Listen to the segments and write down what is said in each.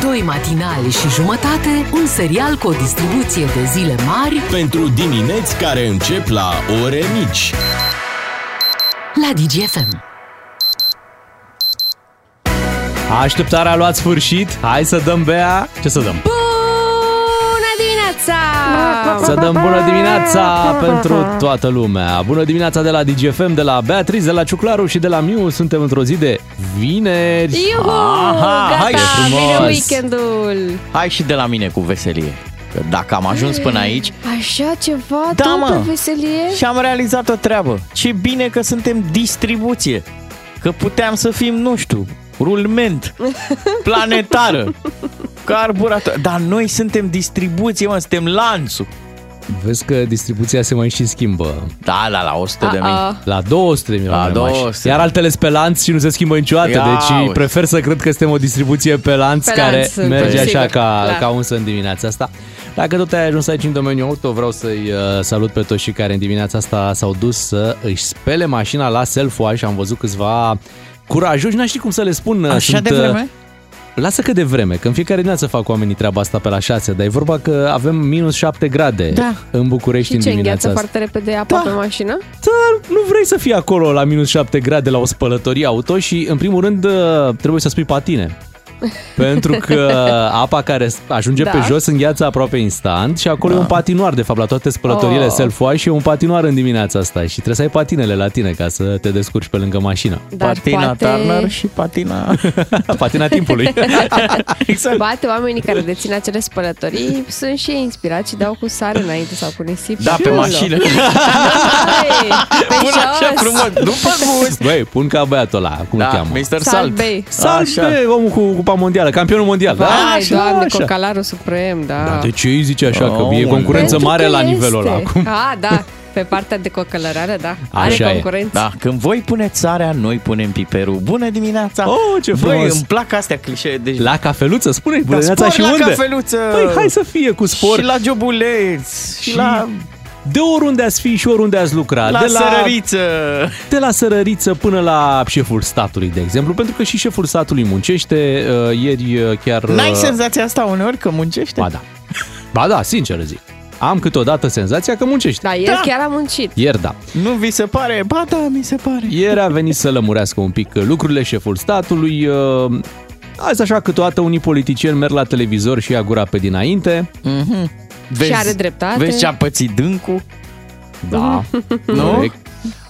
Doi matinali și jumătate, un serial cu o distribuție de zile mari Pentru dimineți care încep la ore mici. la DGFM. Așteptarea a luat sfârșit. Hai să dăm bea. Ce să dăm? Bună dimineața! Să dăm bună dimineața pentru toată lumea. Bună dimineața de la DGFM, de la Beatrice, de la Ciuclaru și de la Miu. Suntem într-o zi de vineri. Iuhu! Aha, Gata, hai, frumos! vine weekendul! Hai și de la mine cu veselie. Că dacă am ajuns până aici Așa ceva, Da, tu mă. pe veselie? și am realizat o treabă. Ce bine că suntem distribuție. Că puteam să fim, nu știu, rulment, planetară, carburator. Dar noi suntem distribuție, mă, suntem lanțul. Vezi că distribuția se mai și schimbă. Da, da, la 100 de mii. A-a. La 200 de milioane La mai. 200. Iar altele sunt pe lanț și nu se schimbă niciodată. Ia deci uite. prefer să cred că suntem o distribuție pe lanț Pe care lanț, sunt merge așa sigur, ca, clar. ca unsă în dimineața asta. Dacă tot ai ajuns aici în domeniul auto, vreau să-i uh, salut pe toți și care în dimineața asta s-au dus să își spele mașina la self-wash. Am văzut câțiva curajoși, n-aș ști cum să le spun. uh, Așa de uh, vreme? Lasă că de vreme, că în fiecare dimineață fac oamenii treaba asta pe la 6, dar e vorba că avem minus 7 grade Da. în București Și în ce, dimineața îngheață asta. foarte repede apa Da. pe mașină? Dar nu vrei să fii acolo la minus 7 grade la o spălătorie auto și în primul rând uh, trebuie să spui patine. Pentru că apa care ajunge Da. pe jos îngheață aproape instant și acolo e un patinoar, de fapt, la toate spălătoriile Oh. self-wash și e un patinoar în dimineața asta și trebuie să ai patinele la tine ca să te descurci pe lângă mașină. Dar patina poate... Turner și patina... Patina timpului. exact. Poate oamenii care dețin acele spălătorii sunt și ei inspirați și dau cu sare înainte sau cu nisip. Da, pe acolo. mașină. Hai, pe Pun așa jos. frumos, după gust. Băi, pun ca băiatul ăla, cum îl Da, cheamă? Mr. Salt. Salbei. Salt, Așa. pe omul cu cupa mondială, campionul mondial. Da, Vai, așa, doamne, așa. cocalarul suprem, da. Da, de ce îi zice așa? Că e Aoleu. concurență Pentru mare că la este. nivelul ăla acum. Ah, da, pe partea de cocălărare, da. Are Așa e. concurență. Da, când voi puneți sarea, noi punem piperul. Bună dimineața! Oh, ce Băi, frumos. îmi plac astea clișee. Deci, La cafeluță, spune-i bună Da, dimineața spor și la unde? cafeluță. Păi hai să fie cu spor. Și la jobuleț. Și, Și la, De oriunde ați fi și oriunde ați lucra. la de la, sărăriță. de la sărăriță până la șeful statului, de exemplu, pentru că și șeful statului muncește. Uh, Ieri uh, chiar... N-ai uh, senzația asta uneori că muncește? Ba da. Ba da, sincer zic. Am câteodată senzația că muncește. Da, el Da. chiar a muncit. Ieri da. Nu vi se pare? Ba da, mi se pare. Ieri a venit să lămurească un pic lucrurile șeful statului. uh, Azi așa câteodată unii politicieni merg la televizor și ia gura pe dinainte. Mhm. Și are dreptate. Vezi ce a pățit dâncu? Da, Nu? corect.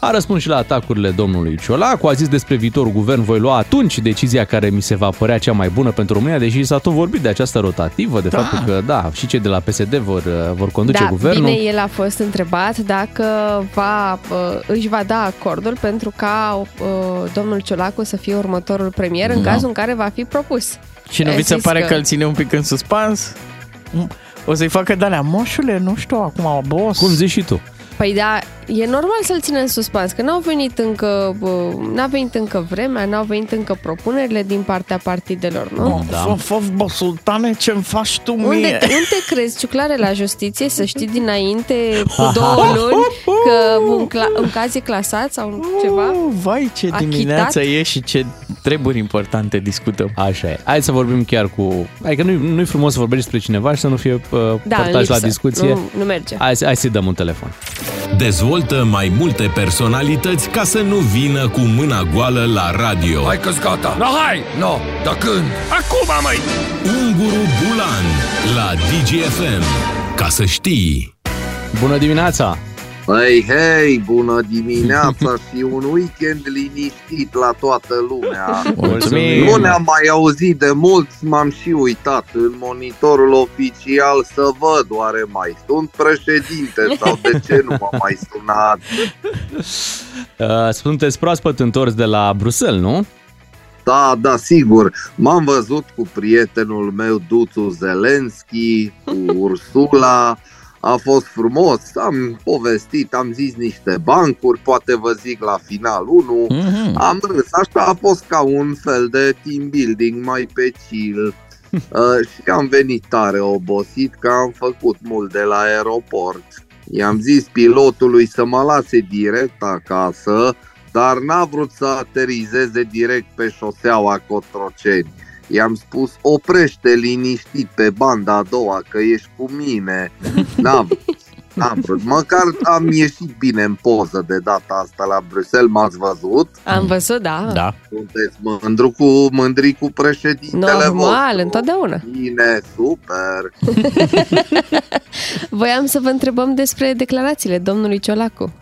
A răspuns și la atacurile domnului Ciolacu, a zis despre viitorul guvern, voi lua atunci decizia care mi se va părea cea mai bună pentru România, deși s-a tot vorbit de această rotativă, de Da. faptul că, da, și cei de la PSD vor, vor conduce da, guvernul. bine, el a fost întrebat dacă va, uh, își va da acordul pentru ca uh, domnul Ciolacu să fie următorul premier în Da. cazul în care va fi propus. Și nu A vi se zis pare că- că îl ține un pic în suspans? O să-i facă de-alea, moșule, nu știu, acum, boss. Cum zici și tu. Păi da, e normal să-l țină în suspans, că n-au venit încă, uh, n-a venit încă vremea, n-au venit încă propunerile din partea partidelor, nu? Da. Of, of, of, bă, sultane, ce-mi faci tu mie? Unde, unde crezi, ciuclare la justiție, să știi dinainte cu două luni că un, cla- un caz e clasat sau ceva? Oh, vai, ce Achitat? dimineață e și ce treburi importante discutăm. Așa e. Hai să vorbim chiar cu... Adică nu-i, nu-i frumos să vorbești despre cineva și să nu fie uh, Da, în părtaș la lipsă. discuție. Nu, nu merge. Hai, să- hai să-i dăm un telefon. Dezvoltă mai multe personalități ca să nu vină cu mâna goală la radio. Hai că gata. No, hai! No, dar când? Acum, măi! Unguru Bulan la DGFM. Ca să știi. Bună dimineața! Hei, hei, bună dimineața și un weekend liniștit la toată lumea. Mulțumim! Nu ne-am mai auzit de mult, m-am și uitat în monitorul oficial să văd oare mai sunt președinte sau de ce nu m-a mai sunat. Uh, sunteți proaspăt întors de la Bruxelles, nu? Da, da, sigur, m-am văzut cu prietenul meu Duțu Zelenski, cu Ursula, a fost frumos, am povestit, am zis niște bancuri, poate vă zic la final 1, Mhm. Am râs, așa a fost ca un fel de team building mai pe chill. Uh, și am venit tare obosit că am făcut mult de la aeroport. I-am zis pilotului să mă lase direct acasă, dar n-a vrut să aterizeze direct pe șoseaua Cotroceni. I-am spus, oprește liniștit pe banda a doua, că ești cu mine. N-am vrut. N-am vrut. Măcar am ieșit bine în poză de data asta la Bruxelles, m-ați văzut? Am văzut, da. Da. Sunteți mândru cu, mândri cu președintele Normal, vostru. întotdeauna. Bine, super. Voiam să vă întrebăm despre declarațiile domnului Ciolacu.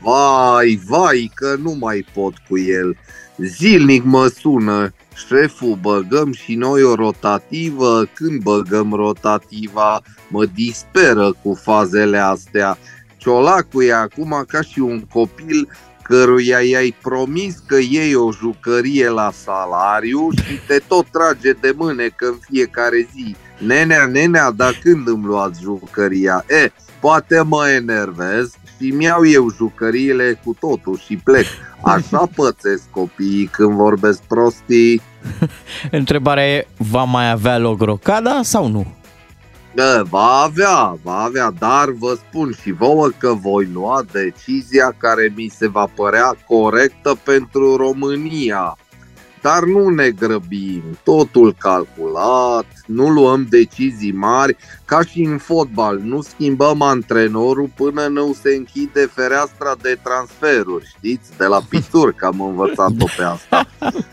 Vai, vai, că nu mai pot cu el. Zilnic mă sună șeful, băgăm și noi o rotativă, când băgăm rotativa, mă disperă cu fazele astea. Ciolacu e acum ca și un copil căruia i-ai promis că iei o jucărie la salariu și te tot trage de mânecă în fiecare zi. Nenea, nenea, dar când îmi luați jucăria? E, poate mă enervez și mi-au eu jucăriile cu totul și plec. Așa pățesc copiii când vorbesc prostii. Întrebarea e, va mai avea loc rocada sau nu? Bă, va avea, va avea, dar vă spun și vouă că voi lua decizia care mi se va părea corectă pentru România. Dar nu ne grăbim, totul calculat, nu luăm decizii mari, ca și în fotbal, nu schimbăm antrenorul până nu se închide fereastra de transferuri, știți? De la pisuri, că am învățat-o pe asta.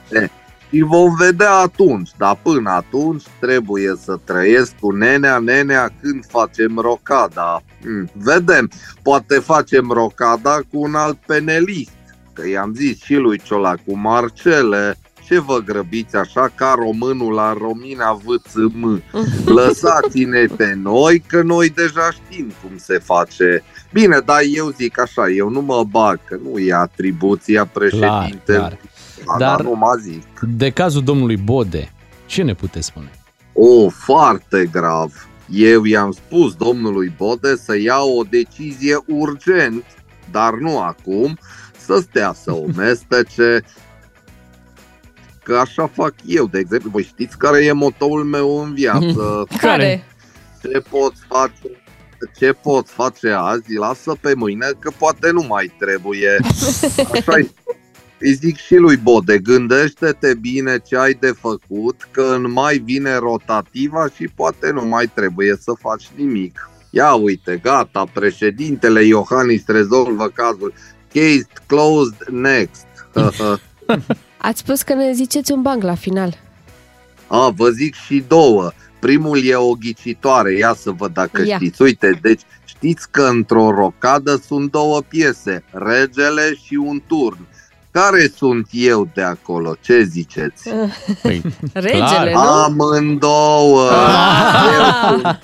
E, și vom vedea atunci, dar până atunci trebuie să trăiesc cu nenea, nenea când facem rocada. Hmm, vedem, poate facem rocada cu un alt penelist, că i-am zis și lui Ciola cu Marcele, ce vă grăbiți așa ca românul la Romina VțM? Lăsați-ne pe noi, că noi deja știm cum se face. Bine, dar eu zic așa, eu nu mă bag, că nu e atribuția președintelui. Clar. Da, Dar- dar nu mă zic. De cazul domnului Bode, ce ne puteți spune? O, foarte grav. Eu i-am spus domnului Bode să ia o decizie urgent, dar nu acum, să stea să o mestece, că așa fac eu, de exemplu. Voi știți care e motoul meu în viață? Care? Ce poți face? Ce poți face azi, lasă pe mâine, că poate nu mai trebuie. așa îi zic și lui Bode, gândește-te bine ce ai de făcut, că în mai vine rotativa și poate nu mai trebuie să faci nimic. Ia uite, gata, președintele Iohannis rezolvă cazul. Case closed next. Ați spus că ne ziceți un banc la final. A, vă zic și două. Primul e o ghicitoare, ia să văd dacă Ia. știți. Uite, deci știți că într-o rocadă sunt două piese, regele și un turn. Care sunt eu de acolo? Ce ziceți? Păi, Regele, nu? Amândouă! Eu sunt,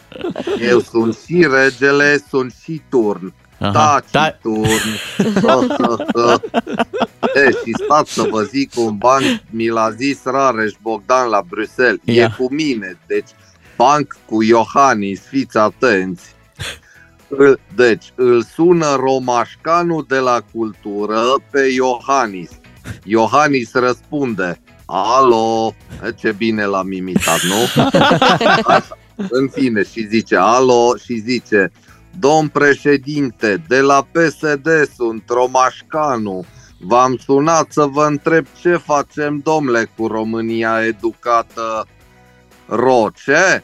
eu sunt și regele, sunt și turn. Aha. Taci Da. turn. e, și stați să vă zic un banc, mi l-a zis Rareș Bogdan la Bruxelles. Ia. E cu mine, deci banc cu Iohannis, fiți atenți. Îl- Deci, îl sună Romașcanu de la cultură pe Iohannis. Iohannis răspunde, Alo, E, ce bine l-am imitat, nu? Așa. În fine, și zice, alo, și zice, domn președinte, de la PSD sunt Romașcanu. V-am sunat să vă întreb ce facem, domnule, cu România educată. Roce?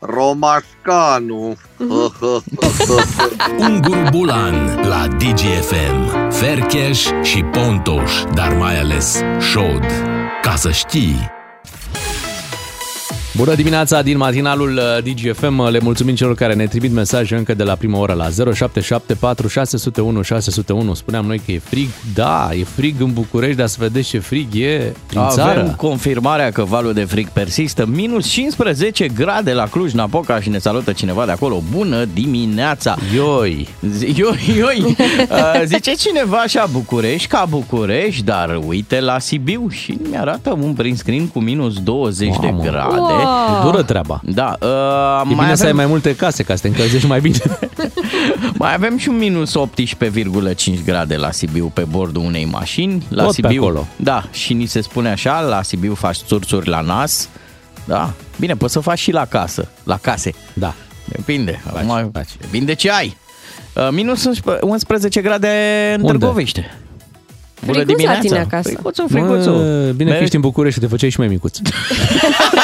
Romașcanu. Ungur Bulan la DGFM. Fercheș și Pontoș, dar mai ales Șod. Ca să știi... Bună dimineața din matinalul uh, DGFM. Le mulțumim celor care ne trimit mesaje încă de la prima oră la 0774 601 601. Spuneam noi că e frig. Da, e frig în București, dar să vedeți ce frig e prin Avem țară. confirmarea că valul de frig persistă. Minus 15 grade la Cluj-Napoca și ne salută cineva de acolo. Bună dimineața! Ioi! Zi- Ioi, ioi! Uh, Zice cineva așa, București ca București, dar uite la Sibiu și mi-arată un print screen cu minus 20 Mamă. de grade. Wow. E dură treaba. Da, uh, E bine mai, să ai avem, mai multe case ca să te încălzești mai bine. mai avem și un minus 18,5 grade la Sibiu pe bordul unei mașini. La Tot pe Sibiu, acolo. Da, și ni se spune așa, la Sibiu faci țurțuri la nas. Da, bine, poți să faci și la casă, la case. Da. Depinde. Faci, Acum, faci. Depinde ce ai. Uh, Minus 11 grade în Unde? Târgoviște. Bună Friguț la dimineața. tine acasă. Fricuțul, fricuțul. Mă, bine că Mergi- ești în București și te făceai și mai micuț.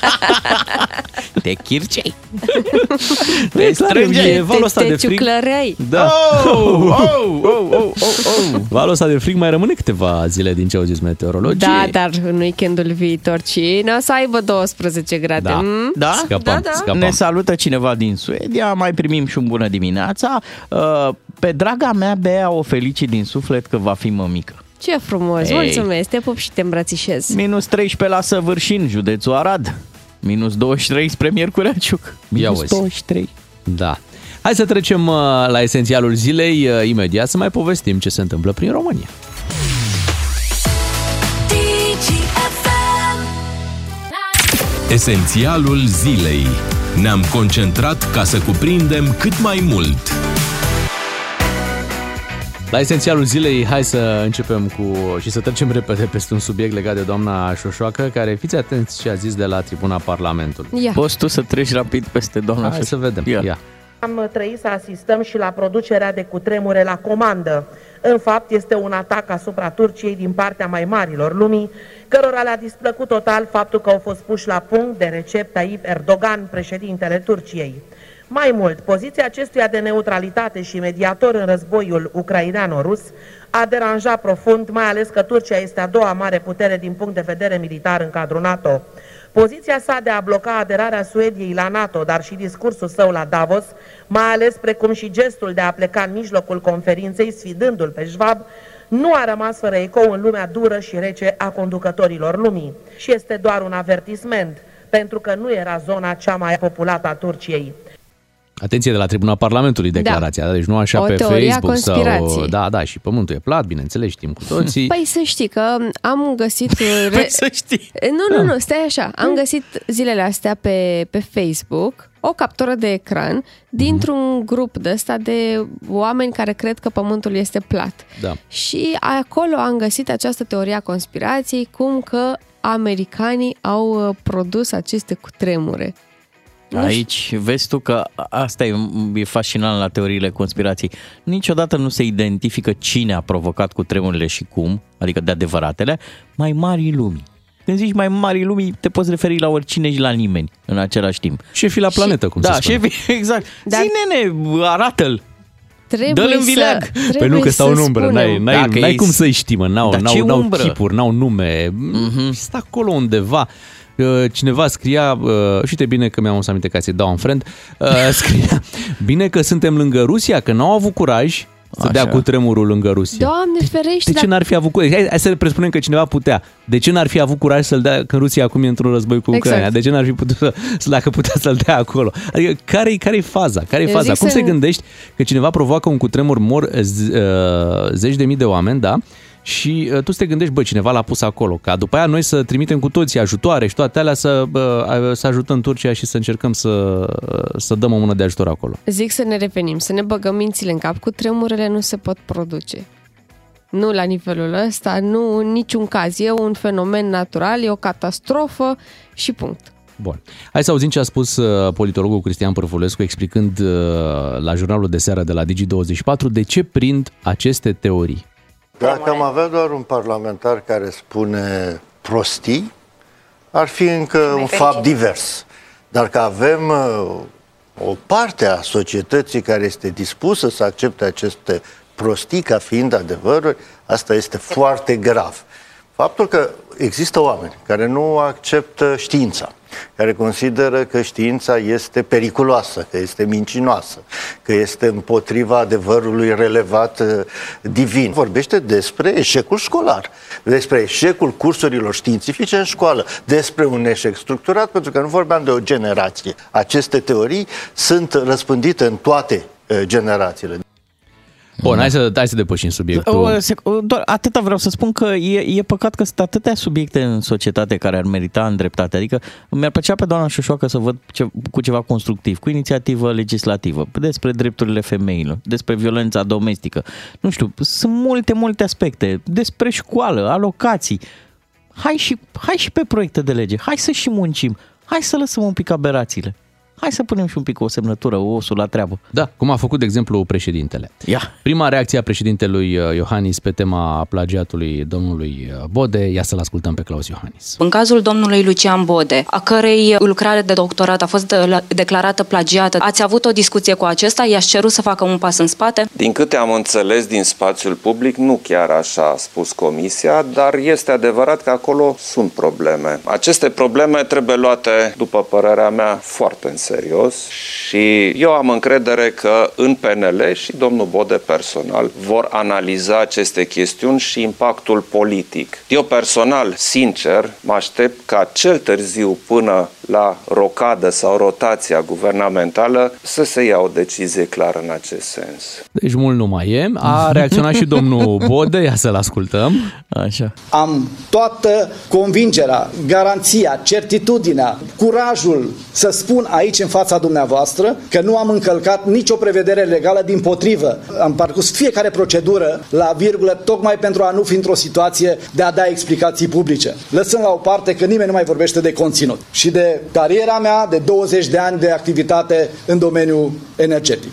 Te chircei. Te Te strângeai. e valul ăsta te de frig. ciuclăreai. Da. Oh, oh, oh, oh, oh, oh. Valul ăsta de frig mai rămâne câteva zile din ce au zis meteorologii. Da, dar în weekendul viitor cine o să aibă 12 grade? Da. Mm? Da? Scăpăm, Da, da. scăpăm. Ne salută cineva din Suedia, mai primim și un bună dimineața. Uh, Pe draga mea, Bea, o felicit din suflet că va fi mămică. Ce frumos, Ei. mulțumesc, te pup și te îmbrățișez. Minus 13 la Săvârșin, județul Arad. Minus 23 spre Miercurea Ciuc. Minus uzi. 23. Da. Hai să trecem uh, la esențialul zilei uh, imediat să mai povestim ce se întâmplă prin România. Esențialul zilei. Ne-am concentrat ca să cuprindem cât mai mult. La esențialul zilei, hai să începem cu și să trecem repede peste un subiect legat de doamna Șoșoacă, care fiți atenți ce a zis de la tribuna Parlamentului. Ia. Poți tu să treci rapid peste doamna Hai să Șoșoacă? vedem. Ia. Ia. Am trăit să asistăm și la producerea de cutremure la comandă. În fapt, este un atac asupra Turciei din partea mai marilor lumii, cărora le-a displăcut total faptul că au fost puși la punct de Recep Tayyip Erdogan, președintele Turciei. Mai mult, poziția acestuia de neutralitate și mediator în războiul ucraineano-rus a deranjat profund, mai ales că Turcia este a doua mare putere din punct de vedere militar în cadrul NATO. Poziția sa de a bloca aderarea Suediei la NATO, dar și discursul său la Davos, mai ales precum și gestul de a pleca în mijlocul conferinței, sfidându-l pe Schwab, nu a rămas fără ecou în lumea dură și rece a conducătorilor lumii. Și este doar un avertisment, pentru că nu era zona cea mai populată a Turciei. Atenție de la tribuna Parlamentului declarația, da. deci nu așa O pe teorie a Facebook sau... conspirației. Da, da, și pământul e plat, bineînțeles, știm cu toții. Păi să știi că am găsit... Re... Păi să știi. Nu, nu, nu, stai așa. Am găsit zilele astea pe, pe Facebook o captură de ecran dintr-un grup de ăsta de oameni care cred că pământul este plat. Da. Și acolo am găsit această teorie a conspirației, cum că americanii au uh, produs aceste cutremure. Nu Aici vezi tu că asta e, e fascinant la teoriile conspirației. Niciodată nu se identifică cine a provocat cu tremurile și cum, adică de adevăratele, mai mari lumii. Când zici mai mari lumii, te poți referi la oricine și la nimeni în același timp. Șefii la planetă, cum da, se spune. șefii, exact. Dar- Zi, nene, arată-l. Trebuie Dă-l în să, vileag. trebuie Păi nu, că stau să în umbră, spunem. n-ai, n-ai, Dacă n-ai e- cum să-i știi, mă, n-au, Dar n-au, ce n-au umbră? chipuri, n-au nume, mm-hmm. stă acolo undeva. Uh, Cineva scria, uh, și uite bine că mi-am adus aminte ca să-i dau un friend, uh, scria, bine că suntem lângă Rusia, că n-au avut curaj să Așa. dea cu tremurul lângă Rusia. Doamne ferește, De ce dar n-ar fi avut curaj? Hai, hai să presupunem că cineva putea. De ce n-ar fi avut curaj să-l dea când Rusia acum e într-un război cu Exact. Ucraina? De ce n-ar fi putut să, să dacă putea să-l dea acolo? Adică care-i, care-i faza? Care-i Eu faza? zic Cum să- se gândești că cineva provoacă un cutremur, mor z, uh, zeci de mii de oameni, da? Și uh, tu să te gândești, bă, cineva l-a pus acolo, ca după aia noi să trimitem cu toții ajutoare și toate alea să, bă, să ajutăm Turcia și să încercăm să, să dăm o mână de ajutor acolo. zic să ne revenim, să ne băgăm mințile în cap. Cu tremurele nu se pot produce. Nu la nivelul ăsta, nu în niciun caz. E un fenomen natural, e o catastrofă și punct. Bun. Hai să auzim ce a spus uh, politologul Cristian Părfulescu explicând uh, la jurnalul de seară de la Digi24 de ce prind aceste teorii. Dacă am avea doar un parlamentar care spune prostii, ar fi încă un fapt divers. Dar că avem uh, o parte a societății care este dispusă să accepte aceste prostii ca fiind adevăruri, asta este foarte grav. Faptul că există oameni care nu acceptă știința, care consideră că știința este periculoasă, că este mincinoasă, că este împotriva adevărului relevat uh, divin. Vorbește despre eșecul școlar, despre eșecul cursurilor științifice în școală, despre un eșec structurat, pentru că nu vorbeam de o generație. Aceste teorii sunt răspândite în toate uh, generațiile. Bun, hai să, hai să depășim subiectul. O, sec- o, doar atâta vreau să spun că e, e păcat că sunt atâtea subiecte în societate care ar merita îndreptate. Adică mi-ar plăcea pe doamna Șoșoacă să văd ce, cu ceva constructiv, cu inițiativă legislativă, despre drepturile femeilor, despre violența domestică. Nu știu, sunt multe, multe aspecte. Despre școală, alocații. Hai și, hai și pe proiecte de lege, hai să și muncim, hai să lăsăm un pic aberațiile. Hai să punem și un pic o semnătură, osul la treabă. Da, cum a făcut, de exemplu, președintele. Ia. Prima reacție a președintelui uh, Iohannis pe tema plagiatului domnului uh, Bode, ia să-l ascultăm pe Claus Iohannis. În cazul domnului Lucian Bode, a cărei lucrare de doctorat a fost de- declarată plagiată, ați avut o discuție cu acesta? I-ați cerut să facă un pas în spate? Din câte am înțeles din spațiul public, nu chiar așa a spus comisia, dar este adevărat că acolo sunt probleme. Aceste probleme trebuie luate, după părerea mea, foarte în serios și eu am încredere că în PNL și domnul Bode personal vor analiza aceste chestiuni și impactul politic. Eu personal, sincer, mă aștept ca cel târziu până la rocadă sau rotația guvernamentală să se ia o decizie clară în acest sens. Deci mult nu mai e. A reacționat și domnul Bode, ia să-l ascultăm. Așa. Am toată convingerea, garanția, certitudinea, curajul să spun aici în fața dumneavoastră că nu am încălcat nicio prevedere legală, din potrivă. Am parcurs fiecare procedură la virgulă tocmai pentru a nu fi într-o situație de a da explicații publice. Lăsând la o parte că nimeni nu mai vorbește de conținut și de cariera mea de 20 de ani de activitate în domeniul energetic.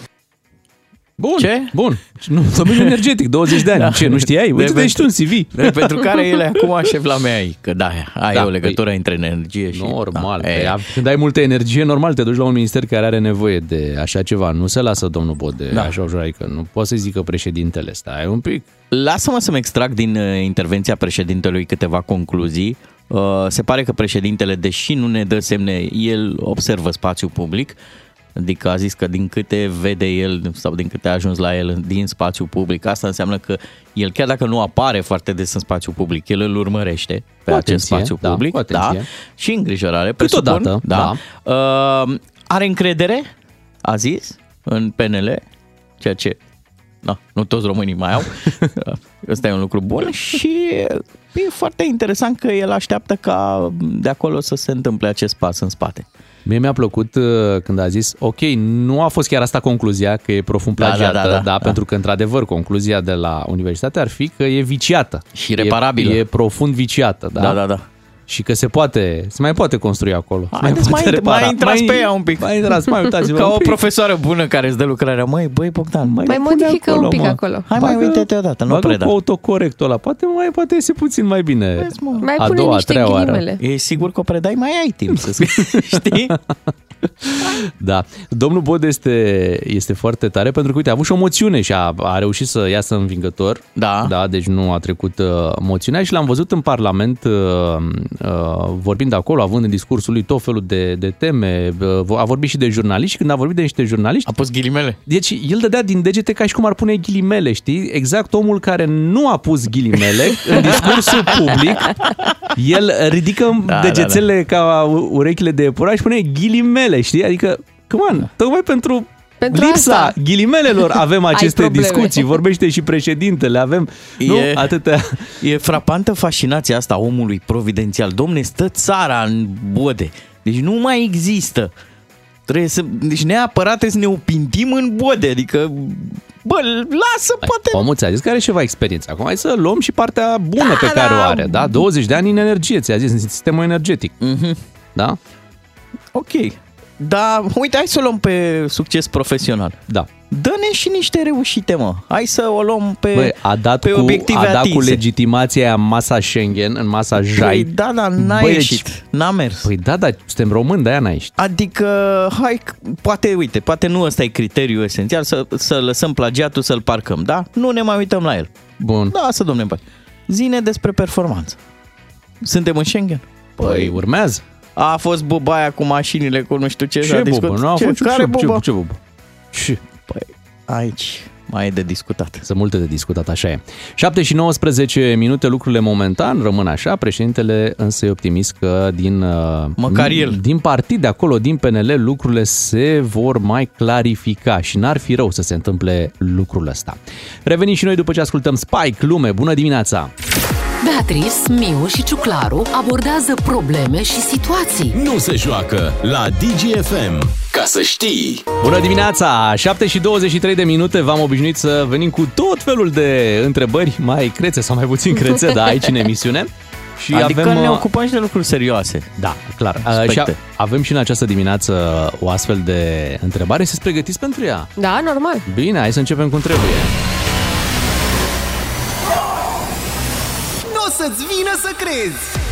Bun, Ce? bun. Nu, domeniul energetic, 20 de ani. Da. Ce, nu știai? Uite, De deci tu un CV. De pentru care el e acum șef la MEAI, că da, ai Da, o legătură între energie și... Normal. Da, Da, e, când ai multă energie, normal te duci la un minister care are nevoie de așa ceva. Nu se lasă domnul Bode Da. da. așa ușor, adică nu poți să-i zică președintele. Stai un pic. Lasă-mă să-mi extrag din uh, intervenția președintelui câteva concluzii. Uh, Se pare că președintele, deși nu ne dă semne, el observă spațiul public, adică a zis că din câte vede el sau din câte a ajuns la el din spațiul public, asta înseamnă că el, chiar dacă nu apare foarte des în spațiul public, el îl urmărește pe Cu acest atenție, spațiu da, public cu atenție. da, și îngrijorare. Câteodată, presupun, da. Uh, are încredere, a zis, în PNL, ceea ce na, nu toți românii mai au. Ăsta e un lucru bun și e foarte interesant că el așteaptă ca de acolo să se întâmple acest pas în spate. Mie mi-a plăcut uh, când a zis, ok, nu a fost chiar asta concluzia, că e profund Da, da, plagiată, da, da, da. pentru că, într-adevăr, concluzia de la universitate ar fi că e viciată. Și reparabilă. E, e profund viciată, da? Da, da, da. Și că se poate, se mai poate construi acolo. Se Haideți, mai, poate mai, repara. mai intrați pe ea un pic. Mai intrați, mai uitați-vă Ca un o pic. profesoară bună care îți dă lucrarea. Măi, băi, Bogdan, mai, Mai pune modifică un pic mă. acolo. Hai mai uite-te odată, nu bagă preda. cu autocorectul ăla. Poate mai poate iese puțin mai bine. Mai a pune doua, a niște treia oară. ghilimele. E sigur că o predai, mai ai timp să scrii, știi? Da. Domnul Bod este, este foarte tare pentru că, uite, a avut și o moțiune și a, a reușit să iasă învingător. Da. Da, deci nu a trecut uh, moțiunea și l-am văzut în Parlament uh, uh, vorbind acolo, având în discursul lui tot felul de, de teme. Uh, a vorbit și de jurnaliști și când a vorbit de niște jurnaliști... A pus ghilimele. Deci el dădea din degete ca și cum ar pune ghilimele, știi? Exact omul care nu a pus ghilimele în discursul public, el ridică Da, da, degețele da, da. ca urechile de iepuraș și pune ghilimele, știi? Adică, come on, tocmai pentru Pentru lipsa asta. ghilimelelor avem Ai aceste probleme. discuții, vorbește și președintele, avem nu, E- atâtea... E frapantă fascinația asta a omului providențial. Domne, stă țara în bode. Deci nu mai există. Trebuie să, deci neapărat trebuie să ne opintim în bode. Adică, bă, lasă, poate... Omul ți-a zis că are ceva experiență. Acum hai să luăm și partea bună Da, pe care da. o are. Da? 20 de ani în energie, ți-a zis, în sistemul energetic. Mhm. Da? Ok. Dar, uite, hai să o luăm pe succes profesional. Da. Dă-ne și niște reușite, mă. Hai să o luăm pe, Băi, a dat, pe cu, obiective a dat cu atinse. legitimația aia în masa Schengen, în masa JAI. Păi, da, da, n-a Băi, ieșit. deci- N-a mers. Păi da, da, suntem români, de-aia n-a ieșit. Adică, hai, poate, uite, poate nu ăsta e criteriul esențial, să, să lăsăm plagiatul, să-l parcăm, da? Nu ne mai uităm la el. Bun. Da, să domne, băi. Zine despre performanță. Suntem în Schengen? Păi urmează. A fost buba aia cu mașinile, cu nu știu ce. s-a Ce discutat. bubă? Nu a ce, fost care ce, bubă? Ce, ce bubă? Ce? Păi, aici mai e de discutat. Sunt multe de discutat, așa e. 7 și 19 minute, lucrurile momentan rămân așa. Președintele însă e optimist că din, uh, Măcar el. din partid de acolo, din PNL, lucrurile se vor mai clarifica și n-ar fi rău să se întâmple lucrul ăsta. Revenim și noi după ce ascultăm Spike, lume, bună dimineața! Beatrice, Miu și Ciuclaru abordează probleme și situații. Nu se joacă la DGFM. Ca să știi! Bună dimineața! 7 și 23 de minute v-am obișnuit să venim cu tot felul de întrebări, mai crețe sau mai puțin crețe, da, aici în emisiune. Și adică avem, ne uh, ocupăm și de lucruri serioase. Da, clar. Uh, Aspecte. Și a- avem și în această dimineață o astfel de întrebare. Să-ți pregătiți pentru ea. Da, normal. Bine, hai să începem cum trebuie. Să-ți vină să crezi!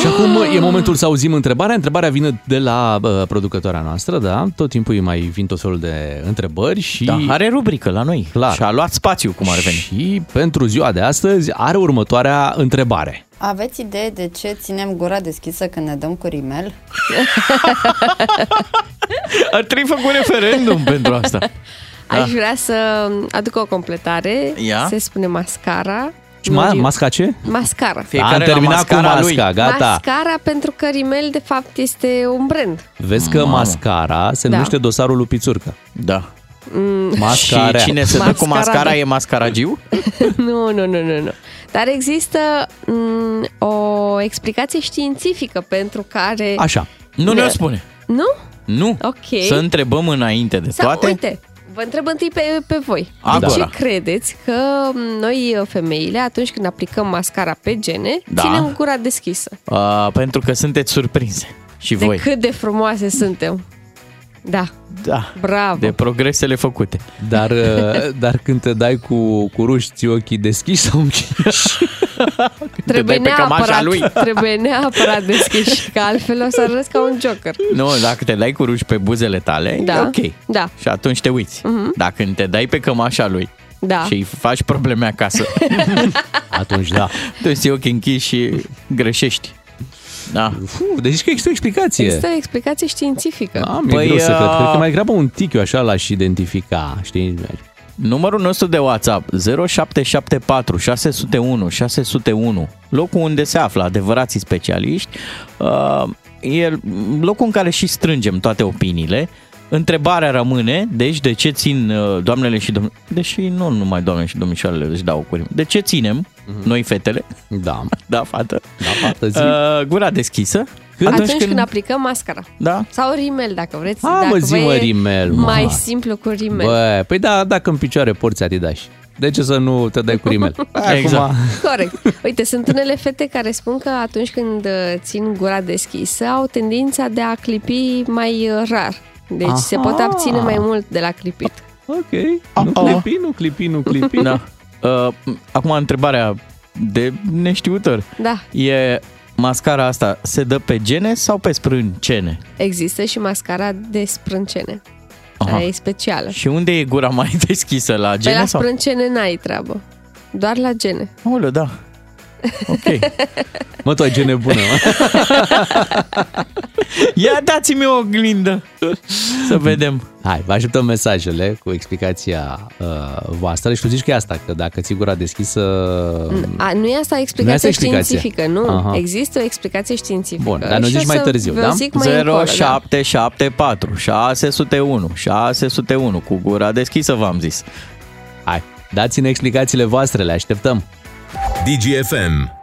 Și acum e momentul să auzim întrebarea. Întrebarea vine de la uh, producătoarea noastră, da? Tot timpul îi mai vin tot felul de întrebări și... Da, are rubrică la noi. Clar. Și a luat spațiu, cum ar veni. Și pentru ziua de astăzi are următoarea întrebare. Aveți idee de ce ținem gura deschisă când ne dăm cu rimel? Ar trebui făcut referendum pentru asta. Aș vrea să aduc o completare. Ia. Se spune mascara. Și ma- masca ce? Mascara. Am terminat cu masca, gata. Mascara pentru că rimel de fapt este un brand. Vezi că Mamă. mascara se Da. numește dosarul lui Pițurcă. Da. Mm, Mascara. Și cine se dă cu mascara Mascara. e mascaragiu? nu, nu, nu, nu, nu. Dar există m, o explicație științifică pentru care... Așa. Nu ne-o spune. Nu? Nu. Ok. Să întrebăm înainte de Sau, toate. uite, vă întreb întâi pe, pe voi. Agora. De ce credeți că noi, femeile, atunci când aplicăm mascara pe gene, Da. ținem gura deschisă? Uh, pentru că sunteți surprinse. Și De voi. cât de frumoase suntem. Da. Da. Bravo. De progresele făcute. Dar, uh, dar când te dai cu, cu ruși, ți ochii deschiși sau închiși? Trebuie dai pe cămașa neapărat, lui. trebuie neapărat deschiși, că altfel o să arăți ca un joker. Nu, dacă te dai cu ruși pe buzele tale, Da. e ok. Da. Și atunci te uiți. Mhm. Dar când te dai pe cămașa lui Da. și îi faci probleme acasă, atunci da. Tu ți ochii închiși și greșești. Da. Uf, deci că există o explicație. Există o explicație științifică. Am, păi, e greu să cred. Cred că mai grabă un tic eu așa l-aș identifica, știi? Numărul nostru de WhatsApp 0774 601 601, locul unde se află adevărații specialiști, uh, e locul în care și strângem toate opiniile. Întrebarea rămâne, deci de ce țin uh, doamnele și domnile, deși nu numai doamnele și domnișoarele își dau cu de ce ținem noi fetele, da, da fată, da fată zi. uh, gura deschisă, Atunci, când... aplicăm mascara. Da. Sau rimel, dacă vreți. Ha, dacă mă, zi, vă mă, e rimel, mă. Mai simplu cu rimel. Bă, păi da, dacă în picioare porți Adidas. De ce să nu te dai cu rimel? Exact. Corect. Uite, sunt unele fete care spun că atunci când uh, țin gura deschisă au tendința de a clipi mai uh, rar. Deci Aha. se pot abține mai mult de la clipit. Ok. Nu clipi, nu clipi, nu clipi. Da. Uh, acum întrebarea de neștiutor. Da. E mascara asta se dă pe gene sau pe sprâncene? Există și mascara de sprâncene. Aha. Aia e specială. Și unde e gura mai deschisă? La Pe gene la sau? sprâncene n-ai treabă. Doar la gene. Olă, da. Ok. Mă, tu ai gene bună, mă. Ia dați-mi o oglindă să vedem. Hai, vă așteptăm mesajele cu explicația uh, voastră și tu zici că e asta, că dacă ții gura deschisă... A, nu e asta Nu e explicația asta explicația. științifică, nu. Aha. Există o explicație științifică. Bun, dar nu Și zici o mai să târziu, vă da? Zic mai încolo, da. 0774 601 601 cu gura deschisă v-am zis. Hai, dați-ne explicațiile voastre, le așteptăm. DGFM.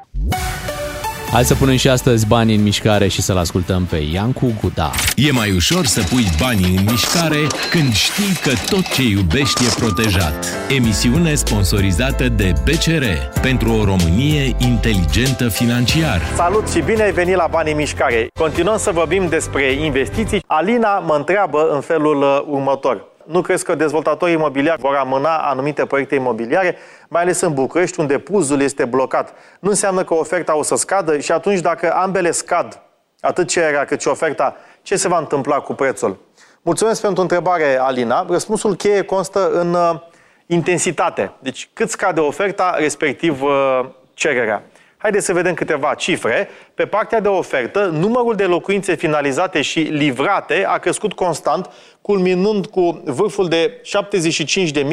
Hai să punem și astăzi banii în mișcare și să-l ascultăm pe Iancu Guda. E mai ușor să pui banii în mișcare când știi că tot ce iubești e protejat. Emisiune sponsorizată de BCR pentru o Românie inteligentă financiar. Salut și bine ai venit la Banii Mișcare. Continuăm să vorbim despre investiții. Alina mă întreabă în felul uh, următor. Nu crezi că dezvoltatorii imobiliari vor amâna anumite proiecte imobiliare, mai ales în București, unde puzul este blocat? Nu înseamnă că oferta o să scadă și atunci dacă ambele scad, atât cererea cât și oferta, ce se va întâmpla cu prețul? Mulțumesc pentru întrebare, Alina. Răspunsul cheie constă în uh, intensitate. Deci cât scade oferta, respectiv uh, cererea. Haideți să vedem câteva cifre. Pe partea de ofertă, numărul de locuințe finalizate și livrate a crescut constant, culminând cu vârful de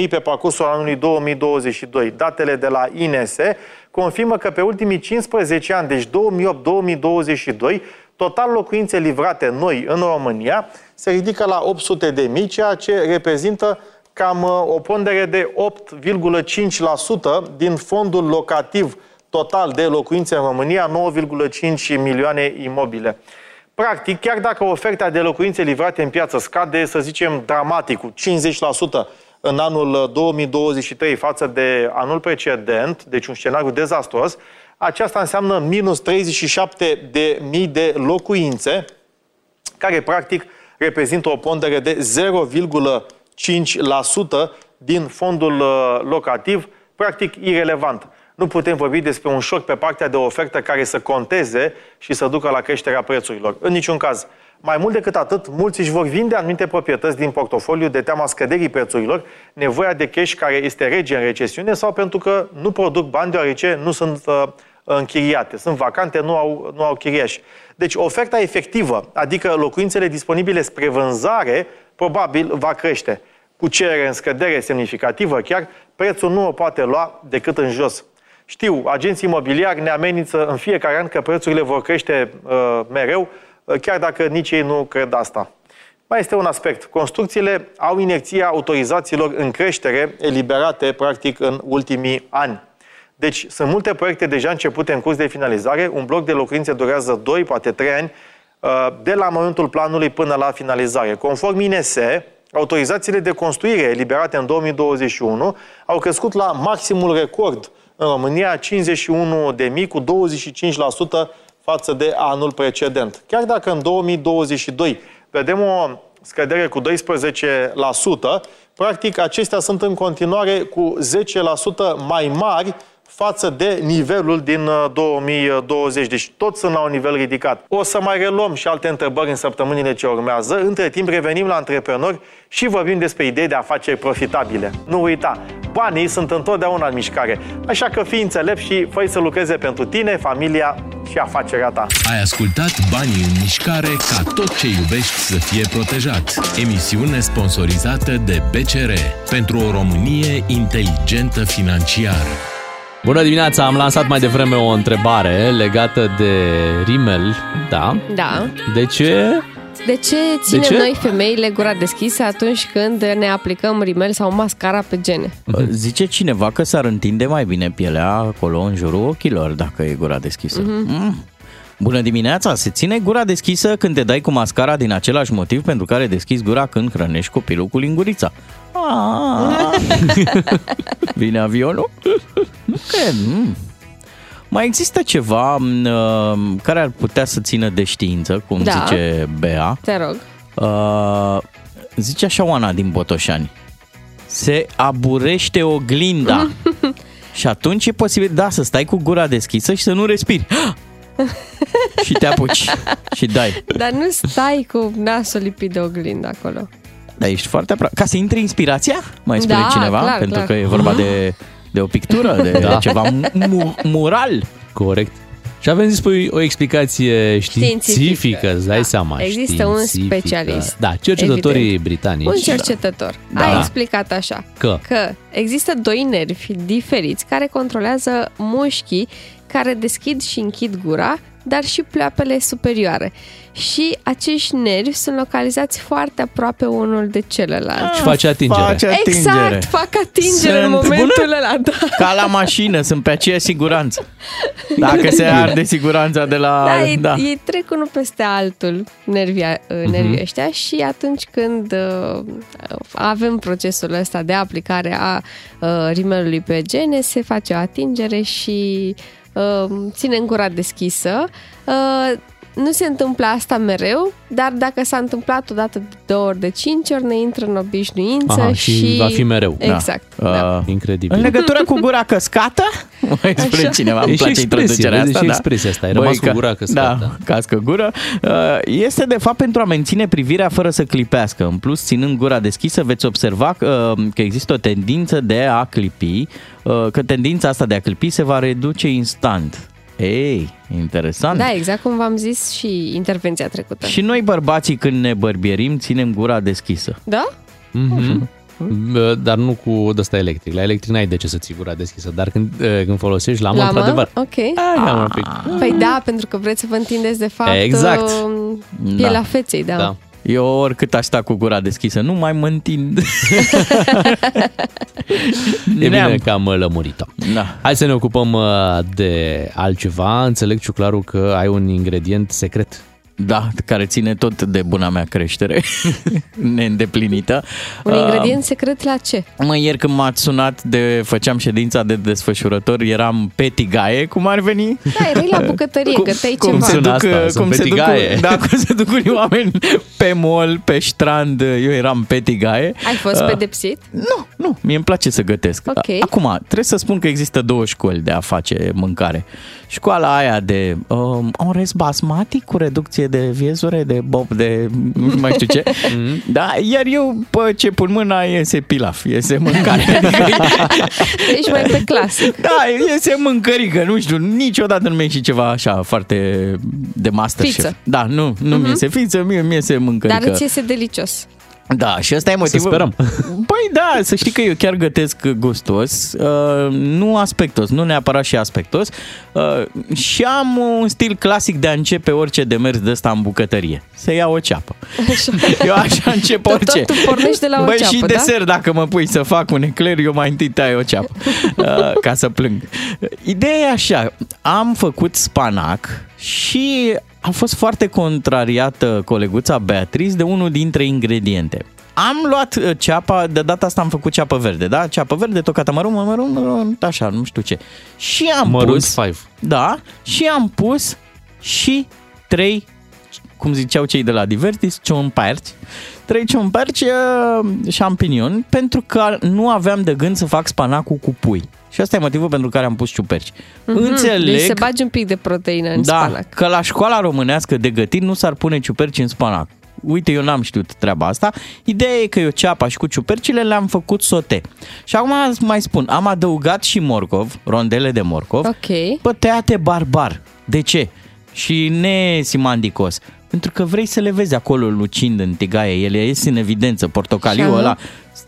75.000 pe parcursul anului 2022. Datele de la INS confirmă că pe ultimii 15 ani, deci 2008-2022, total locuințe livrate noi în România se ridică la 800 de mii, ceea ce reprezintă cam uh, o pondere de 8,5% din fondul locativ total de locuințe în România, 9,5 milioane imobile. Practic, chiar dacă oferta de locuințe livrate în piață scade, să zicem, dramatic, cu 50% în anul uh, 2023 față de anul precedent, deci un scenariu dezastruos, aceasta înseamnă minus 37 de mii de locuințe, care practic reprezintă o pondere de 0,5% din fondul uh, locativ, practic irelevant. Nu putem vorbi despre un șoc pe partea de ofertă care să conteze și să ducă la creșterea prețurilor. În niciun caz. Mai mult decât atât, mulți își vor vinde anumite proprietăți din portofoliu de teama scăderii prețurilor, nevoia de cash care este rege în recesiune sau pentru că nu produc bani deoarece nu sunt uh, închiriate, sunt vacante, nu au, nu au chiriași. Deci oferta efectivă, adică locuințele disponibile spre vânzare, probabil va crește. Cu cerere în scădere semnificativă, chiar prețul nu o poate lua decât în jos. Știu, agenții imobiliari ne amenință în fiecare an că prețurile vor crește uh, mereu, uh, chiar dacă nici ei nu cred asta. Mai este un aspect. Construcțiile au inerția autorizațiilor în creștere, eliberate practic în ultimii ani. Deci sunt multe proiecte deja începute în curs de finalizare. Un bloc de locuințe durează 2, poate 3 ani, uh, de la momentul planului până la finalizare. Conform INSE, autorizațiile de construire eliberate în 2021 au crescut la maximul record în România, 51.000 cu 25% față de anul precedent. Chiar dacă în 2022 vedem o scădere cu 12%, practic acestea sunt în continuare cu 10% mai mari față de nivelul din 2020. Deci tot sunt la un nivel ridicat. O să mai reluăm și alte întrebări în săptămânile ce urmează. Între timp revenim la antreprenori și vorbim despre idei de afaceri profitabile. Nu uita, banii sunt întotdeauna în mișcare. Așa că fii înțelept și fă să lucreze pentru tine, familia și afacerea ta. Ai ascultat Banii în mișcare ca tot ce iubești să fie protejat. Emisiune sponsorizată de BCR pentru o Românie inteligentă financiar. Bună dimineața! Am lansat mai devreme o întrebare legată de rimel. Da? Da. De ce? De ce ținem ce? noi femeile gura deschisă atunci când ne aplicăm rimel sau mascara pe gene? Zice cineva că s-ar întinde mai bine pielea acolo în jurul ochilor dacă e gura deschisă. Mhm. Mm. Bună dimineața! Se ține gura deschisă când te dai cu mascara din același motiv pentru care deschizi gura când hrănești copilul cu lingurița. Ah. Vine avionul? Nu cred. Mm. Mai există ceva m, uh, care ar putea să țină de știință, cum Da. zice Bea. Te rog. Uh, zice așa Oana din Botoșani. Se aburește oglinda. și atunci e posibil, da, să stai cu gura deschisă și să nu respiri. și te apuci și dai. Dar nu stai cu nasul lipit de oglindă acolo. Dar ești foarte aproape. Ca să intri inspirația? Mai spune Da, cineva? clar, Pentru clar. că e vorba de, de o pictură, de Da. ceva mu- mural. Corect. Și avem zis păi, o explicație științifică, Științifică, îți dai da. seama. Există un științifică. specialist. Da, cercetătorii Evident. britanici. Un cercetător Da. a Da. explicat așa Că? că există doi nervi diferiți care controlează mușchii care deschid și închid gura, dar și pleoapele superioare. Și acești nervi sunt localizați foarte aproape unul de celălalt. Și face atingere. Face atingere. Exact, fac atingere în Sunt momentul bună? ăla, da. Ca la mașină, sunt pe aceeași siguranță. Dacă se arde siguranța de la... Da, ei, da. ei trec unul peste altul nervii, Mhm. nervii ăștia și atunci când uh, avem procesul ăsta de aplicare a uh, rimelului pe gene, se face o atingere și uh, ținem gura deschisă. Uh, nu se întâmplă asta mereu, dar dacă s-a întâmplat odată de două ori, de cinci ori, ne intră în obișnuință Aha, și... și va fi mereu. Exact. Da. Da. Incredibil. În legătură cu gura căscată, mai spune Așa. cineva, E îmi și place expresie, introducerea vezi, asta. și da. expresia asta, ai rămas cu ca- gura căscată. Da, cască gură. Uh, Este de fapt pentru a menține privirea fără să clipească. În plus, ținând gura deschisă, veți observa că, că există o tendință de a clipi, uh, că tendința asta de a clipi se va reduce instant. Ei, interesant. Da, exact cum v-am zis și intervenția trecută. Și noi bărbații când ne bărbierim ținem gura deschisă. Da? Mhm. Bă, Dar nu cu ăsta electric. La electric n-ai de ce să ții gura deschisă, dar când, eh, când folosești lamă, Lamă? într-adevăr. Ok. Aia, un pic. Păi da, pentru că vreți să vă întindeți de fapt Exact. uh, pielea Da. feței, da. Da. Eu oricât aș sta cu gura deschisă, nu mai mă întind. E Ne-am- bine că am uh, lămurit-o. Da. Hai să ne ocupăm uh, de altceva. Înțeleg, Ciuclaru, că ai un ingredient secret. Da, care ține tot de buna mea creștere neîndeplinită. Un Uh, ingredient secret la ce? Mă, ieri când m-ați sunat de făceam ședința de desfășurător, eram pe tigaie, cum ar veni? Da, erai la bucătărie, cum, găteai cum ceva. se Sună duc, asta, uh, sunt cum pe se duc, tigaie. da, cum se duc unii oameni pe mall, pe strand, eu eram pe tigaie. Ai fost Uh, pedepsit? Nu, nu, mie îmi place să gătesc. Ok. Acum, trebuie să spun că există două școli de a face mâncare. Școala aia de um, orez basmati cu reducție de viezure, de bob, de nu mai știu ce. da, iar eu, pe ce pun mâna, iese pilaf, iese mâncare. Adică, Ești mai pe clasic. da, iese mâncărică, nu știu, niciodată nu mi și ceva așa foarte de masterchef. Fiță. Da, nu, nu mi iese fiță, mie mi iese mâncărică. Dar îți iese delicios. Da, și asta e motivul. sperăm. Păi da, să știi că eu chiar gătesc gustos, uh, nu aspectos, nu neapărat și aspectos, uh, și am un stil clasic de a începe orice demers de ăsta în bucătărie. Să iau o ceapă. Eu așa încep Tot- orice. tot tu pornești de la o Băi, ceapă, și da? desert, dacă mă pui să fac un ecler, eu mai întâi tai o ceapă, uh, ca să plâng. Ideea e așa, am făcut spanac și a fost foarte contrariată coleguța Beatrice de unul dintre ingrediente. Am luat uh, ceapa, de data asta am făcut ceapă verde, da? Ceapă verde, tocată mărunt, mărunt, mărunt, așa, nu știu ce. Și am Mărunt pus... five. Da, și am pus și trei, cum ziceau cei de la Divertis, ciomperci, trei ciomperci uh, șampinion, pentru că nu aveam de gând să fac spanacul cu pui. Și asta e motivul pentru care am pus ciuperci. Mhm. Înțeleg Deci se bagi un pic de proteină în da, spanac. că la școala românească de gătit nu s-ar pune ciuperci în spanac. Uite, eu n-am știut treaba asta. Ideea e că eu ceapa și cu ciupercile le-am făcut sote. Și acum îți mai spun, am adăugat și morcov, rondele de morcov, Ok. pe tăiate barbar. De ce? Și nesimandicos. Pentru că vrei să le vezi acolo lucind în tigaie. Ele ies în evidență, portocaliu Așa. ăla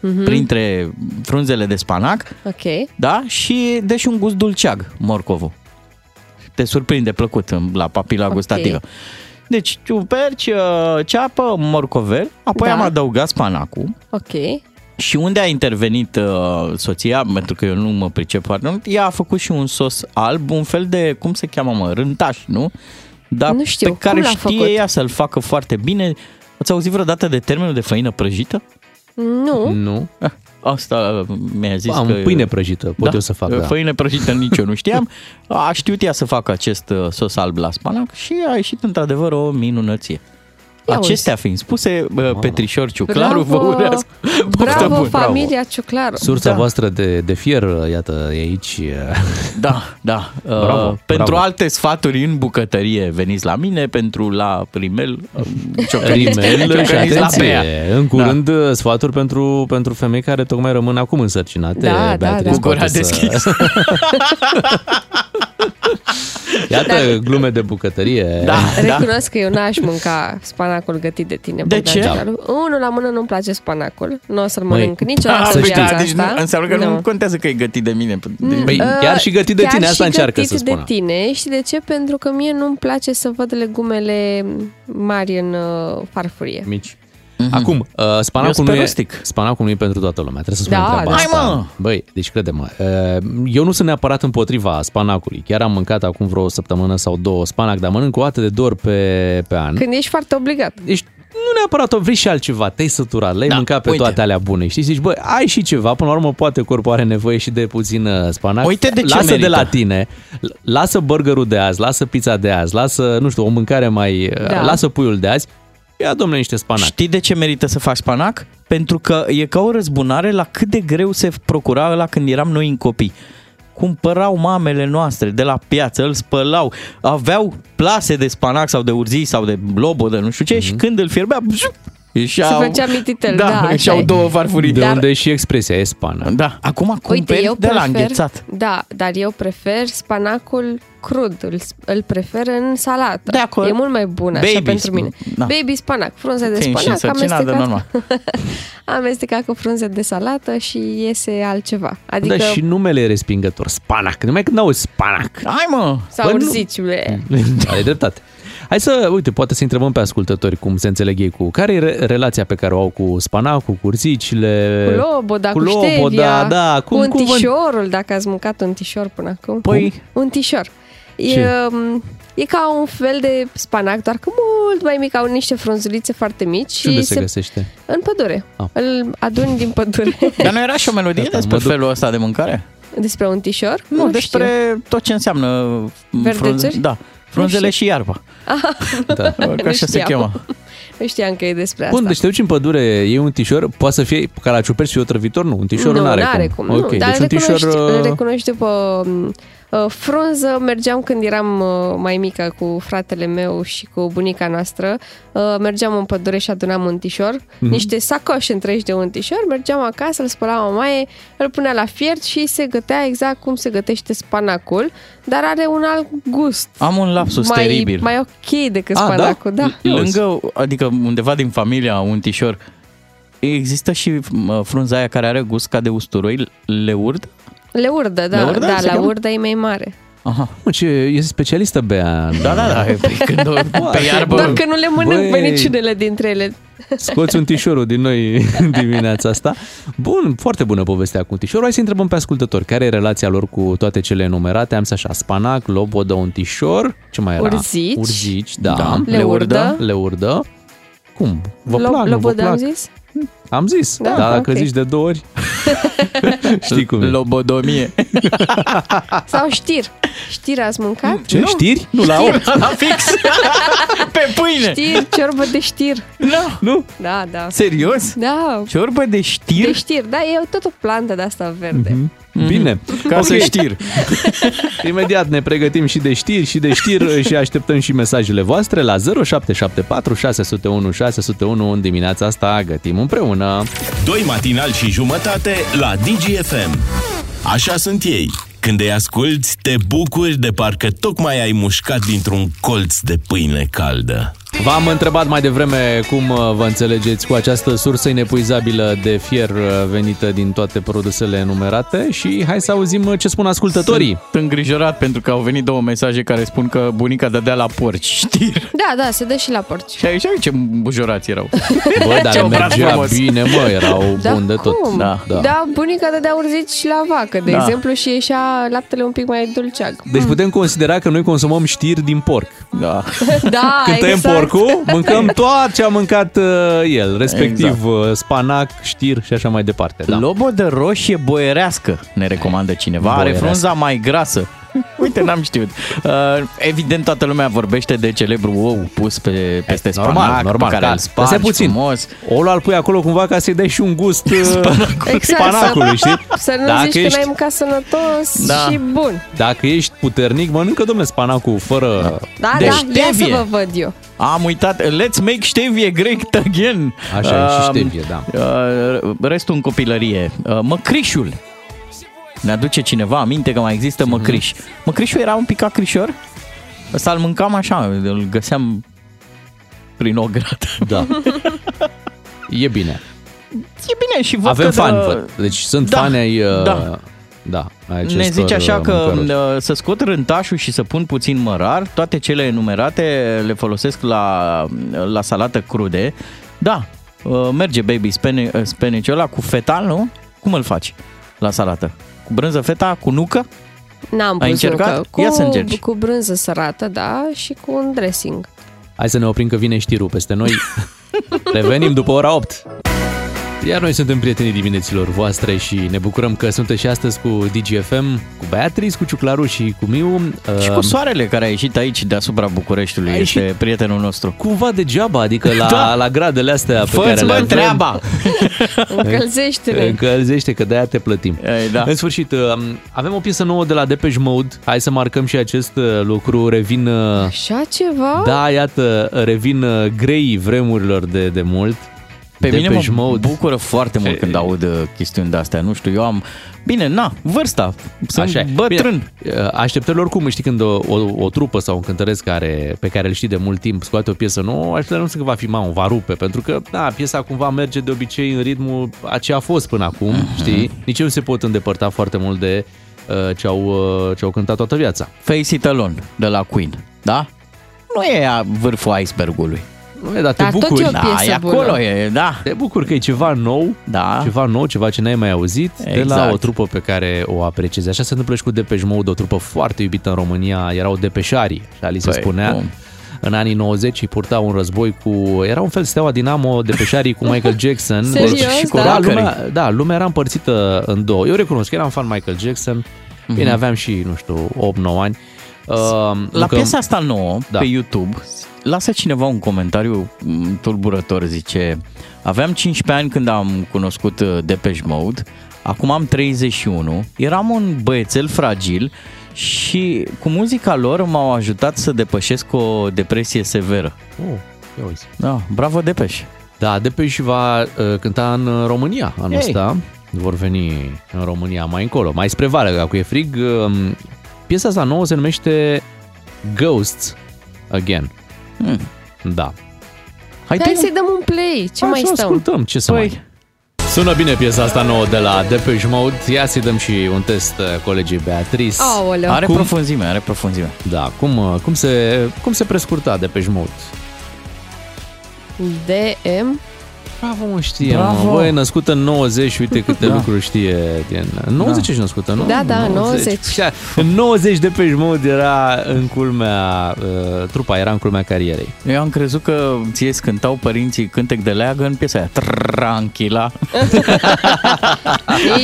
Mhm. printre frunzele de spanac. Ok. Da? Și dă și un gust dulceag, morcovul. Te surprinde plăcut în- la papila Ok. gustativă. Deci, ciuperci, uh, ceapă, morcovel, apoi Da. am adăugat spanacul Ok. și unde a intervenit uh, soția, pentru că eu nu mă pricep foarte mult, ea a făcut și un sos alb, un fel de, cum se cheamă mă, rântaș, nu? Dar Nu știu, pe care cum l-a știe făcut? ea să-l facă foarte bine. Ați auzit vreodată de termenul de făină prăjită? Nu. Nu. Asta mi-a zis Am că... pâine prăjită, pot eu să fac, da. Făină prăjită nici eu nu știam. A știut ea să facă acest uh, sos alb la spanac și a ieșit într-adevăr o minunăție. Ia Acestea fiind spuse, uh, Petrișor Ciuclaru vă Bravo! urează. poftă Bravo, bună. familia Ciuclaru. Sursa Da. voastră de, de fier, iată, e aici. Da, da. Uh, Bravo, pentru bravo. alte sfaturi în bucătărie veniți la mine, pentru la rimel, uh, ciocăniți- Rimel și ciocăniți la Bea. atenție, în curând da. sfaturi pentru, pentru femei care tocmai rămân acum însărcinate. Da, da, Beatrice, da. Cu gura poate să- deschisă. Iată glume de bucătărie. Da, da. Recunosc că eu n-aș mânca spanacul gătit de tine. De Bogdan ce? Ciuclaru. Unul la mână nu-mi place spanacul. Nu o să-l Măi, mănânc niciodată Ah, în păi viața da, deci nu, asta. înseamnă că nu contează că e gătit de mine. Păi, Uh, chiar și gătit de chiar tine, asta și încearcă gătit să spună. de tine. Și de ce? Pentru că mie nu-mi place să văd legumele mari în uh, farfurie. Mici. Acum, uh, Mhm. Eu spanacul sunt nu, e, rustic. spanacul nu e pentru toată lumea, trebuie să spunem Da, treaba da. asta. Hai, mă! Băi, deci crede-mă, uh, eu nu sunt neapărat împotriva spanacului. Chiar am mâncat acum vreo săptămână sau două spanac, dar mănânc o dată de două ori pe, pe an. Când ești foarte obligat. Deci nu neapărat o vrei și altceva, te-ai săturat, le-ai Da, mâncat pe uite. toate alea bune. Știi, zici, bă, ai și ceva, până la urmă poate corpul are nevoie și de puțin uh, spanac. Uite de ce lasă merită. de la tine, l- lasă burgerul de azi, lasă pizza de azi, lasă, nu știu, o mâncare mai... uh, Da. Lasă puiul de azi, ia domnule niște spanac. Știi de ce merită să faci spanac? Pentru că e ca o răzbunare la cât de greu se procura ăla când eram noi în copii. Cumpărau mamele noastre de la piață, îl spălau, aveau plase de spanac sau de urzii sau de lobo, de nu știu ce, și când îl fierbea, bzup, ieșeau, Se făcea mititel, da, da, așa ieșeau e. două farfurii. De Dar- unde e și expresia, e spană. Da, acum Uite, cumperi eu de la prefer, înghețat. Da, dar eu prefer spanacul crud, îl, îl prefer în salată. De acord. E mult mai bun așa Baby pentru mine. sp- da. Baby spanac, frunze de Țin și spanac, însărcinat de amestecat, normal. amestecat cu frunze de salată și iese altceva. Adică, Da, și numele e respingător, spanac. Numai când auzi spanac. Hai mă! sau Bă, nu. urziciule. Ai dreptate. Hai să, uite, poate să întrebăm pe ascultători cum se înțeleg ei cu... Care e re- relația pe care o au cu spanacul, cu urzicile? Cu loboda, cu, cu ștevia, loboda, da. Cum, cu cum vă- untișorul, dacă ați mâncat untișor până acum. Păi- Untișor. E, um, e ca un fel de spanac, doar că mult mai mic, au niște frunzulițe foarte mici. Și unde și se găsește? În pădure. Ah. Îl aduni din pădure. Dar nu era și o melodie Gata, despre mă duc. felul ăsta de mâncare? Despre un tișor? Nu, despre știu. tot ce înseamnă Verdețuri? Da, frunzele știu. și iarba. Da. Că Nu așa se știam. cheamă. Nu știam că e despre Bun, asta. deci te duci în pădure, e un tișor, poate să fie ca la ciuperci și otrăvitor? Nu, un tișor nu, nu, are cum. Ok, Nu, dar deci un recunoști, tișor... îl uh, recunoști după uh, frunză. Mergeam când eram uh, mai mică cu fratele meu și cu bunica noastră. Uh, mergeam în pădure și adunam un tișor, Mhm. niște sacoși întregi de un tișor. Mergeam acasă, îl spălam mamaie, îl punea la fiert și se gătea exact cum se gătește spanacul, dar are un alt gust. Am un lapsus mai, teribil. Mai ok decât A, spanacul, da. Lângă, adică undeva din familia, un tișor, există și mă, frunza aia care are gust ca de usturoi, le urd? Le urdă, da, Le urdă, da se la cheamă? urdă e mai mare. Aha. Mă, ce, e specialistă Bea. în- Da, da, da. Păi când o, pe iarbă... Doar că nu le mănânc pe Băi. niciunele dintre ele. Scoți un tișorul din noi dimineața asta. Bun, foarte bună povestea cu tișorul. Hai să întrebăm pe ascultători. Care e relația lor cu toate cele enumerate? Am să așa, spanac, lobodă, un tișor. Ce mai era? Urzici. Urzici, da. Da. Le urdă. Le urdă. Cum? Vă Lo- plac, nu vă lobodă am plac? zis? Am zis, Da, da, dar dacă ok. zici de două ori, știi cum e. Lobodomie. Sau știr. Știr ați mâncat? Ce, știri? Nu, la Știri. 8. La fix! Pe pâine! Știr, ciorbă de știr. Nu, nu. Da, da. Serios? Da. Ciorbă de știr? De știr, da, e tot o plantă de asta verde. Mhm. Bine. Ca Ok. să știr. Imediat ne pregătim și de știri și de știri și așteptăm și mesajele voastre la 0774 601 601 în dimineața asta gătim împreună. Doi matinal și jumătate la DGFM. Așa sunt ei. Când îi asculti, te bucuri de parcă tocmai ai mușcat dintr-un colț de pâine caldă. V-am întrebat mai devreme cum uh, vă înțelegeți cu această sursă inepuizabilă de fier uh, venită din toate produsele enumerate și hai să auzim uh, ce spun ascultătorii. Sunt îngrijorat pentru că au venit două mesaje care spun că bunica dădea la porci știri. Da, da, se dă și la porci. Și aici ce bujorați erau. Bă, dar Ce le obraz mergea frumos. bine, mă, erau Da, bun de tot. cum? Da. da, bunica dădea urzici și la vacă, de Da. exemplu, și ieșea laptele un pic mai dulceag. Deci putem considera că noi consumăm știri din porc. Da. Da, Când tăiem exact. Porcul, mâncăm tot ce a mâncat uh, el, respectiv Exact. uh, spanac, știr și așa mai departe. Da. Lobo de roșie boierească, ne recomandă cineva. Are Boierească. frunza mai grasă. Uite, n-am știut. Uh, evident, toată lumea vorbește de celebru ou pus pe, peste spanac, Normal, normal. pe care da. îl Dar spargi stai puțin. frumos. Oul îl pui acolo cumva ca să-i dai și un gust uh, Exact, spanacului, să, știi? Să nu Dacă zici că ești- n-ai mâncat sănătos Da. și bun. Dacă ești puternic, mănâncă, domnule, spanacul fără... Da, Deci da, ia să stevie. vă văd eu. Am uitat. Let's make stevie great again. Așa e, și Um, stevie, da. Uh, restul în copilărie. Uh, măcrișul. Ne aduce cineva aminte că mai există Mhm. măcriș. Măcrișul era un pic acrișor. Ăsta îl mâncam așa, îl găseam prin o grată. Da. E bine. E bine și văd Avem că fani, de- văd. Deci sunt Da, fani ai... uh, da. Da, ai Ne acestor, zice așa uh, că mâncăruri. uh, să scot rântașul și să pun puțin mărar, toate cele enumerate le folosesc la, la salată crude. Da, uh, merge baby spene, uh, speneciul ăla cu fetal, nu? Cum îl faci la salată? Cu brânză feta, cu nucă? N-am Ai pus încercat? nucă. Cu, Ia să încerci. Cu brânză sărată, da, și cu un dressing. Hai să ne oprim că vine știrul peste noi. Revenim după ora 8. Iar noi suntem prietenii dimineților voastre și ne bucurăm că sunteți și astăzi cu DGFM, cu Beatrice, cu Ciuclaru și cu Miu. Și Uh, cu soarele care a ieșit aici deasupra Bucureștiului, A este ieșit prietenul nostru. Cumva degeaba, adică la, Da. la gradele astea pe Fă-ți, care le mă, avem. treaba! Încălzește-ne. Încălzește, că de-aia te plătim. Ei, da. În sfârșit, um, avem o piesă nouă de la Depeche Mode. Hai să marcăm și acest uh, lucru. Revin... uh, Așa ceva? Da, iată, revin uh, grei vremurilor de, de mult. Pe mine Depeche mă Mode. bucură foarte mult când aud uh, chestiuni de-astea. Nu știu, eu am... Bine, na, vârsta. Sunt Așa e. bătrân. Bine, uh, așteptările oricum, știi, când o, o, o trupă sau un cântăresc care, pe care îl știi de mult timp scoate o piesă nouă, așteptările nu sunt că va fi mamă, va rupe, pentru că, da, piesa cumva merge de obicei în ritmul a ce a fost până acum, Mhm. știi? Nici eu nu se pot îndepărta foarte mult de uh, ce, au, uh, ce au cântat toată viața. Face It Alone, de la Queen, da? Nu e a vârful icebergului. Nu, dar te Dar tot bucuri. e o piesă Da, e bună. acolo, e, da. Te bucur că e ceva nou, Da. ceva nou, ceva ce n-ai mai auzit, de la Exact. o trupă pe care o apreciezi. Așa se întâmplă și cu Depeche Mode, o trupă foarte iubită în România, erau depeșarii, așa li se Păi, spunea. cum? În anii 90 îi purtau un război cu... Era un fel steaua Dinamo de peșarii cu Michael Jackson. Serios? Și cu, Da? da, lumea, da, lumea era împărțită în două. Eu recunosc că eram fan Michael Jackson. Bine, aveam și, nu știu, 8-9 ani. Uh, La încă- piesa asta nouă, Da. pe YouTube, lasă cineva un comentariu m, tulburător, zice Aveam 15 ani când am cunoscut uh, Depeche Mode, acum am 31, eram un băiețel fragil și cu muzica lor m-au ajutat să depășesc o depresie severă. Oh, ia uite. Da, bravo Depeche! Da, Depeche va uh, cânta în România anul Ei. ăsta. Vor veni în România mai încolo, mai spre vară, că e frig. Uh, piesa asta nouă se numește Ghosts Again. Hmm. Da. Hai, Hai dă-i să-i dăm un play, ce Hai mai să stăm? ascultăm, ce să Păi. mai... Sună bine piesa asta nouă de la Depeche Mode. Ia să-i dăm și un test uh, colegii Beatrice. Aoleu. Are Cum- profunzime, are profunzime. Da, cum, uh, cum, se, cum se prescurta Depeche Mode? DM. Bravo, mă, știe, Bravo. mă. Băi, e născut în 90, uite câte Da. lucruri știe. Din... În 90 ești născută, nu? Da, da, 90. În 90 de pe Mode era în culmea, uh, trupa era în culmea carierei. Eu am crezut că ție îți cântau părinții cântec de leagă în piesa aia. Tranquila.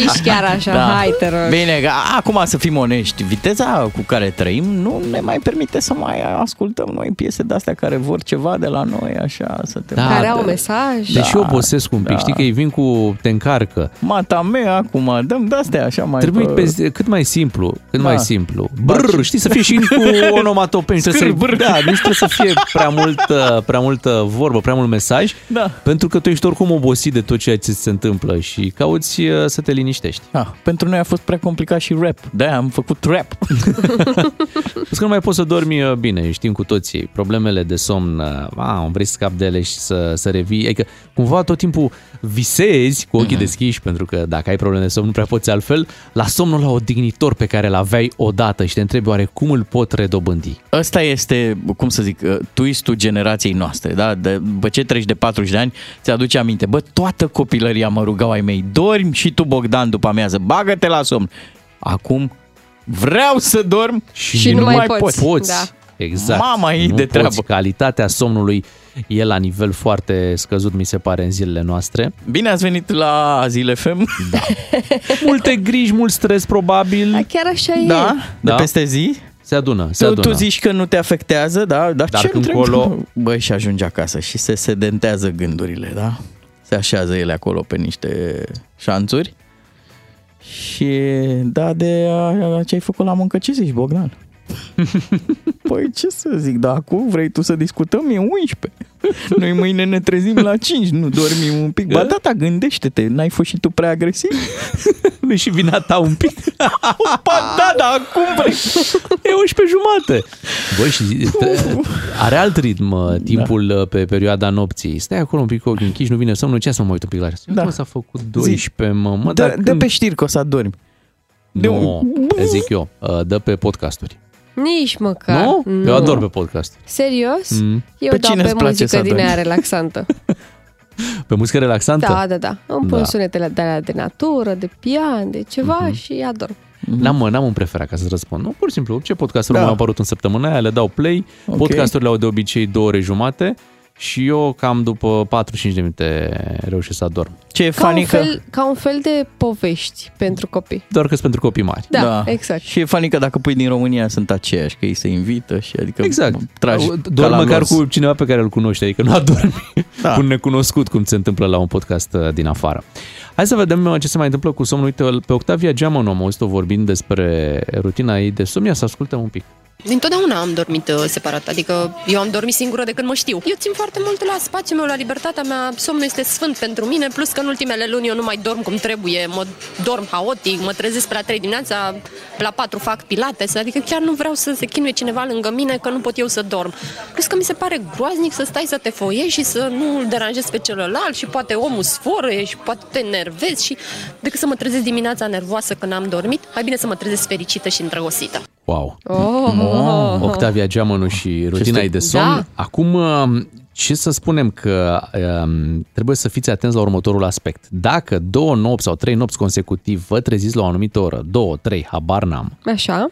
Ești chiar așa, Da. hai te rog. Bine, că acum să fim onești, viteza cu care trăim nu ne mai permite să mai ascultăm noi piese de-astea care vor ceva de la noi, așa, să te... Da, Care au da. mesaj. Deși Da, obosesc un pic, da. știi că ei vin cu te încarcă. Mata mea acum, dăm de-astea așa mai... Trebuie pe, zi- cât mai simplu, cât Da. mai simplu. Brr, știi, să fie și cu onomatopeni. Scâr, Trebuie brr. să, da, nu trebuie să fie prea multă, prea multă vorbă, prea mult mesaj, Da. pentru că tu ești oricum obosit de tot ceea ce ți se întâmplă și cauți uh, să te liniștești. Ah, pentru noi a fost prea complicat și rap. De-aia am făcut rap. Plus că nu mai poți să dormi uh, bine, știm cu toții. Problemele de somn, uh, a, vrei să scapi de ele și să, să revii. Adică cumva tot timpul visezi cu ochii mm-hmm. deschiși, pentru că dacă ai probleme de somn nu prea poți altfel, la somnul la odihnitor pe care îl aveai odată și te întrebi oare cum îl pot redobândi. Ăsta este, cum să zic, uh, twistul generației noastre, da? De, după ce treci de 40 de ani, ți-aduce aminte, bă, toată copilăria mă rugau ai mei, dormi și tu, Bogdan, după amiază, bagă-te la somn. Acum vreau să dorm și, Și nu mai poți. pot. Poți. Da. Exact. Mama ei nu de poți. treabă. Calitatea somnului e la nivel foarte scăzut, mi se pare, în zilele noastre. Bine ați venit la Zile FM. Da. Multe griji, mult stres, probabil. Da, chiar așa e. da? De Da. peste zi? Se adună, se Tu, adună. tu zici că nu te afectează, da? Dar, Dar ce când întreb? colo- Băi, și ajunge acasă și se sedentează gândurile, da? Se așează ele acolo pe niște șanțuri. Și da, de a, ce ai făcut la muncă, ce zici, Bogdan? Păi ce să zic, dar acum vrei tu să discutăm? E 11. Noi mâine ne trezim la 5, nu dormim un pic. Ba da, da, gândește-te, n-ai fost și tu prea agresiv? Nu și vina ta un pic. Ba da, da, acum vrei. E 11 jumate. Băi, și t- are alt ritm uh, timpul da. pe perioada nopții. Stai acolo un pic cu ochii închiși, nu vine somnul, ce să mă uit un pic la Da. da. s-a făcut 12, mă. mă De, dar de când- pe știri că o să adormi. de Nu, zic eu, uh, dă pe podcasturi. Nici măcar. Nu? Eu ador pe podcasturi. Serios? Mm. Eu Pe dau cine pe îți place muzică să din adormi? aia relaxantă. Pe muzică relaxantă? Da, da, da. Îmi pun Da. sunetele de alea de natură, de pian, de ceva Mhm. și adorm. N-am, mă, n-am un preferat ca să răspund. Nu, pur și simplu, ce podcasturi Da. da. au apărut în săptămâna aia, le dau play. Ok. Okay. Podcasturile au de obicei două ore jumate și eu cam după 45 de minute reușesc să adorm. Ce e Ca un, funny că... fel, ca un fel de povești pentru copii. Doar că sunt pentru copii mari. Da, exact. Și e funny că dacă pui din România sunt aceiași, că ei se invită și adică Exact. tragi Doar ca la măcar los. cu cineva pe care îl cunoști, adică nu adormi Da. da. cu un necunoscut, cum se întâmplă la un podcast uh, din afară. Hai să vedem uh, ce se mai întâmplă cu somnul. Uite, pe Octavia Geamănu am auzit-o vorbind despre rutina ei de somn. Ia să ascultăm un pic. Dintotdeauna am dormit uh, separat, adică eu am dormit singură de când mă știu. Eu țin foarte mult la spațiul meu, la libertatea mea, somnul este sfânt pentru mine, plus că în ultimele luni eu nu mai dorm cum trebuie, mă dorm haotic, mă trezesc pe la 3 dimineața, la 4 fac pilates, adică chiar nu vreau să se chinuie cineva lângă mine că nu pot eu să dorm. Plus că mi se pare groaznic să stai să te foiești și să nu îl deranjezi pe celălalt și poate omul sforă și poate te nervezi și decât să mă trezesc dimineața nervoasă când am dormit, mai bine să mă trezesc fericită și îndrăgostită. Wow! Oh, Octavia Geamănu și rutina este- ei de somn. Da. Acum, uh, ce să spunem că um, trebuie să fiți atenți la următorul aspect. Dacă două nopți sau trei nopți consecutiv vă treziți la o anumită oră, două, trei, habar n-am, Așa?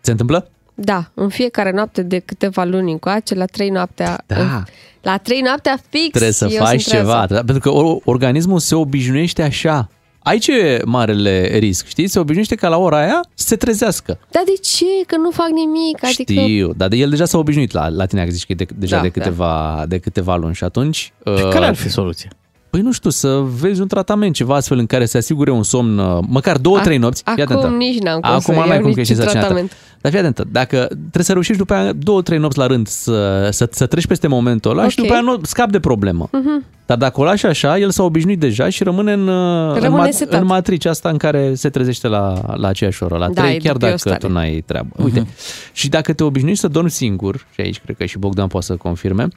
se întâmplă? Da, în fiecare noapte de câteva luni încoace, la trei noaptea... Da. La trei noaptea fix Trebuie să eu faci sunt trează. ceva, da? pentru că or- organismul se obișnuiește așa. Aici e marele risc, știi? Se obișnuiește ca la ora aia să se trezească. Dar de ce? Că nu fac nimic, adică... Știu, dar de el deja s-a obișnuit la, la tine, că zici că e de, deja Da, de, da. câteva, de câteva luni și atunci... Și care ar fi soluția? Păi nu știu, să vezi un tratament, ceva astfel în care să asigure un somn, uh, măcar două, Ac- trei nopți. Fii acum atentă. nici n-am cum Acum să n-ai iau cum că nici ești însărcinată. tratament. Dar fii atentă, dacă trebuie să reușești după aia două, trei nopți la rând să, să, să treci peste momentul ăla și Ok. după aia nu scapi de problemă. Mhm. Dar dacă o lași așa, el s-a obișnuit deja și rămâne în, uh, în, Rămâne ma- setat. în matricea asta în care se trezește la, la aceeași oră, la Da, 3, e chiar dubios dacă tare. tu n-ai treabă. Uite, și dacă te obișnuiești să dormi singur, și aici cred că și Bogdan poate să confirme,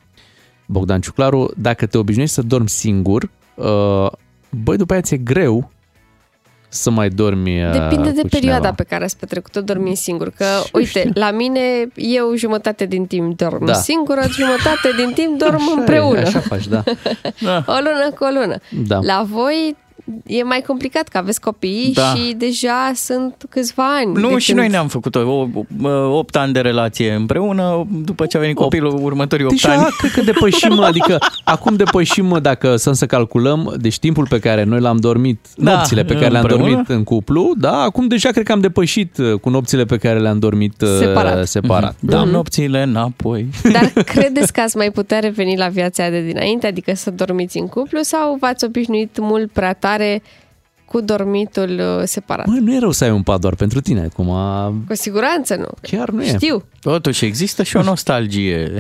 Bogdan Ciuclaru, dacă te obișnuiești să dormi singur, uh, băi, după aia ți-e greu să mai dormi uh, Depinde de cu perioada cineva. pe care ați petrecut-o dormind singur. Că, uite, la mine, eu jumătate din timp dorm Da. singură, jumătate din timp dorm Așa e, împreună. așa faci, da. o lună cu o lună. Da. La voi e mai complicat că aveți copii Da. și deja sunt câțiva ani. Nu, de și când- noi ne-am făcut o, o, o, 8 ani de relație împreună, după ce a venit copilul următorii 8 Deja ani. cred că depășim, adică acum depășim, dacă să să calculăm, deci timpul pe care noi l-am dormit, Da, nopțile pe care le-am împreună. dormit în cuplu, da, acum deja cred că am depășit uh, cu nopțile pe care le-am dormit uh, Separat. separat. Da, Mhm. nopțile înapoi. Dar credeți că ați mai putea reveni la viața de dinainte, adică să dormiți în cuplu sau v-ați obișnuit mult prea tare cu dormitul uh, separat? Mă, nu e rău să ai un pat doar pentru tine, acum Cu siguranță nu. chiar nu e. Știu. Totuși există și o nostalgie.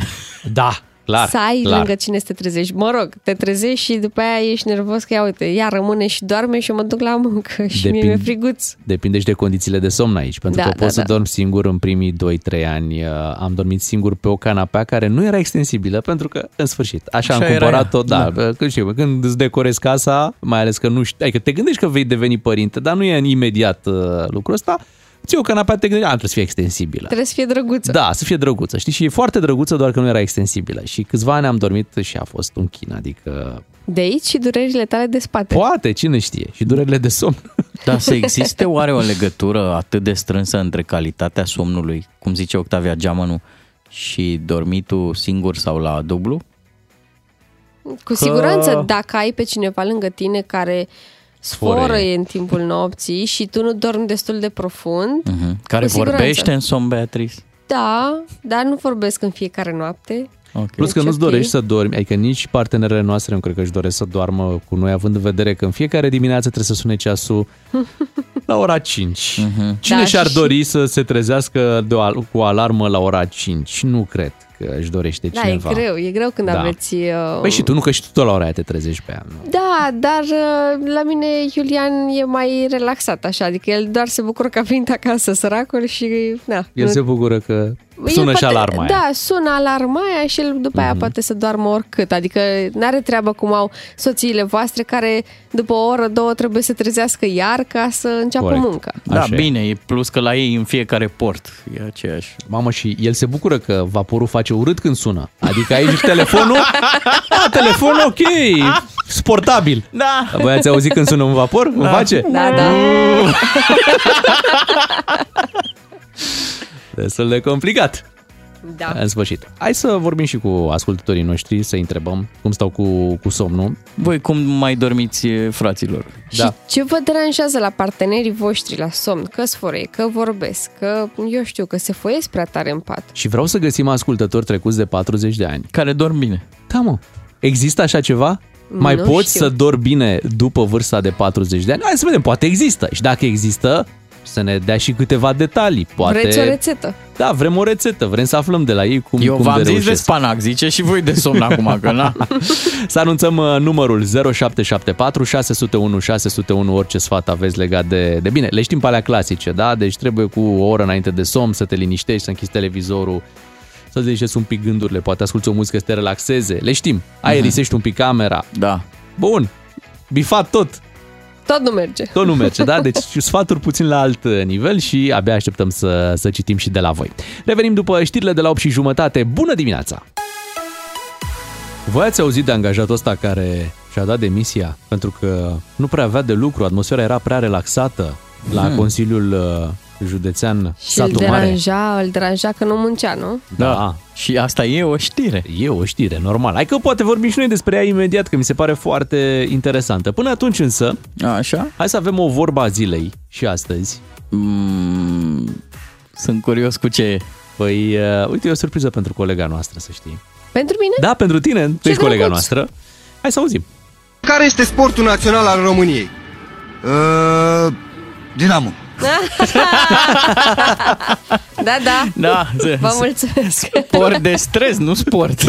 Da, clar. să ai clar. lângă cine să te trezești. Mă rog, te trezești și după aia ești nervos că, ia uite, ea rămâne și doarme și eu mă duc la muncă și mie Depind- mi-e friguț. Depinde și de condițiile de somn aici, pentru Da, că da, poți să da. dormi singur în primii 2-3 ani. Uh, Am dormit singur pe o canapea care nu era extensibilă, pentru că, în sfârșit, așa, Așa am era cumpărat-o, ea, da, da. da. Când, știu, când îți decorezi casa, mai ales că nu știi, adică te gândești că vei deveni părinte, dar nu e în imediat uh, lucrul ăsta, ți o canapea, te gândești, a, trebuie să fie extensibilă. Trebuie să fie drăguță. Da, să fie drăguță, știi? Și e foarte drăguță, doar că nu era extensibilă. Și câțiva ani am dormit și a fost un chin, adică De aici și durerile tale de spate. poate, cine știe, și durerile de somn. Dar să existe oare o legătură atât de strânsă între calitatea somnului, cum zice Octavia Geamănu, și dormitul singur sau la dublu? Cu siguranță, dacă ai pe cineva lângă tine care Sforăie. sforăie în timpul nopții și tu nu dormi destul de profund, Mhm. Care Cu siguranță. vorbește în somn, Beatrice? da, dar nu vorbesc în fiecare noapte. Okay. Plus că Deci, nu-ți ok. dorești să dormi, adică nici partenerele noastre nu cred că își doresc să doarmă cu noi, având în vedere că în fiecare dimineață trebuie să sune ceasul la ora 5. Mhm. Cine Da, și-ar și- dori să se trezească de o, al- cu o alarmă la ora 5? Nu cred că își dorește Da, cineva. e greu, e greu când Da. aveți... Uh... Păi și tu, nu că și tu tot la ora aia te trezești pe ea. Nu? Da, dar uh, la mine Iulian e mai relaxat așa, adică el doar se bucură că a venit acasă săracul și na. El nu- se bucură că El sună și poate- alarma aia. Mhm. Da, sună alarma aia și el după aia poate să doarmă oricât. Adică n-are treabă cum au soțiile voastre care după o oră, două trebuie să trezească iar ca să înceapă Corect. munca. Da, Așa e. bine, e plus că la ei în fiecare port e aceeași. Mamă, și el se bucură că vaporul face urât când sună. Adică aici telefonul, da, telefonul ok, sportabil. Da. Voi ați auzit când sună un vapor? Da. Îmi face? Da, da. Destul de complicat. Da. În sfârșit. Hai să vorbim și cu ascultătorii noștri, să întrebăm cum stau cu, cu somnul. Voi cum mai dormiți, fraților? Da. Și ce vă deranjează la partenerii voștri la somn? Că sfărăie, că vorbesc, că eu știu, că se foiesc prea tare în pat. Și vreau să găsim ascultători trecuți de 40 de ani. Care dorm bine. Da, mă. Există așa ceva? Mai Nu poți știu. să dormi bine după vârsta de 40 de ani? Hai să vedem, poate există. Și dacă există, să ne dea și câteva detalii. Poate... Vreți o rețetă? Da, vrem o rețetă, vrem să aflăm de la ei cum, Eu cum v-am de zis de reușesc. spanac, zice și voi de somn acum, că na. Să anunțăm uh, numărul 0774 601 601, orice sfat aveți legat de, de bine. Le știm pe alea clasice, da? Deci trebuie cu o oră înainte de somn să te liniștești, să închizi televizorul, să-ți liniștești un pic gândurile, poate asculti o muzică să te relaxeze. Le știm. Aerisești un pic camera. Da. Bun. Bifat tot. Tot nu merge. Tot nu merge, da? Deci sfaturi puțin la alt nivel și abia așteptăm să, să citim și de la voi. Revenim după știrile de la 8 și jumătate. Bună dimineața! Voi ați auzit de angajatul ăsta care și-a dat demisia pentru că nu prea avea de lucru, atmosfera era prea relaxată la Hmm. Consiliul uh, Județean Și îl Satu Mare. deranja, îl deranja că nu muncea, nu? Da. Și asta e o știre. E o știre, normal. Hai că poate vorbim și noi despre ea imediat, că mi se pare foarte interesantă. Până atunci însă, Așa? hai să avem o vorba a zilei și astăzi. Mm, sunt curios cu ce e. Păi, uh, uite, e o surpriză pentru colega noastră, să știi. Pentru mine? Da, pentru tine, tu Ce ești colega drăguț. noastră. Hai să auzim. Care este sportul național al României? Uh, Dinamo. Da, da. Da, Vă mulțumesc. Sport de stres, nu sport.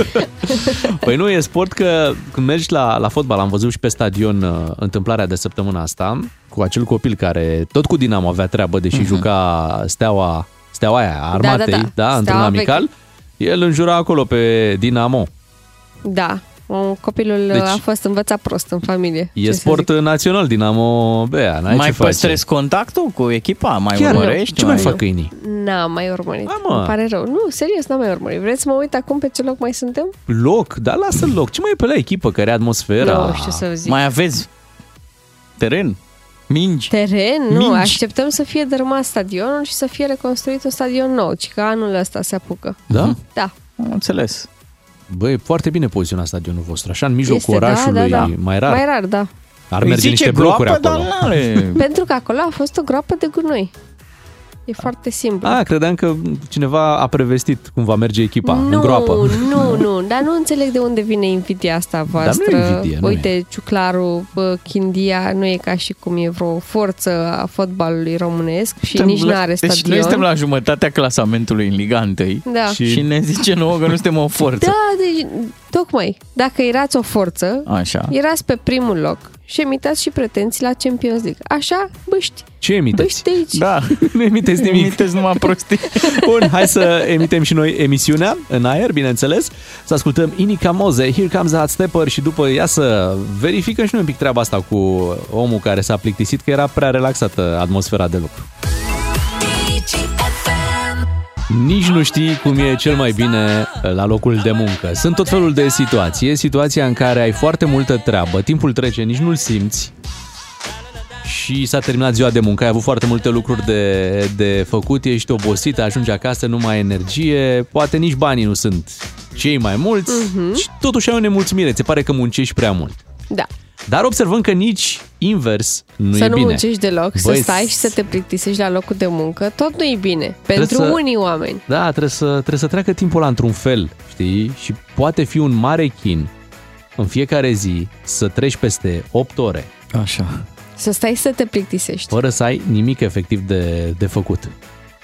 Păi nu, e sport că când mergi la, la fotbal, am văzut și pe stadion uh, întâmplarea de săptămâna asta, cu acel copil care tot cu Dinamo avea treabă, deși Mhm. juca steaua, steaua aia, a armatei, da, da. într-un Steaua amical, el înjura acolo pe Dinamo. Da, un- copilul Deci- deci, a fost învățat prost în familie. E Ce să sport național, Dinamo Bea, n-ai mai ce face. păstrezi contactul cu echipa? Mai Chiar, urmărești? ce mai fac câinii? zic? N-am mai urmărit. Hai, mă. Îmi pare rău. Nu, serios, n-am mai urmărit. Vreți să mă uit acum pe ce loc mai suntem? Loc, dar lasă loc. Ce mai e pe la echipă care are atmosfera? Nu știu să zic. Mai aveți teren? Mingi? Teren? Nu, Mingi. așteptăm să fie dărâmat stadionul și să fie reconstruit un stadion nou, ci că anul ăsta se apucă. Da? Da. Am înțeles. Băi, e foarte bine poziționat stadionul vostru. Așa, în mijlocul Este, da, orașului, da, da. mai rar. Mai rar, da. Ar Îi merge zice niște blocuri groapă, acolo. dar n-are. Pentru că acolo a fost o groapă de gunoi. E foarte simplu. A, credeam că cineva a prevestit cum va merge echipa nu, în groapă. Nu, nu, dar nu înțeleg de unde vine invidia asta voastră. nu e invidie, nu Uite, Ciuclaru, bă, Chindia, nu e ca și cum e vreo forță a fotbalului românesc și Suntem nici la- nu are Deci stadion. noi suntem la jumătatea clasamentului în Liga 1 Da. și... și ne zice nouă că nu suntem o forță. Da, deci, tocmai, dacă erați o forță, Așa. erați pe primul loc și emitați și pretenții la Champions League. Așa, băști. Ce emiteți? Băști de aici. Da. nu emiteți nimic. Emiteți numai prostii. Bun, hai să emitem și noi emisiunea în aer, bineînțeles. Să ascultăm Inica Moze, Here Comes the Hot Stepper și după ea să verificăm și noi un pic treaba asta cu omul care s-a plictisit că era prea relaxată atmosfera de lucru. Nici nu știi cum e cel mai bine la locul de muncă. Sunt tot felul de situații. Situația în care ai foarte multă treabă, timpul trece, nici nu-l simți și s-a terminat ziua de muncă, ai avut foarte multe lucruri de, de făcut, ești obosit, ajungi acasă, nu mai ai energie, poate nici banii nu sunt cei mai mulți Mhm. și totuși ai o nemulțumire, ți se pare că muncești prea mult. Da. Dar observăm că nici invers nu să e nu bine. muncești deloc, Băi, să stai și să te plictisești la locul de muncă, tot nu e bine. Pentru să- unii oameni. Da, trebuie să, trebuie să treacă timpul ăla într-un fel, știi? Și poate fi un mare chin în fiecare zi să treci peste 8 ore Așa. Să stai să te plictisești. fără să ai nimic efectiv de, de făcut.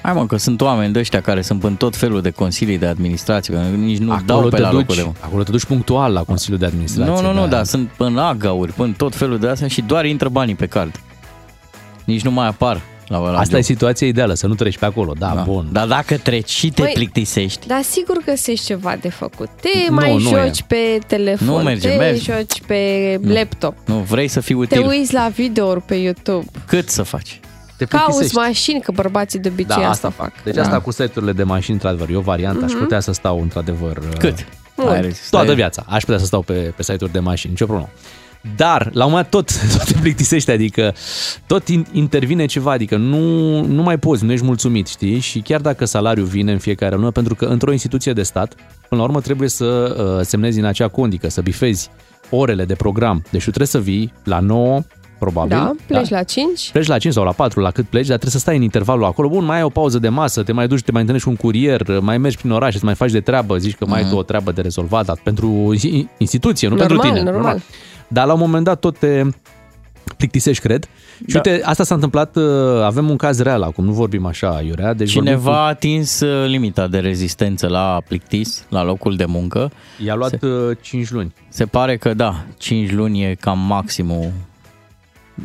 Hai mă, că sunt oameni de ăștia care sunt în tot felul de consilii de administrație, că nici nu Acolo dau pe te la duci, locul de muncă. acolo te duci punctual la Consiliul de Administrație. Nu, nu, nu, da. dar sunt până agauri, până tot felul de astea și doar intră banii pe card. Nici nu mai apar la, la Asta job. e situația ideală, să nu treci pe acolo, da, Da. bun. Dar dacă treci și te Măi, plictisești, Dar sigur găsești ceva de făcut. Te Nu, mai nu joci e. pe telefon, Nu merge, te merge. joci pe Nu. laptop, nu vrei să fii te util, uiți la videouri pe YouTube, cât să faci? Te cauți plictisești. mașini, că bărbații de obicei Da, asta fac. Deci Da. asta cu site-urile de mașini, într-adevăr, e o variantă. Aș Mhm. putea să stau, într-adevăr... uh, Cât? Mult. Ai rezistat? Toată viața. Aș putea să stau pe, pe site-uri de mașini, nicio problemă. Dar, la un moment dat, tot, tot te plictisești, adică tot in- intervine ceva, adică nu, nu mai poți, nu ești mulțumit, știi? Și chiar dacă salariul vine în fiecare lună, pentru că într-o instituție de stat, până la urmă trebuie să uh, semnezi în acea condică, să bifezi orele de program. Deci tu trebuie să vii la 9, probabil. Da, pleci la 5. Pleci la 5 sau la 4, la cât pleci, dar trebuie să stai în intervalul acolo. Bun, mai ai o pauză de masă, te mai duci, te mai întâlnești cu un curier, mai mergi prin oraș, îți mai faci de treabă, zici că mai ai tu o treabă de rezolvat, dar pentru i- instituție, nu Normal, pentru tine. normal. Dar la un moment dat tot te plictisești, cred. Și Da. uite, asta s-a întâmplat, uh, avem un caz real acum, nu vorbim așa, Iurea. Deci vorbim Cineva a atins uh, limita de rezistență la plictis, la locul de muncă. Cu... I-a luat Se- Se... 5 luni. Se pare că da, 5 luni e cam maximul.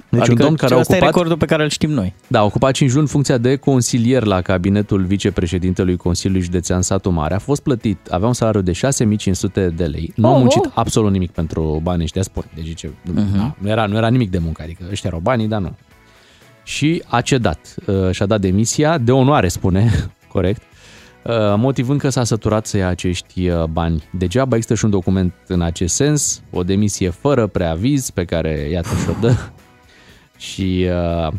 Deci adică un domn care a asta e ocupat, recordul pe care îl știm noi. da, a ocupat 5 luni funcția de consilier la cabinetul vicepreședintelui Consiliului Județean Satu Mare. A fost plătit, avea un salariu de 6500 de lei. Nu a Oho. muncit absolut nimic pentru banii ăștia, spun. Deci ce, Mhm. da, nu, era, nu era nimic de muncă, adică ăștia erau banii, dar nu. Și a cedat, uh, și-a dat demisia, de onoare, spune, corect, uh, motivând că s-a săturat să ia acești uh, bani. Degeaba există și un document în acest sens, o demisie fără preaviz pe care, iată, și-o dă. și, uh,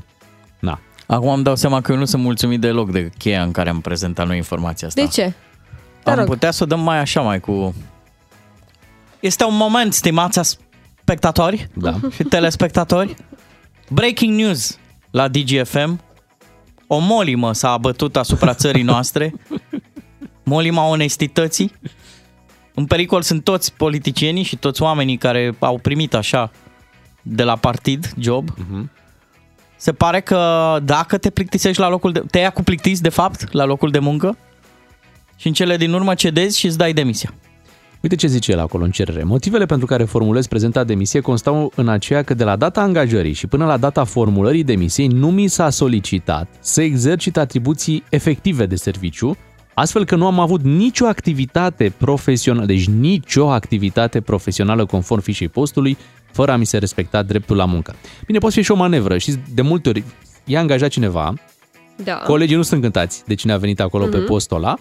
na. Acum îmi dau seama că eu nu sunt mulțumit deloc de cheia în care am prezentat noi informația asta. De ce? Te Am rog. putea să o dăm mai așa, mai cu... Este un moment, stimați spectatori da. și telespectatori. Breaking news la DGFM. O molimă s-a abătut asupra țării noastre. Molima onestității. În pericol sunt toți politicienii și toți oamenii care au primit așa de la partid job. Mhm. Se pare că dacă te plictisești la locul de... Te ia cu plictis, de fapt, la locul de muncă și în cele din urmă cedezi și îți dai demisia. Uite ce zice el acolo în cerere. Motivele pentru care formulez prezenta demisie constau în aceea că de la data angajării și până la data formulării demisiei nu mi s-a solicitat să exercit atribuții efective de serviciu, astfel că nu am avut nicio activitate profesională, deci nicio activitate profesională conform fișei postului, fără a mi se respecta dreptul la muncă. Bine, poate fi și o manevră și de multe ori e angajat cineva, Da. Colegii nu sunt încântați de cine a venit acolo pe Mhm. postul ăla.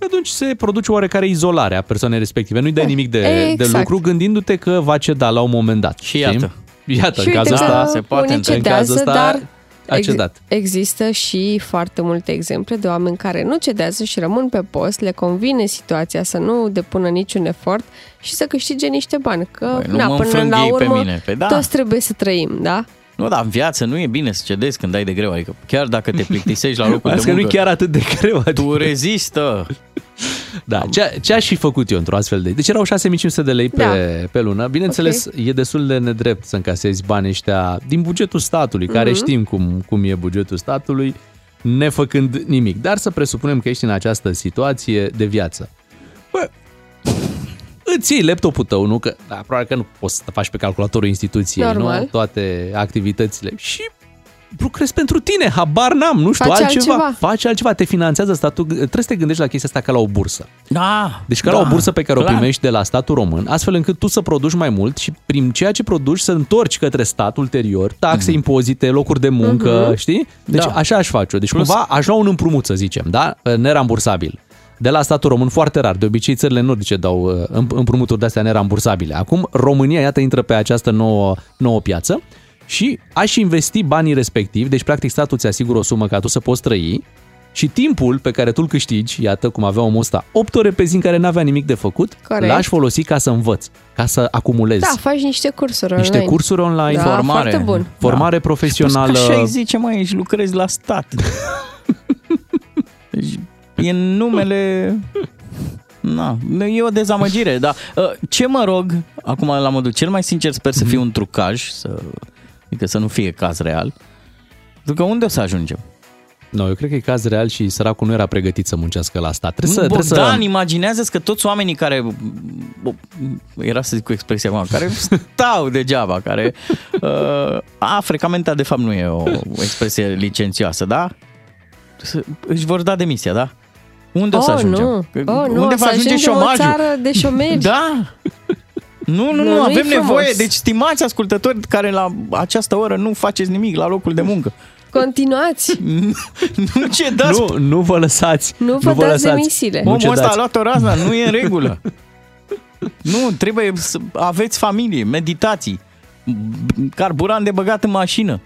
Atunci se produce oarecare izolare a persoanei respective. Nu-i dai nimic de, de exact. lucru gândindu-te că va ceda la un moment dat. Și iată. Iată, și în uite cazul că ăsta unii în cazul cedează, ăsta dar a cedat. există și foarte multe exemple de oameni care nu cedează și rămân pe post, le convine situația să nu depună niciun efort și să câștige niște bani. Că, Băi, nu na, mă până la înfrânghei pe urmă, mine. Păi da. toți trebuie să trăim, da? Nu, dar în viață nu e bine să cedezi când dai de greu. Adică chiar dacă te plictisești la locul de Asta că muncă... nu e chiar atât de greu. Adică. Tu rezistă. Da, ce, ce aș fi făcut eu într-o astfel de... Deci erau 6500 de lei pe, Da. pe lună. Bineînțeles, okay. e destul de nedrept să încasezi banii ăștia din bugetul statului, care Mhm. știm cum, cum e bugetul statului, nefăcând nimic. Dar să presupunem că ești în această situație de viață. Bă, îți iei laptopul tău, nu? Că, da, probabil că nu poți să faci pe calculatorul instituției, Normal. nu? Toate activitățile. Și lucrezi pentru tine, habar n-am, nu știu, Faci altceva. altceva. Faci altceva, te finanțează statul. Trebuie să te gândești la chestia asta ca la o bursă. Da. Deci ca da, la o bursă pe care clar. o primești de la statul român, astfel încât tu să produci mai mult și prin ceea ce produci să întorci către stat ulterior, taxe, Mhm. impozite, locuri de muncă, Mhm. știi? Deci Da. așa aș face-o. Deci Plus- cumva aș lua un împrumut, să zicem, da? Nerambursabil. De la statul român foarte rar. De obicei țările nordice dau uh, împ- împrumuturi de-astea nerambursabile. Acum România, iată, intră pe această nouă, nouă piață și aș investi banii respectivi, deci practic statul ți asigură o sumă ca tu să poți trăi și timpul pe care tu îl câștigi, iată cum avea omul ăsta, 8 ore pe zi în care n-avea nimic de făcut, Corect. l-aș folosi ca să învăț, ca să acumulez. Da, faci niște cursuri Niște online. cursuri online, da, formare. foarte bun. Formare profesională. Așa îi zice, mai ești lucrezi la stat. deci, e în numele... Na, e o dezamăgire, dar uh, ce mă rog, acum la modul cel mai sincer sper să fie un trucaj, să, adică să nu fie caz real, pentru că unde o să ajungem? Nu, eu cred că e caz real și săracul nu era pregătit să muncească la stat. Trebuie să, trebuie Bogdan, să... imaginează că toți oamenii care, bo- era să zic cu expresia acum, care stau degeaba, care, uh, a, frecamenta de fapt nu e o, o expresie licențioasă, da? Să- Își vor da demisia, da? Unde o să Oh, ajungem? nu. Că- Oh, nu, Unde o să va ajunge ajungem o șomajul? țară de șomeri. Da! Nu, nu, Nu, nu, nu-i avem frumos. nevoie. Deci, stimați ascultători care la această oră nu faceți nimic la locul de muncă. Continuați. nu cedați. Nu, nu vă lăsați. Nu vă dați demisiile. Nu Omul ăsta a cedați. luat o razna, nu e în regulă. nu, trebuie să aveți familie, meditații, carburant de băgat în mașină,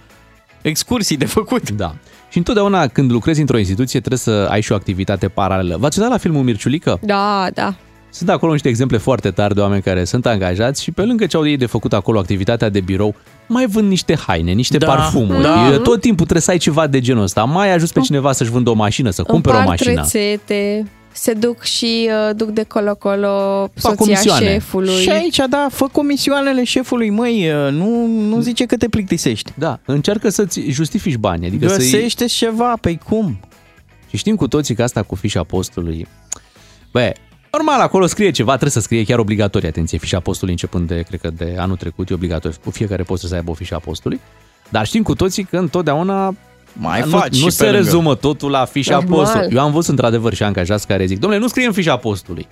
excursii de făcut. Da. Și întotdeauna când lucrezi într-o instituție trebuie să ai și o activitate paralelă. V-ați uitat la filmul Mirciulică? Da, da. Sunt acolo niște exemple foarte tari de oameni care sunt angajați și pe lângă ce au ei de făcut acolo activitatea de birou, mai vând niște haine, niște Da, parfumuri. da. E, Tot timpul trebuie să ai ceva de genul ăsta. Mai ajuns pe cineva să-și vândă o mașină, să cumpere o Împart mașină. rețete, se duc și uh, duc de colo-colo soția comisioane. șefului. Și aici, da, fă comisioanele șefului, măi, nu, nu zice că te plictisești. Da, încearcă să-ți justifici bani. Adică să Găsește ceva, pe cum? Și știm cu toții că asta cu fișa postului... Bă, normal, acolo scrie ceva, trebuie să scrie chiar obligatorie, atenție, fișa postului începând de, cred că de anul trecut, e obligatoriu, cu fiecare post să aibă o fișa postului. Dar știm cu toții că întotdeauna Mai nu, faci nu și se pe lângă. rezumă totul la fișa Normal. postului. Eu am văzut într-adevăr și angajați care zic, domnule, nu scrie în fișa postului.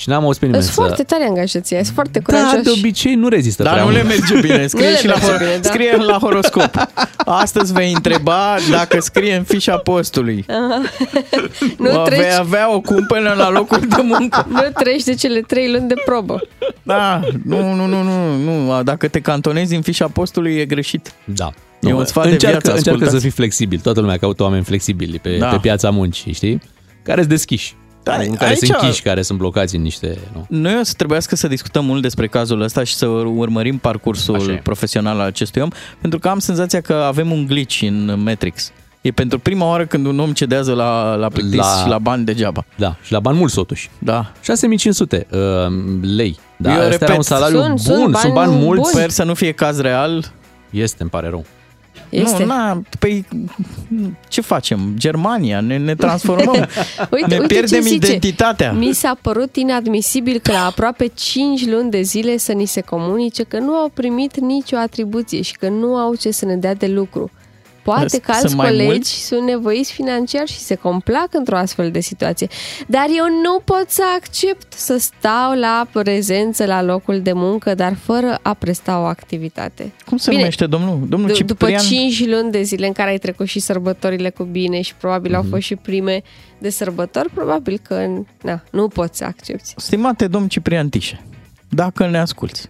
Și n-am auzit pe nimeni Sunt să... foarte tare angajații, sunt foarte Da, curajoși. de obicei nu rezistă Dar prea nu le mult. merge bine, scrie, Nu le și la, merge hor- bine, da. scrie la horoscop. Astăzi vei întreba dacă scrie în fișa postului. nu, Vei treci, avea o cumpănă la locul de muncă. nu treci de cele trei luni de probă. Da, nu, nu, nu, nu, nu. Dacă te cantonezi în fișa postului e greșit. Da. E un sfat de încearcă, viață, încearcă să ascultați. fii flexibil. Toată lumea caută oameni flexibili pe, Da. pe piața muncii, știi? Care sunt deschiși. Da, care, care aici- sunt închiși, care sunt blocați în niște... Nu? Noi o să trebuiască să discutăm mult despre cazul ăsta și să urmărim parcursul Așa e. profesional al acestui om, pentru că am senzația că avem un glitch în Matrix. E pentru prima oară când un om cedează la, la plictis La- și la bani degeaba. Da, și la bani mulți totuși. Da. 6500 uh, lei. Da, Eu asta repet, era un salariu sunt- bun, sunt sunt bani bani, mulți. buni. Sper să nu fie caz real. Este, îmi pare rău. Este. Nu, na, păi ce facem? Germania, ne, ne transformăm. Uite, ne uite pierdem ce zice. identitatea. Mi s-a părut inadmisibil că la aproape 5 luni de zile să ni se comunice că nu au primit nicio atribuție și că nu au ce să ne dea de lucru. Poate Sunt că alți mai colegi mulți? sunt nevoiți financiar și se complac într-o astfel de situație. Dar eu nu pot să accept să stau la prezență la locul de muncă, dar fără a presta o activitate. Cum se Bine, numește domnul? Domnul D- după Ciprian? 5 luni de zile în care ai trecut și sărbătorile cu bine și probabil Mhm. au fost și prime de sărbători, probabil că na, nu poți să accepti. Stimate domn Ciprian Tișe, dacă ne asculți,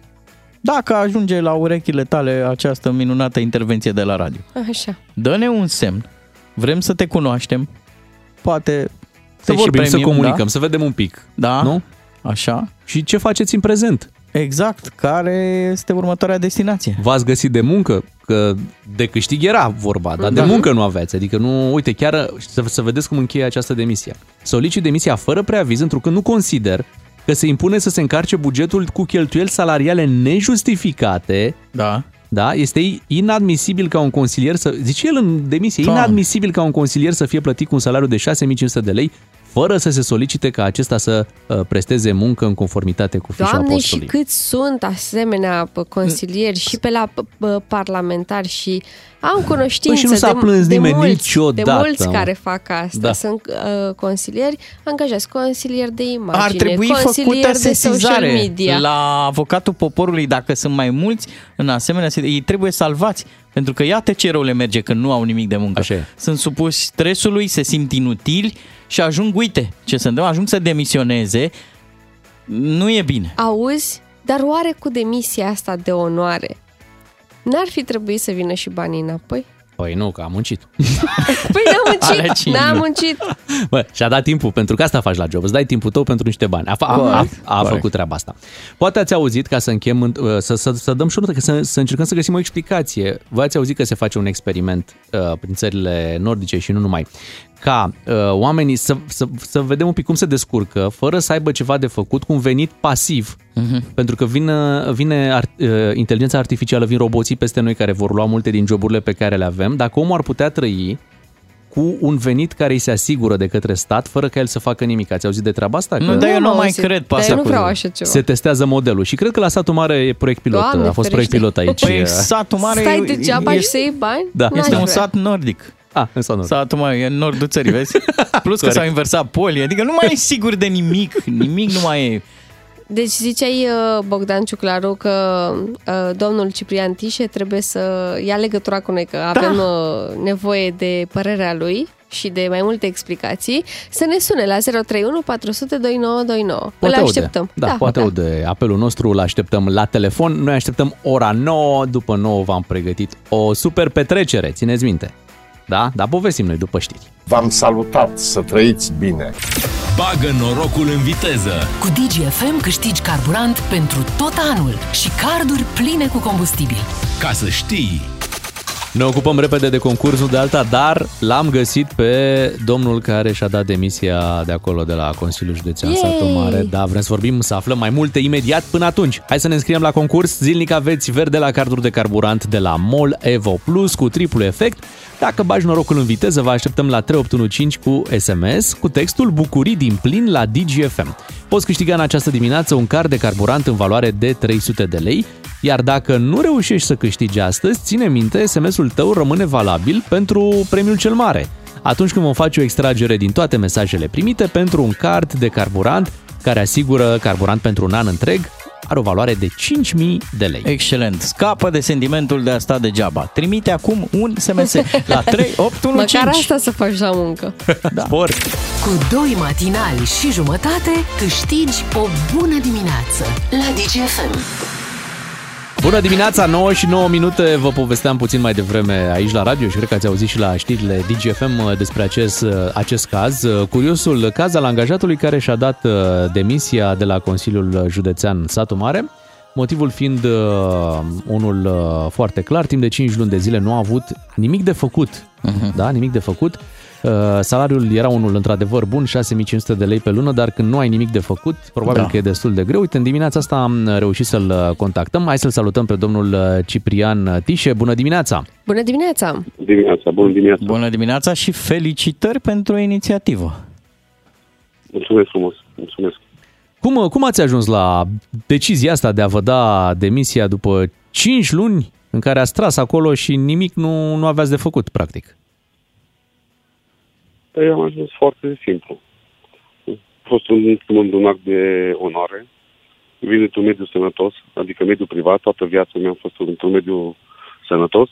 dacă ajunge la urechile tale această minunată intervenție de la radio, Așa. dă-ne un semn, vrem să te cunoaștem, poate Să te și vorbim, să premiem, comunicăm, da? să vedem un pic. Da, Nu? așa. Și ce faceți în prezent? Exact, care este următoarea destinație? V-ați găsit de muncă? Că de câștig era vorba, dar Da. de muncă nu aveți. Adică nu, uite, chiar să, să vedeți cum încheie această demisie. Solicit demisia fără preaviz, întrucât nu consider că se impune să se încarce bugetul cu cheltuieli salariale nejustificate. Da. Da, este inadmisibil ca un consilier să, zice el în demisie, Da. inadmisibil ca un consilier să fie plătit cu un salariu de 6500 de lei fără să se solicite ca acesta să uh, presteze muncă în conformitate cu fișa Doamne, și postului. câți sunt asemenea pă, consilieri și pe la pă, pă, parlamentari și am cunoștință Păi și nu s-a de, plâns de nimeni mulți, niciodată, de mulți mă. care fac asta. Da. Sunt uh, consilieri angajați, consilieri de imagine, Ar trebui făcută consilieri de social sesizare media. la avocatul poporului dacă sunt mai mulți în asemenea situații. Ei trebuie salvați. Pentru că iată ce rău le merge când nu au nimic de muncă. Așa e. Sunt supuși stresului, se simt inutili și ajung, uite ce se întâmplă, ajung să demisioneze. Nu e bine. Auzi, dar oare cu demisia asta de onoare n-ar fi trebuit să vină și banii înapoi? Păi nu, că a muncit. Păi n-am Ale muncit, cinci n-am luni. muncit. Bă, și-a dat timpul, pentru că asta faci la job. Îți dai timpul tău pentru niște bani. A, fa- a, a, Corect, a corect. făcut treaba asta. Poate ați auzit, ca să închem, în- uh, să, să, să dăm și o notă, că să, să încercăm să găsim o explicație. Voi ați auzit că se face un experiment uh, prin țările nordice și nu numai, ca uh, oamenii să, să, să vedem un pic cum se descurcă, fără să aibă ceva de făcut, cu un venit pasiv. Mhm. Pentru că vine, vine art, uh, inteligența artificială, vin roboții peste noi care vor lua multe din joburile pe care le avem. Dacă omul ar putea trăi cu un venit care îi se asigură de către stat, fără ca el să facă nimic. Ați auzit de treaba asta? Nu, dar eu nu mai cred pe Dar asta eu nu cu- vreau așa ceva. Se testează modelul și cred că la satul mare e proiect pilot. Doamne a fost ferește. proiect pilot aici. Păi satul mare Stai e- degeaba e- și să iei bani? Da. N-aș Este un vrea. sat nordic. Ah, în sat nordic. Satul mare e în nordul țării, vezi? Plus că Corect. s-au inversat polii, adică nu mai e sigur de nimic, nimic nu mai e. Deci ziceai, uh, Bogdan Ciuclaru, că uh, domnul Ciprian Tișe trebuie să ia legătura cu noi, că Da. avem uh, nevoie de părerea lui și de mai multe explicații, să ne sune la 031 400 2929. Îl aude. așteptăm. Da, da poate da. aude apelul nostru, îl așteptăm la telefon. Noi așteptăm ora 9, după 9 v-am pregătit o super petrecere, țineți minte. Da? Dar povestim noi după știri. V-am salutat, să trăiți bine! Bagă norocul în viteză! Cu DGFM câștigi carburant pentru tot anul și carduri pline cu combustibil. Ca să știi! Ne ocupăm repede de concursul de alta, dar l-am găsit pe domnul care și-a dat demisia de acolo, de la Consiliul Județean Yay! Satul Mare. Da, vrem să vorbim, să aflăm mai multe imediat până atunci. Hai să ne înscriem la concurs. Zilnic aveți verde la carduri de carburant de la MOL Evo Plus cu triplu efect. Dacă bagi norocul în viteză, vă așteptăm la 3815 cu SMS cu textul Bucurii din plin la DGFM. Poți câștiga în această dimineață un card de carburant în valoare de 300 de lei, iar dacă nu reușești să câștigi astăzi, ține minte, SMS-ul tău rămâne valabil pentru premiul cel mare. Atunci când vom face o extragere din toate mesajele primite pentru un card de carburant care asigură carburant pentru un an întreg, are o valoare de 5.000 de lei. Excelent. Scapă de sentimentul de a sta degeaba. Trimite acum un SMS la 3815. Măcar asta să faci la muncă. Da. Sport. Cu doi matinali și jumătate câștigi o bună dimineață la DGFM. Bună dimineața, 9 și 9 minute. Vă povesteam puțin mai devreme aici la radio și cred că ați auzit și la știrile DGFM despre acest, acest caz. Curiosul caz al angajatului care și-a dat uh, demisia de la Consiliul Județean Satu Mare. Motivul fiind uh, unul uh, foarte clar, timp de 5 luni de zile nu a avut nimic de făcut. Uh-huh. Da, nimic de făcut. Uh, salariul era unul într-adevăr bun, 6500 de lei pe lună, dar când nu ai nimic de făcut, probabil Da. că e destul de greu. Uite, în dimineața asta am reușit să-l uh, contactăm. Hai să-l salutăm pe domnul uh, Ciprian Tișe. Bună dimineața! Bună dimineața! Dimineața, bună dimineața. Bună dimineața și felicitări pentru inițiativă. Mulțumesc frumos, mulțumesc. Cum, uh, cum ați ajuns la decizia asta de a vă da demisia după 5 luni în care ați tras acolo și nimic nu, nu aveați de făcut, practic? Păi am ajuns foarte simplu. A fost un, un, un act de onoare. Vin într-un mediu sănătos, adică mediu privat. Toată viața mea a fost într-un mediu sănătos.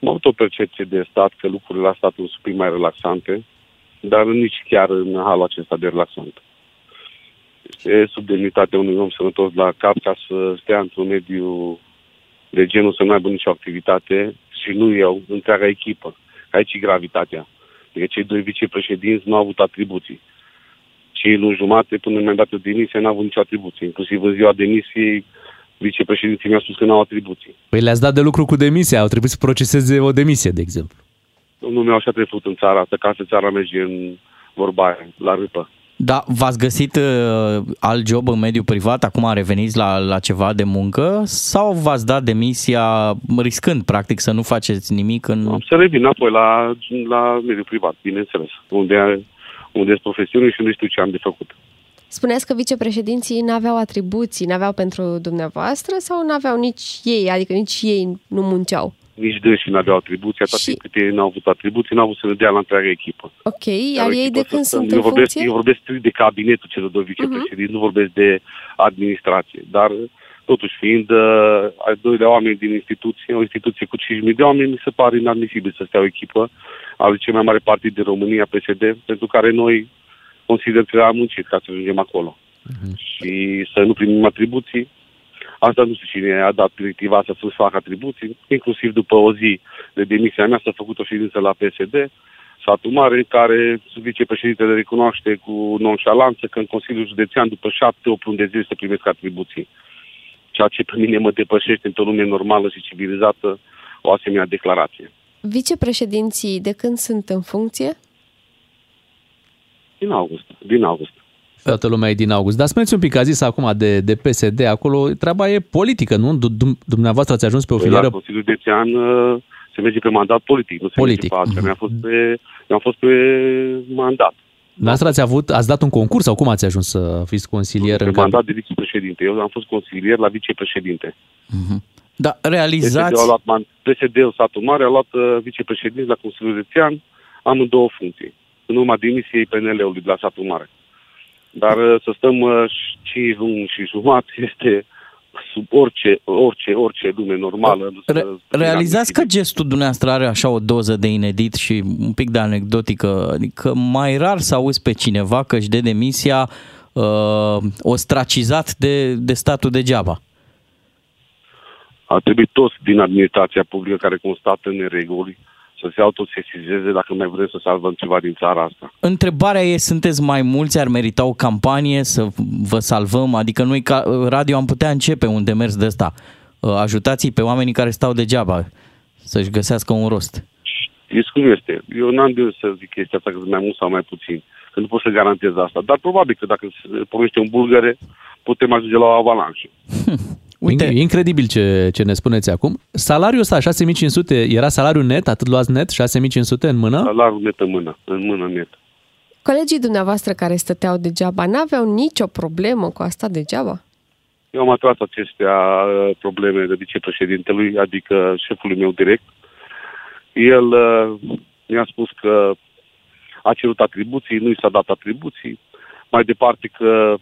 Am avut o percepție de stat că lucrurile la stat sunt un pic mai relaxante, dar nici chiar în halul acesta de relaxant. Este sub demnitatea unui om sănătos la cap ca să stea într-un mediu de genul să nu aibă nicio activitate și nu eu, întreaga echipă. Aici e gravitatea. Adică cei doi vicepreședinți nu au avut atribuții. Cei luni jumate, până mi-am dat o demisie, n-au avut nicio atribuție. Inclusiv în ziua demisiei, vicepreședinții mi-au spus că n-au atribuții. Păi le-ați dat de lucru cu demisia, au trebuit să proceseze o demisie, de exemplu. Nu mi-au așa trecut în țara asta, ca să țara merge în vorba aia, la râpă. Da, v-ați găsit uh, alt job în mediul privat, acum reveniți la, la ceva de muncă sau v-ați dat demisia riscând, practic, să nu faceți nimic în... Am să revin înapoi la, la mediul privat, bineînțeles, unde, unde sunt profesiune și nu știu ce am de făcut. Spuneți că vicepreședinții n-aveau atribuții, n-aveau pentru dumneavoastră sau n-aveau nici ei, adică nici ei nu munceau? Nici dânsii n-aveau atribuții, atât timp cât ei n-au avut atribuții, n-au avut să ne dea la întreaga echipă. Ok, iar ei de când sunt eu în vorbesc, funcție? Mhm. Eu vorbesc strict de cabinetul celor doi vicepreședinți, uh-huh. nu vorbesc de administrație. Dar, totuși, fiind uh, ai doilea oameni din instituție, o instituție cu 5.000 de oameni, mi se pare inadmisibil să stea o echipă al cel mai mare partid din România, PSD, pentru care noi consider că am muncit ca să ajungem acolo. Uh-huh. Și să nu primim atribuții, Asta nu știu cine a dat directiva să să facă atribuții, inclusiv după o zi de demisia mea s-a făcut o ședință la PSD, satul mare, în care vicepreședintele recunoaște cu nonșalanță că în Consiliul Județean, după șapte, opt luni de zile, să primesc atribuții. Ceea ce pe mine mă depășește într-o lume normală și civilizată o asemenea declarație. Vicepreședinții de când sunt în funcție? Din august. Din august. Toată lumea e din august. Dar spuneți un pic, a zis acum de, de PSD, acolo treaba e politică, nu? Du- dum- Dumneavoastră ați ajuns pe o Păi filieră... La Consiliul Județean uh, se merge pe mandat politic, nu se Politic. merge pe altceva. Mi-a fost pe, mi-am fost pe mandat. Dumneavoastră ați, avut, ați dat un concurs sau cum ați ajuns să fiți consilier Pe în mandat de vicepreședinte. Eu am fost consilier la vicepreședinte. Da, realizați... PSD-ul, a luat, man- PSD-ul satul mare a luat uh, vicepreședinte la Consiliul Județean, am în două funcții. În urma demisiei PNL-ului de la satul mare. Dar uh, să stăm uh, 5 luni și jumătate este sub orice, orice, orice lume normală. nu Re- să- realizați că gestul dumneavoastră are așa o doză de inedit și un pic de anecdotică, adică mai rar să auzi pe cineva că își dă demisia uh, ostracizat de, de statul degeaba. Ar trebui toți din administrația publică care constată nereguli să se autosesizeze dacă mai vrem să salvăm ceva din țara asta. Întrebarea e, sunteți mai mulți, ar merita o campanie să vă salvăm? Adică noi ca radio am putea începe un demers de ăsta. Uh, Ajutați-i pe oamenii care stau degeaba să-și găsească un rost. Știți cum este? Eu n-am de unde să zic chestia asta că sunt mai mult sau mai puțin. Că nu pot să garantez asta. Dar probabil că dacă se pornește un bulgare, putem ajunge la o avalanșă. Uite. E incredibil ce, ce ne spuneți acum. Salariul ăsta, 6500, era salariul net, atât luați net, 6500 în mână? Salariul net în mână, în mână net. Colegii dumneavoastră care stăteau degeaba n-aveau nicio problemă cu asta degeaba? Eu am atras acestea uh, probleme de vicepreședintelui, adică șefului meu direct. El uh, mi-a spus că a cerut atribuții, nu i s-a dat atribuții. mai departe că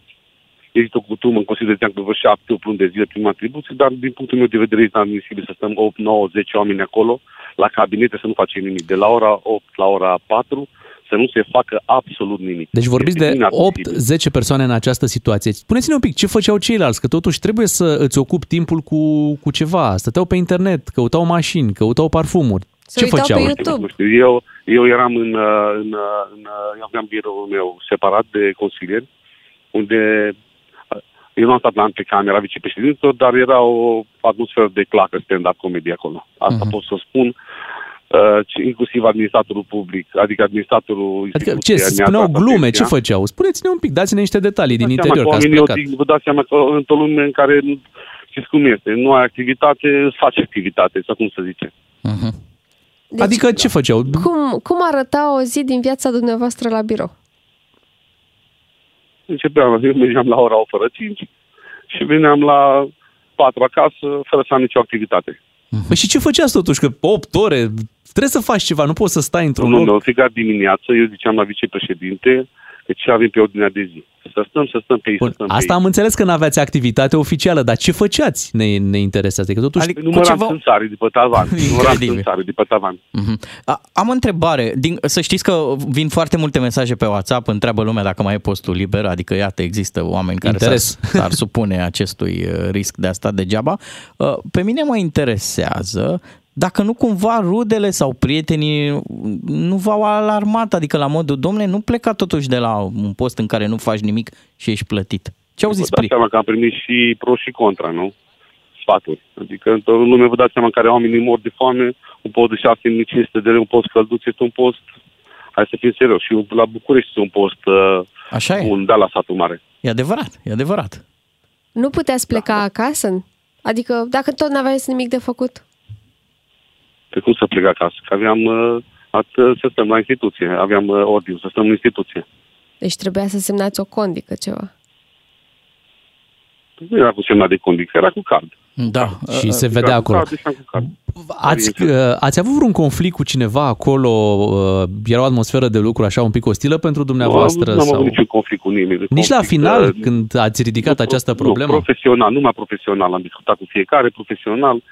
există o cutumă în Consiliul de Teancă vă șapte, 8 luni de zile prin atribuții, dar din punctul meu de vedere este admisibil să stăm 8, 9, 10 oameni acolo la cabinete să nu facem nimic. De la ora 8 la ora 4 să nu se facă absolut nimic. Deci vorbiți Este de inadmisibil. 8-10 persoane în această situație. Spuneți-ne un pic, ce făceau ceilalți? Că totuși trebuie să îți ocupi timpul cu, cu ceva. Stăteau pe internet, căutau mașini, căutau parfumuri. Se ce uitau făceau? pe YouTube. Nu știu, eu, eu eram în, uh, în, uh, în, uh, eu aveam biroul meu separat de consilieri, unde uh, eu nu am stat la antecameră, era vicepreședinte, dar era o atmosferă de clacă stand-up comedy acolo. Asta Mhm. pot să spun. Uh, ci- inclusiv administratorul public, adică administratorul Adică ce, instituției mi-a spuneau dat glume, atenția. ce făceau? Spuneți-ne un pic, dați-ne niște detalii din Dați interior, seama că că ați oamenii plecat. odihnă, Vă dați seama că într-o lume în care nu știți cum este, nu ai activitate, îți faci activitate, sau cum să zice. Deci, adică ce făceau? Cum, cum arăta o zi din viața dumneavoastră la birou? Începeam, eu mergeam la ora 8 fără 5 și veneam la 4 acasă fără să am nicio activitate. Păi și ce făceați totuși? Că 8 ore, trebuie să faci ceva, nu poți să stai într-un Nu, loc. nu, fiecare dimineață, eu ziceam la vicepreședinte, că ce avem pe ordinea de zi. Să stăm, să stăm pe ei, să stăm Asta pe am înțeles că n-aveați activitate oficială, dar ce făceați ne, ne interesează? Că totuși... ei. Număram ceva... țânțare de pe tavan. Număram Incredibil. țânțare de pe tavan. Mhm. A- Am o întrebare. Din, să știți că vin foarte multe mesaje pe WhatsApp, întreabă lumea dacă mai e postul liber, adică iată, există oameni care s-ar, Interes. s-ar supune acestui uh, risc de a sta degeaba. Uh, Pe mine mă interesează dacă nu cumva rudele sau prietenii nu v-au alarmat, adică la modul, domnule, nu pleca totuși de la un post în care nu faci nimic și ești plătit. Ce au zis Vă dați seama că am primit și pro și contra, nu? Sfaturi. Adică în lume vă dați seama care oamenii mor de foame, un post de 6500 de lei, un post călduț este un post, hai să fim serios, și la București este un post uh, Așa e. un da la satul mare. E adevărat, e adevărat. Nu puteți pleca Da. acasă? Adică dacă tot n-aveți nimic de făcut? Pe cum să plec acasă? Că aveam uh, at, să stăm la instituție, aveam uh, ordine să stăm în instituție. Deci trebuia să semnați o condică ceva. Nu era cu semnat de condiție, era cu card. Da. Și se Era vedea cu acolo. Card, deci am cu card. Ați, uh, ați avut vreun conflict cu cineva acolo? Uh, Era o atmosferă de lucru așa un pic ostilă pentru dumneavoastră? Nu am sau... avut niciun conflict cu nimeni. Nici la Conflict, final, uh, când ați ridicat această problemă? Nu, profesional, numai profesional. Am discutat cu fiecare, profesional.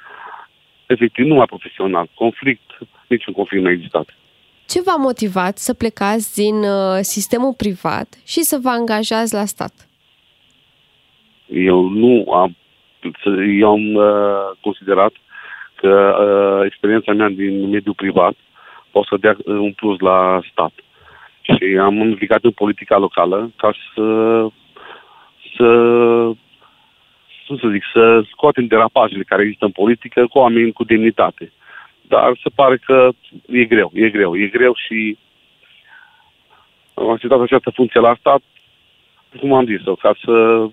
Efectiv, numai profesional. Conflict, niciun conflict nu a existat. Ce v-a motivat să plecați din uh, sistemul privat și să vă angajați la stat? Eu nu am, eu am uh, considerat că uh, experiența mea din mediul privat poate să dea uh, un plus la stat. Și am implicat în politica locală ca să, să cum să zic, să scoatem derapajele care există în politică cu oameni cu demnitate. Dar se pare că e greu, e greu, e greu și am acceptat această funcție la stat, cum am zis-o, ca să,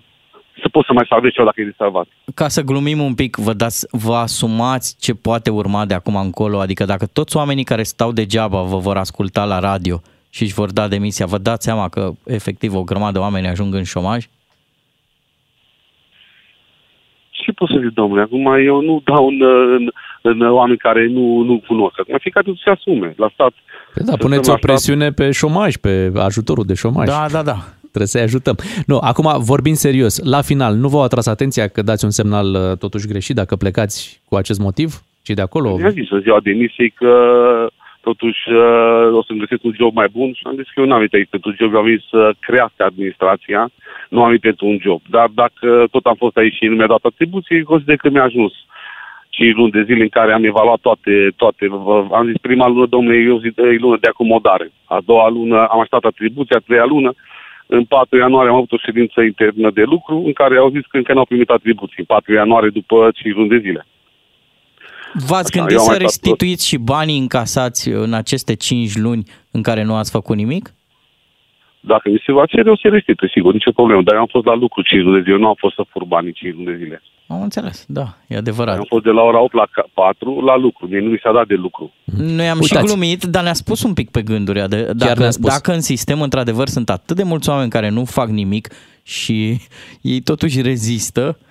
să pot să mai salvez ceva dacă e de salvat. Ca să glumim un pic, vă, dați, vă asumați ce poate urma de acum încolo? Adică dacă toți oamenii care stau degeaba vă vor asculta la radio și își vor da demisia, vă dați seama că efectiv o grămadă de oameni ajung în șomaj? Ce pot să zic, domnule? Acum eu nu dau în, în, în oameni care nu, nu cunosc. Acum fiecare să se asume. La stat Păi da, să puneți stăm o la stat. presiune pe șomaj, pe ajutorul de șomaj. Da, da, da. Trebuie să-i ajutăm. Nu, acum vorbim serios. La final, nu v-au atras atenția că dați un semnal uh, totuși greșit dacă plecați cu acest motiv? Cei de acolo? Mi-a zis în ziua demisiei că totuși uh, o să-mi găsesc un job mai bun și am zis că eu n-am venit aici pentru job, eu am venit să crească administrația, nu am venit pentru un job. Dar dacă tot am fost aici și nu mi-a dat atribuții, consider că mi-a ajuns. Și luni de zile în care am evaluat toate, toate vă- am zis prima lună, domnule, eu zic, e lună de acomodare. A doua lună am așteptat atribuția, a treia lună, în 4 ianuarie am avut o ședință internă de lucru în care au zis că încă n-au primit atribuții. În 4 ianuarie după 5 luni de zile. V-ați Așa, gândit eu am să mai stat restituiți și banii încasați în aceste 5 luni în care nu ați făcut nimic? Dacă mi se va cere, o să restitui, sigur, nicio problemă. Dar eu am fost la lucru 5 luni de zile, eu nu am fost să fur banii 5 luni de zile. Am înțeles, da, e adevărat. Am fost de la ora 8 la 4 la lucru, mie nu mi s-a dat de lucru. Noi am Uitați. și glumit, dar ne-a spus un pic pe gânduri. ade- ne-a Dacă, spus. dacă în sistem, într-adevăr, sunt atât de mulți oameni care nu fac nimic și ei totuși rezistă, m,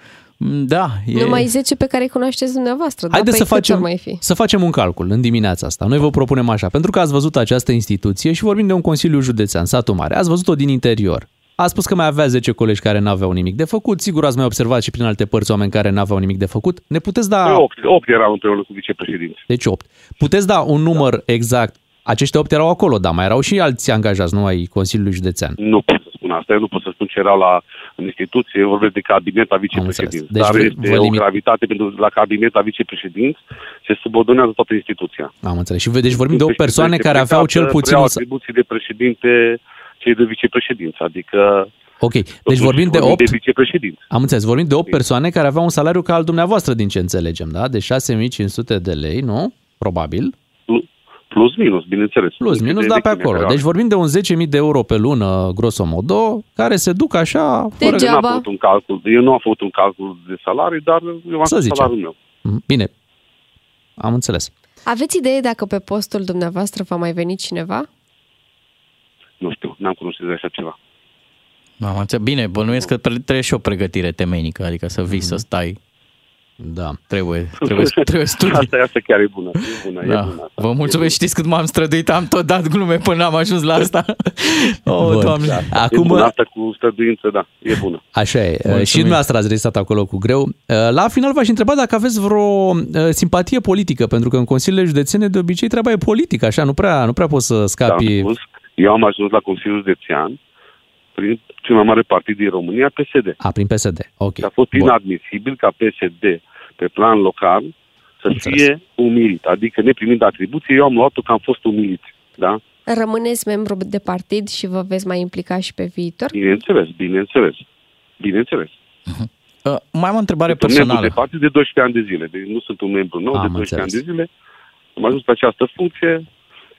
da, e... Numai 10 pe care îi cunoașteți dumneavoastră. Haideți dar să păi câți facem, ori mai fi? să facem un calcul în dimineața asta. Noi vă propunem așa, pentru că ați văzut această instituție și vorbim de un Consiliu Județean, satul mare, ați văzut-o din interior. A spus că mai avea 10 colegi care n-aveau nimic de făcut. Sigur, ați mai observat și prin alte părți oameni care n-aveau nimic de făcut. Ne puteți da... 8, 8 erau împreună cu vicepreședinți. Deci 8. Puteți da un număr exact? Aceștia 8 erau acolo, dar mai erau și alți angajați, nu ai Consiliului Județean. Nu pot să spun asta, eu nu pot să spun ce erau la în instituție, eu vorbesc de cabineta vicepreședinți. Deci Dar vă- este vă o limit- gravitate pentru la cabineta vicepreședinți se subordonează toată instituția. Am înțeles. Și deci vorbim de 8 persoane Este care aveau cel plecată, puțin... preau un- atribuții de președinte cei de vicepreședinți, adică Ok, deci totuși vorbim de 8... de vicepreședinți. Am înțeles, vorbim de 8 persoane care aveau un salariu ca al dumneavoastră, din ce înțelegem, da? De 6500 de lei, nu? Probabil. Plus minus, bineînțeles. Plus Funcție minus, de da, pe vechime acolo. care Deci vorbim de un 10.000 de euro pe lună, grosomodo, care se duc așa... Eu nu am făcut un calcul, eu nu am făcut un calcul de salarii, dar eu am Să făcut zicem. salariul meu. Mhm, Bine, am înțeles. Aveți idee dacă pe postul dumneavoastră va mai veni cineva? Nu știu, n-am cunoscut de așa ceva. Am înțeles. Bine, bănuiesc că pre- trebuie și o pregătire temenică, adică să vii să stai. Da. Trebuie, trebuie, trebuie studii. Asta, asta chiar e bună. E bună, e Da. bună. asta. Vă mulțumesc, știți cât m-am străduit, am tot dat glume până am ajuns la asta. Oh, Bun. doamne. Da, Acum- E bună asta cu străduință, da, e bună. Așa e. Mulțumim. Și dumneavoastră ați rezistat acolo cu greu. La final v-aș întreba dacă aveți vreo uh, simpatie politică, pentru că în consiliile județene de obicei treaba e politică, așa, nu prea, nu prea poți să Da, scapi... am spus, eu am ajuns la Consiliul Județean prin cel mai mare partid din România, PSD. A, prin PSD. Ok. Și a fost inadmisibil ca PSD pe plan local să fie umilit. Adică neprimind atribuții, eu am luat-o că am fost umilit. Da? Rămâneți membru de partid și vă veți mai implica și pe viitor? Bineînțeles, bineînțeles. Bineînțeles. Uh, mai am o întrebare Sunt membru personală. de partid de 12 ani de zile. Deci nu sunt un membru nou, Am de 12 înțeles. ani de zile. Am ajuns pe această funcție,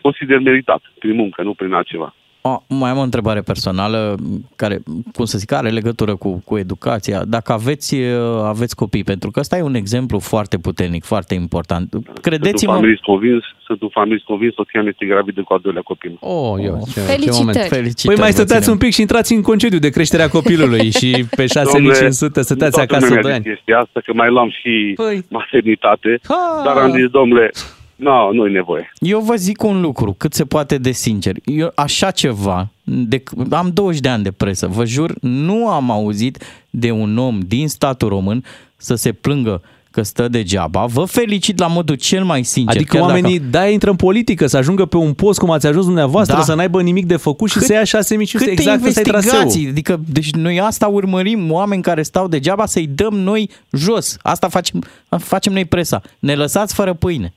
consider meritat, prin muncă, nu prin altceva. O, mai am o întrebare personală care, cum să zic, are legătură cu, cu educația. Dacă aveți, uh, aveți copii, pentru că ăsta e un exemplu foarte puternic, foarte important. Sunt un Credeți-mă... familist convins, sunt un familist convins, soția mea este gravidă cu al doilea copil. Oh, eu, ce, Felicitări. ce moment. Felicitări, Păi mai vă stăteați ținem. un pic și intrați în concediu de creșterea copilului și pe 6500 stăteați toată acasă lumea 2 a ani. zis chestia asta, că mai luam și Păi. maternitate, Ha! dar am zis, domnule, nu, nu-i nevoie. Eu vă zic un lucru, cât se poate de sincer. Eu așa ceva, de, am 20 de ani de presă, vă jur, nu am auzit de un om din statul român să se plângă că stă degeaba. Vă felicit la modul cel mai sincer. Adică chiar oamenii, Dacă... da, intră în politică, să ajungă pe un post cum ați ajuns dumneavoastră, Da. să n-aibă nimic de făcut și Cât- să ia 6500. Câte Exact ăsta e traseul. investigații? Adică, deci noi asta urmărim, oameni care stau degeaba să-i dăm noi jos. Asta facem, facem noi presa. Ne lăsați fără pâine.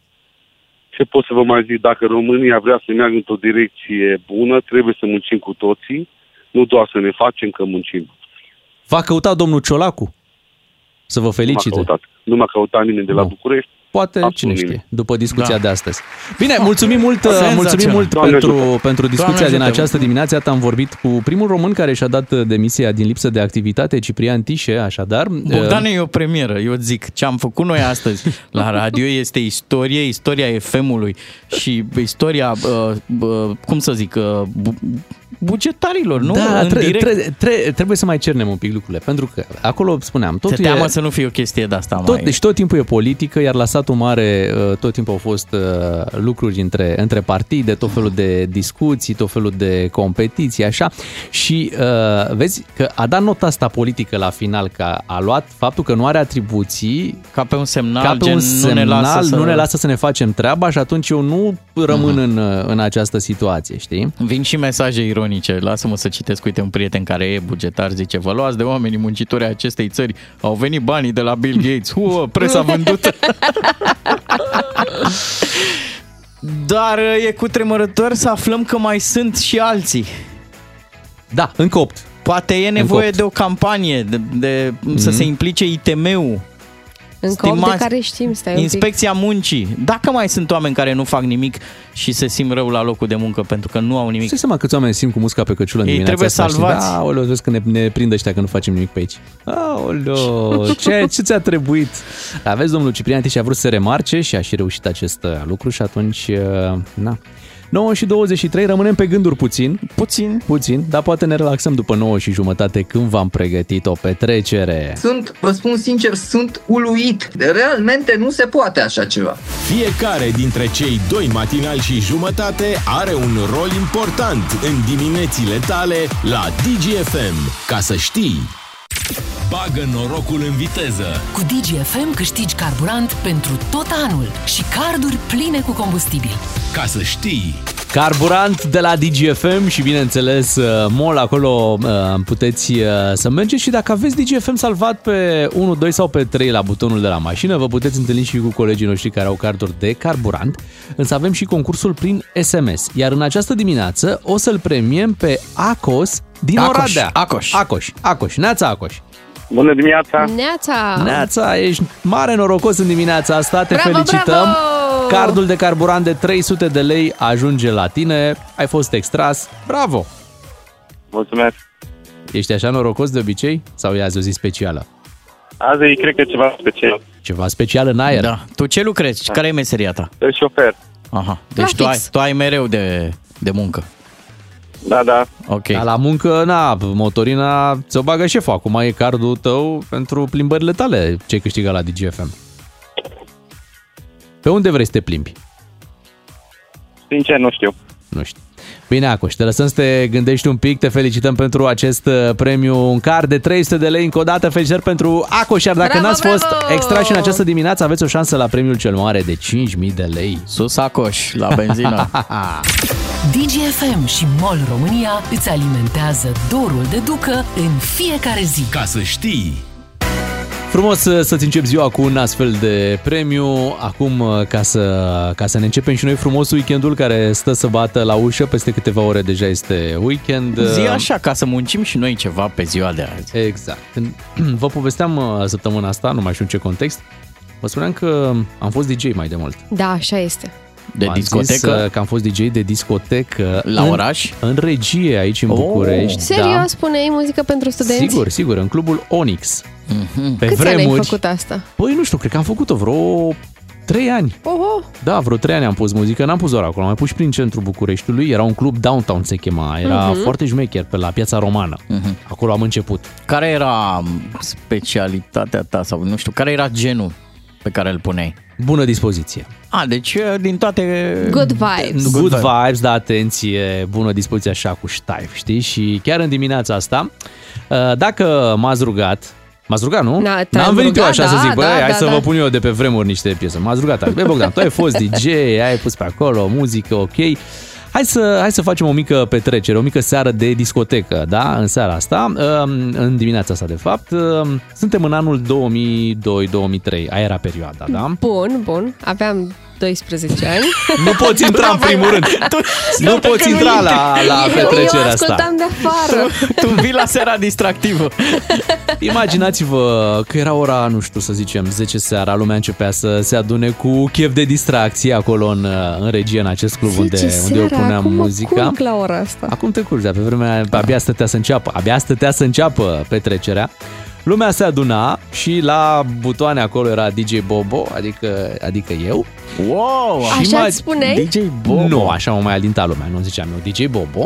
Ce pot să vă mai zic? Dacă România vrea să meargă într-o direcție bună, trebuie să muncim cu toții, nu doar să ne facem că muncim. V-a căutat domnul Ciolacu să vă Nu m-a felicite. căutat. Nu m-a căutat nimeni de la Nu. București. Poate, Absolut cine nimeni. știe, după discuția Da. de astăzi. Bine, mulțumim mult, Senzațional. mulțumim mult Doamne pentru, ajută. pentru discuția Doamne din ajută. această dimineață. Iată, am vorbit cu primul român care și-a dat demisia din lipsă de activitate, Ciprian Tișe, așadar. Bogdane e o premieră, eu zic. Ce am făcut noi astăzi la radio este istorie, istoria FM-ului și istoria, uh, uh, cum să zic, uh, bu- bugetarilor, nu? Da, În tre- direct. tre- tre- trebuie să mai cernem un pic lucrurile, pentru că acolo spuneam, Te totul teamă e... să nu fie o chestie de asta Tot, mai... deci tot timpul e politică, iar la satul mare uh, tot timpul au fost uh, lucruri între, între partide, tot felul de discuții, tot felul de competiții, așa. Și uh, vezi că a dat nota asta politică la final, că a luat faptul că nu are atribuții Ca pe un semnal, ca pe gen, un semnal, nu ne lasă să... nu ne lasă să ne facem treaba și atunci eu nu rămân în, uh, în această situație, știi? Vin și mesaje ironice. Lasă-mă să citesc. Uite, un prieten care e bugetar zice Vă luați de oamenii muncitori ai acestei țări. Au venit banii de la Bill Gates. Uă, presa vândută. Dar e cu tremurător să aflăm că mai sunt și alții. Da, încă 8. Poate e nevoie opt. de o campanie, de, de mm-hmm. să Mhm. se implice ITM-ul, Încă 8 de Stimați, care știm, stai un pic. Inspecția muncii. Dacă mai sunt oameni care nu fac nimic și se simt rău la locul de muncă pentru că nu au nimic. Să seama câți oameni simt cu musca pe căciulă în Ei dimineața trebuie asta, știi? salvați. Da, aoleu, vezi că ne, ne prind ăștia că nu facem nimic pe aici. Aoleu, ce, ce ți-a trebuit? Aveți domnul Ciprian Tiș a vrut să se remarce și a și reușit acest uh, lucru și atunci, uh, na. 9 și 23, rămânem pe gânduri puțin. Puțin. Puțin, dar poate ne relaxăm după 9 și jumătate când v-am pregătit o petrecere. Sunt, vă spun sincer, sunt uluit. Realmente nu se poate așa ceva. Fiecare dintre cei doi matinali și jumătate are un rol important în diminețile tale la DGFM. Ca să știi! Bagă norocul în viteză! Cu DGFM câștigi carburant pentru tot anul și carduri pline cu combustibil. Ca să știi! Carburant de la DGFM și bineînțeles uh, MOL, acolo uh, puteți uh, să mergeți și dacă aveți DGFM salvat pe 1, 2 sau pe 3 la butonul de la mașină, vă puteți întâlni și cu colegii noștri care au carduri de carburant, însă avem și concursul prin SMS, iar în această dimineață o să-l premiem pe Acos din Acoș, Oradea. Acoș. Acoș, Acoș, Neața Acoș. Bună dimineața! Neața! Neața, ești mare norocos în dimineața asta, te Bravo, felicităm. bravo! Cardul de carburant de 300 de lei ajunge la tine, ai fost extras, bravo! Mulțumesc! Ești așa norocos de obicei sau e azi o zi specială? Azi e, cred că ceva special. Ceva special în aer? Da. Tu ce lucrezi? Care e meseria ta? De șofer. Aha. Deci tu ai, tu ai mereu de, de muncă. Da, da. Ok. Dar la muncă, na, motorina ți-o bagă șeful. Acum e cardul tău pentru plimbările tale ce ai câștigat la DGFM. Pe unde vrei să te plimbi? Sincer, nu știu. Nu știu. Bine, Acoș, te lăsăm să te gândești un pic, te felicităm pentru acest uh, premiu, un card de 300 de lei încă o dată, felicitări pentru Acoș, iar dacă Bravo, n-ați fost bravo! extrași în această dimineață, aveți o șansă la premiul cel mare de 5.000 de lei. Sus Acoș, la benzină. DGFM și MOL România îți alimentează dorul de ducă în fiecare zi. Ca să știi! Frumos să- să-ți încep ziua cu un astfel de premiu. Acum, uh, ca să, ca să ne începem și noi frumos weekendul care stă să bată la ușă, peste câteva ore deja este weekend. Zi așa, ca să muncim și noi ceva pe ziua de azi. Exact. Când vă povesteam uh, săptămâna asta, nu mai știu în ce context, vă spuneam că am fost DJ mai de mult. Da, așa este. De V-am discotecă? Zis uh, că am fost DJ de discotecă. La în, oraș? În regie aici în Oh. București. Serios, Da. spuneai muzică pentru studenți? Sigur, sigur, în clubul Onyx. Mhm. Pe Câți ani ai vremuri, făcut asta? Păi nu știu, cred că am făcut-o vreo 3 ani. Oho! Da, vreo 3 ani am pus muzică, n-am pus doar acolo, am mai pus și prin centrul Bucureștiului, era un club downtown se chema, era Mhm. foarte șmecher pe la piața romană. Acolo am început. Care era specialitatea ta sau nu știu, care era genul pe care îl puneai? Bună dispoziție. A, deci uh, din toate... Good vibes. Good vibes, da, atenție, bună dispoziție așa cu ștaif, știi? Și chiar în dimineața asta, uh, dacă m-ați rugat, M-ați rugat, nu? Na, te-am N-am venit eu rugat, așa da, să zic, băi, da, hai da, să da. vă pun eu de pe vremuri niște piese. M-ați rugat. Băi, Bogdan, tu ai fost DJ, ai pus pe acolo muzică, ok. Hai să, hai să facem o mică petrecere, o mică seară de discotecă, da? În seara asta, um, în dimineața asta, de fapt. Um, Suntem în anul 2002-2003, aia era perioada, da? Bun, bun. Aveam 12 ani. Nu poți intra în primul rând. Nu poți intra la, la eu, petrecerea eu asta. ascultam de afară. Tu vii la seara distractivă. Imaginați-vă că era ora, nu știu, să zicem, 10 seara, lumea începea să se adune cu chef de distracție acolo în, în regie, în acest club unde, 10 unde eu seara, puneam acum mă muzica. culc la ora asta. Acum te curgi, dar pe vremea aia abia stătea să înceapă, abia stătea să înceapă petrecerea. Lumea se aduna și la butoane acolo era DJ Bobo, adică, adică eu. Wow! Și Așa ma- îți spuneai? DJ Bobo. Nu, așa mă mai alinta lumea, nu ziceam eu DJ Bobo.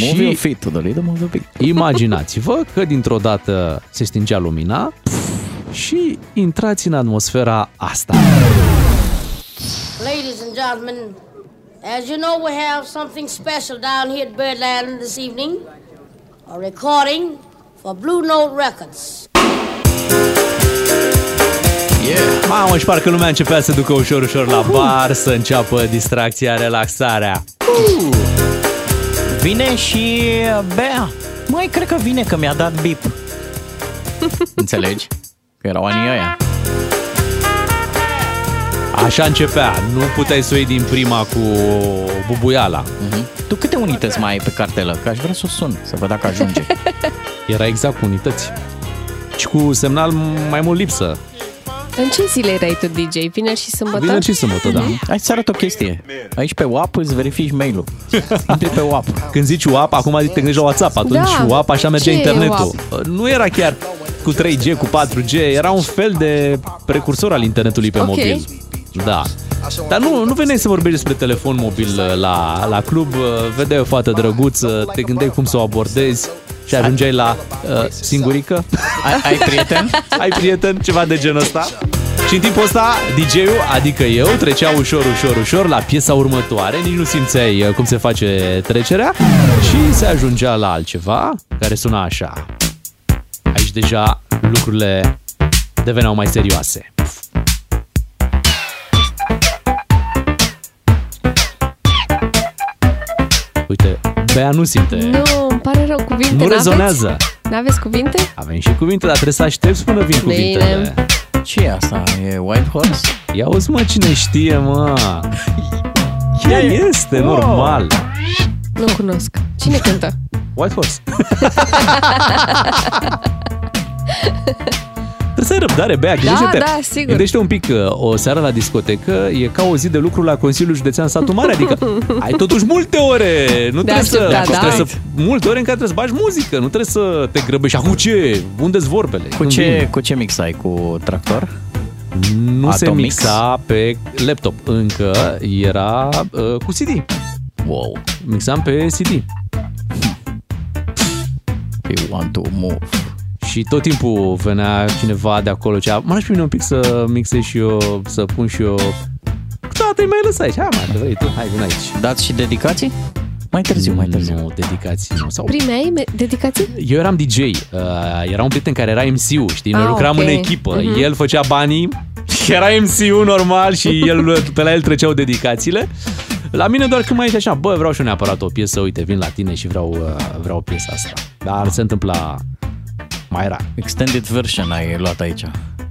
Move your Și feet to the rhythm of the beat. imaginați-vă că dintr-o dată se stingea lumina și intrați în atmosfera asta. Ladies and gentlemen, as you know, we have something special down here at Birdland this evening. A recording for Blue Note Records. Yeah. Mamă, și parcă lumea începea să ducă ușor, ușor la bar, să înceapă distracția, relaxarea. Vine și bea. Mai cred că vine că mi-a dat bip. Înțelegi? Că erau anii ăia. Așa începea, nu puteai să o iei din prima cu bubuiala. Tu câte unități mai ai pe cartelă? Că aș vrea să o sun, să văd dacă ajunge. Era exact cu unități. Și cu semnal mai mult lipsă. În ce zile erai tu DJ? Vineri și sâmbătă? Vineri și sâmbătă, da. Hai să arăt o chestie. Aici pe WAP îți verifici mail-ul. Intri pe WAP. Când zici WAP, acum te gândești la WhatsApp, atunci Da. WAP așa mergea Ce e internetul. Nu era chiar cu 3G, cu 4G, era un fel de precursor al internetului pe Ok. mobil. Da. Dar nu, nu veneai să vorbești despre telefon mobil uh, la, la club, uh, vedeai o fată drăguță, te gândeai cum să o abordezi și ajungeai la uh, singurică. Ai, ai prieten? ai prieten, ceva de genul ăsta. Și în timpul ăsta, DJ-ul, adică eu, trecea ușor, ușor, ușor la piesa următoare, nici nu simțeai uh, cum se face trecerea și se ajungea la altceva care suna așa. Aici deja lucrurile deveneau mai serioase. Uite, Bea nu simte. Nu, îmi pare rău, cuvinte Nu n-aveți? rezonează. N-aveți cuvinte? Avem și cuvinte, dar trebuie să aștepți până vin cuvintele. ce e asta? E White Horse? Ia uzi mă cine știe, mă. Ea este, normal. Nu cunosc. Cine cântă? White Horse. Trebuie să ai răbdare, Bea, gândește-te. da, sigur. Gândește un pic, că o seară la discotecă e ca o zi de lucru la Consiliul Județean Satu Mare, adică ai totuși multe ore, nu De trebuie să, așteptat, da. trebuie să, multe ore în care trebuie să bagi muzică, nu trebuie să te grăbești. Acum ce? unde vorbele? Cu Când ce, vin? cu ce mixai? Cu tractor? Nu se Atomix? mixa pe laptop, încă era uh, cu CD. Wow. Mixam pe CD. You want to move. Și tot timpul venea cineva de acolo, cea, mă lași pe mine un pic să mixez și eu, să pun și eu... Da, te mai lăsai aici, hai mai vrei tu, hai, vin aici. Dați și dedicații? Mai târziu, mai târziu. Nu, dedicații nu. Sau... Primeai me- dedicații? Eu eram DJ, uh, era un prieten care era MC-ul, știi? Noi Ah, lucram ok. în echipă. Mhm. El făcea banii, era MC-ul normal și el, pe la el treceau dedicațiile. La mine doar când mai ești așa, bă, vreau și eu neapărat o piesă, uite, vin la tine și vreau, uh, vreau piesa asta. Dar se întâmpla mai rar. Extended version ai luat aici.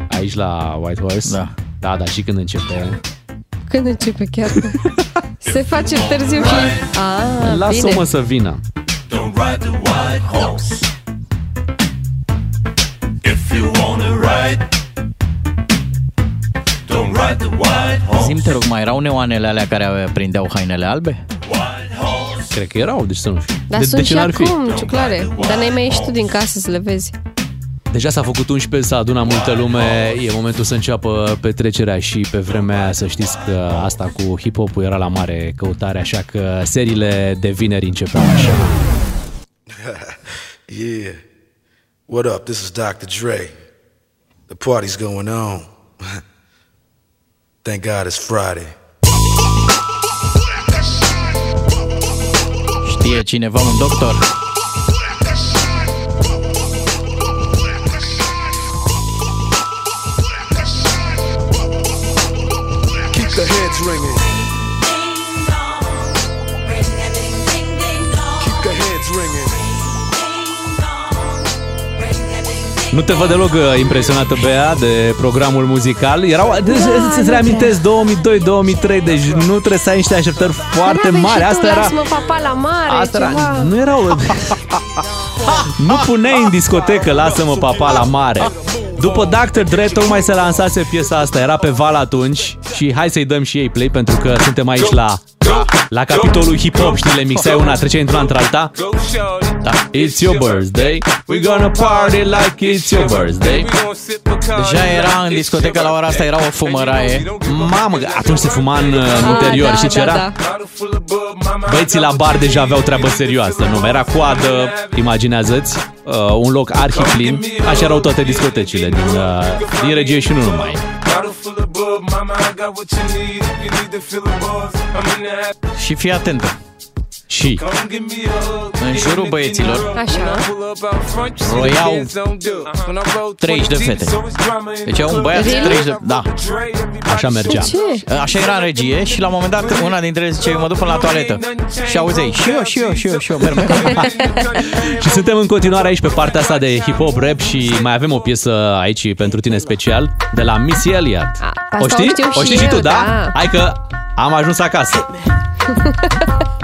Aici la White Horse? Da. Da, dar și când începe... Când începe chiar? Se face târziu și... Ah, Lasă-o bine. mă să vină. Don't ride the white horse. If you wanna ride, don't ride the white horse. Zim, te rog, mai erau neoanele alea care prindeau hainele albe? Cred că erau, deci să nu știu. Dar de, sunt de ce și n-ar fi? acum, ciuclare. Dar n-ai mai ieși tu din casă să le vezi. Deja s-a făcut 11, s-a adunat multă lume, e momentul să înceapă petrecerea și pe vremea aia să știți că asta cu hip-hop-ul era la mare căutare, așa că seriile de vineri începeau așa. yeah. What up? This is Dr. Dre. The party's going on. Thank God it's Friday. Știe cineva un doctor? Nu te văd deloc uh, impresionată, Bea, de programul muzical. Erau, deci, să-ți reamintesc, 2002-2003, deci nu trebuie să ai niște așteptări foarte N-aveai mari. și tu, Asta era... Lasă-mă papa la mare, Asta ceva. era, nu erau... nu puneai în discotecă Lasă-mă papa la mare. După Dr. Dre tocmai se lansase piesa asta, era pe val atunci și hai să-i dăm și ei play pentru că suntem aici la la capitolul hip-hop, știi, le mixai una, treceai într-una între-alta. Da. It's your birthday, we're gonna party like it's your birthday. Deja era în discotecă la ora asta, era o fumăraie. Mamă, atunci se fuma în, în interior, da, și ce da, era? da. Băieții la bar deja aveau treabă serioasă, nu? Era coadă, imaginează-ți, uh, un loc arhiplin. Așa erau toate discotecile din, uh, din regie și nu numai. Și fii atentă. Și în jurul băieților Așa. roiau 30 de fete. Deci un băiat, Really? 30 de... Da. Așa mergea. De ce? Așa era în regie și la un moment dat una dintre ele zice, mă duc până la toaletă. Și auzeai, și eu, și eu, și eu, și eu, merg, merg. Și suntem în continuare aici pe partea asta de hip-hop, rap și mai avem o piesă aici pentru tine special de la Missy Elliott. asta o știi? o știu o știi și și tu, eu, da? da. Hai că am ajuns acasă.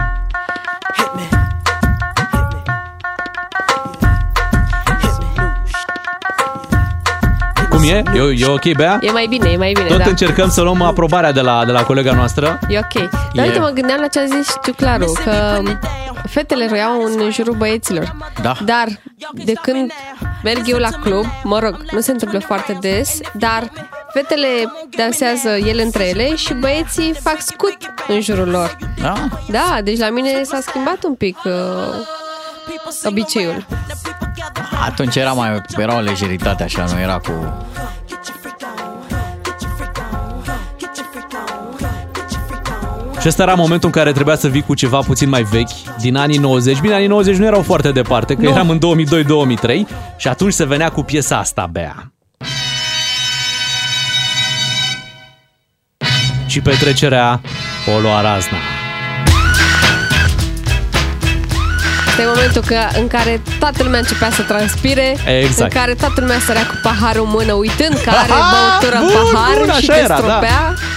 Cum e? E, e ok, Bea? E mai bine, e mai bine, Tot da. încercăm să luăm aprobarea de la, de la colega noastră. E ok. Dar E- uite, mă gândeam la ce a zis Ciuclaru, că fetele roiau în jurul băieților. Da. Dar de când merg eu la club, mă rog, nu se întâmplă foarte des, dar Fetele dansează ele între ele și băieții fac scut în jurul lor. Da? Da, deci la mine s-a schimbat un pic uh, obiceiul. Atunci era mai era o lejeritate așa, nu era cu... Și ăsta era momentul în care trebuia să vii cu ceva puțin mai vechi, din anii 90. Bine, anii 90 nu erau foarte departe, că Nu. eram în 2002-2003 și atunci se venea cu piesa asta, Bea. Și petrecerea o lua razna. Este momentul că, în care toată lumea începea să transpire, Exact. în care toată lumea sărea cu paharul în mână, uitând că are Aha, băutură în bun, pahar bun, și așa te era, da. stropea. Pack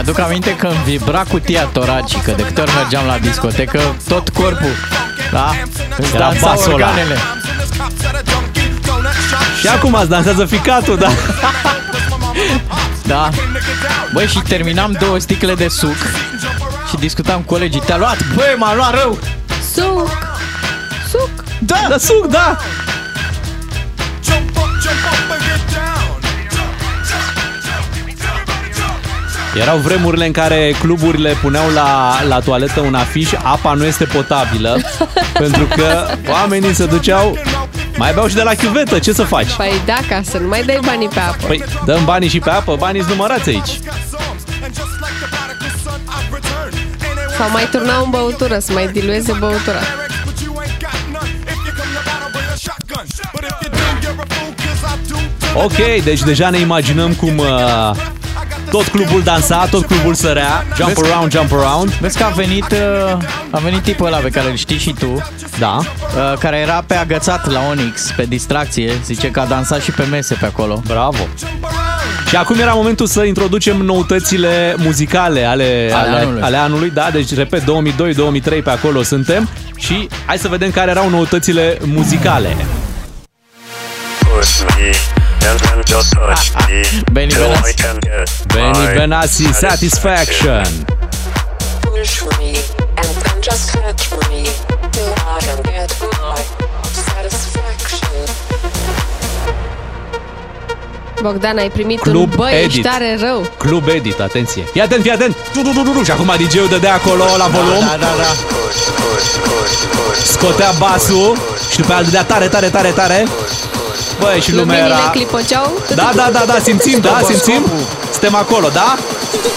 Mi-aduc aminte că îmi vibra cutia toracică de câte ori mergeam la discotecă, tot corpul, da? Îți Era dansau basul ăla. organele. Și acum ați dansează ficatul, da? Da. Băi, și terminam două sticle de suc și discutam cu colegii. Te-a luat? Băi, m-a luat rău! Suc! Suc! Da! Da, suc, da! Erau vremurile în care cluburile puneau la, la toaletă un afiș apa nu este potabilă pentru că oamenii se duceau mai beau și de la chiuvetă, ce să faci? Păi da, ca să nu mai dai banii pe apă. Păi dăm banii și pe apă, banii sunt numărați aici. Sau mai turnau în băutură, să mai dilueze băutura. Ok, deci deja ne imaginăm cum uh, tot clubul dansa, tot clubul sărea, jump Vezi- around, jump around. Vezi că a venit, uh, a venit tipul ăla pe care îl știi și tu, Da. uh, care era pe agățat la Onyx, pe distracție, zice că a dansat și pe mese pe acolo. Bravo. Și acum era momentul să introducem noutățile muzicale ale, Ale ale, anului. ale anului. Da, deci repet, 2002-2003 pe acolo suntem și hai să vedem care erau noutățile muzicale. Push me, and then just touch me. Benny till Benassi. I can get Benny my Benassi, Satisfaction. Push me and then just touch me till I can get my satisfaction. Bogdan, ai primit Club un băi, ești Edit. tare rău. Club Edit, atenție. Fii atent, fii atent. Tu, tu, tu, tu, tu. Și acum DJ-ul dădea acolo la volum. Da, da, da. Scotea basul și după aia îl dădea tare, tare, tare, tare. Băi, și lumea Luminile era... clipoceau. Da, da, da, da, simțim, da, simțim. Suntem acolo, da?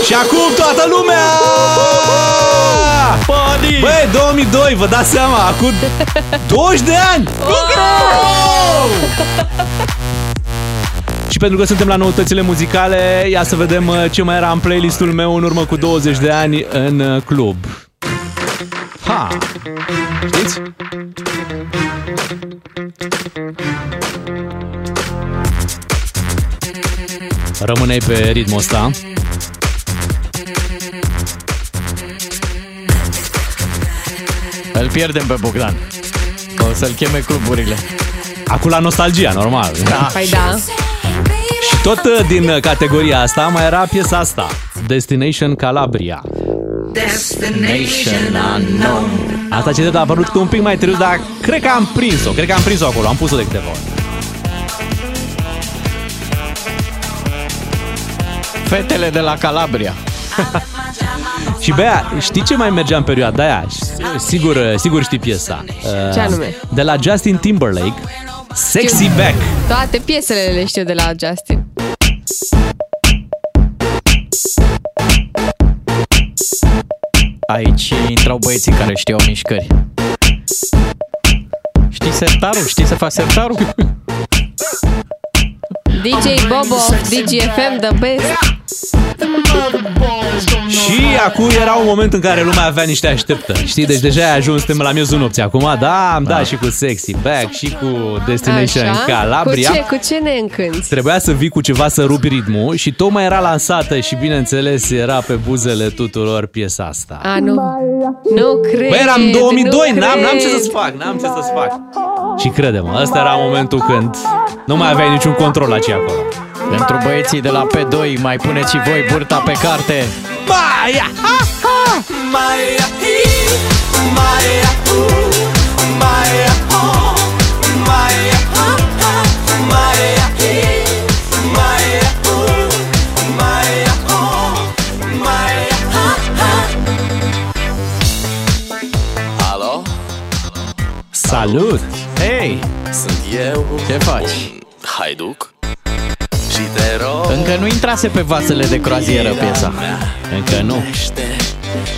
Și acum toată lumea! Buddy! Băi, 2002, vă dați seama, acum 20 de ani! Și pentru că suntem la noutățile muzicale, ia să vedem uh, ce mai era în playlistul meu în urmă cu 20 de ani în uh, club. Ha! Știți? Rămâneai pe ritmul ăsta. Îl pierdem pe Bogdan. O să-l cheme cluburile. Acum la nostalgia, normal. Da. Păi da. Și tot uh, din uh, categoria asta mai era piesa asta. Destination Calabria. Destination unknown. Asta ce a apărut un pic mai târziu, dar cred că am prins-o. Cred că am prins-o acolo, am pus-o de câteva ori. Fetele de la Calabria. Și Bea, știi ce mai mergea în perioada aia? Sigur, sigur știi piesa. Uh, Ce anume? De la Justin Timberlake, Sexy Știu. Back. Toate piesele le știu de la Justin. Aici intrau băieții care știau mișcări. Știi sertarul? Știi să faci sertarul? DJ Bobo, DGFM, the best. Și acum era un moment în care lumea avea niște așteptări. Știi? Deci deja ai ajuns, suntem la miezul nopții acum. Da, am dat și cu Sexy Back și cu Destination Așa? Calabria. Cu ce, cu ce ne încânți? Trebuia să vii cu ceva să rupi ritmul și tocmai era lansată și bineînțeles era pe buzele tuturor piesa asta. A, nu. Nu cred. Băi, eram 2002, nu n-am, n-am ce cred. să-ți fac, n-am ce să-ți fac. Și crede-mă, ăsta era momentul când nu mai aveai niciun control la ce acolo. Pentru băieții de la P2, mai puneți și voi burta pe carte. Maia! Maia, hi, Maia, uh, Maia, oh, Maia, ha, ha, Maia, hi, Maia, uh, Maia, oh, Maia, ha, ha. Alo? Salut! Hei! Sunt eu Ce faci? un haiduc Și te rog Încă nu intrase pe vasele de croazieră piesa. Încă nu.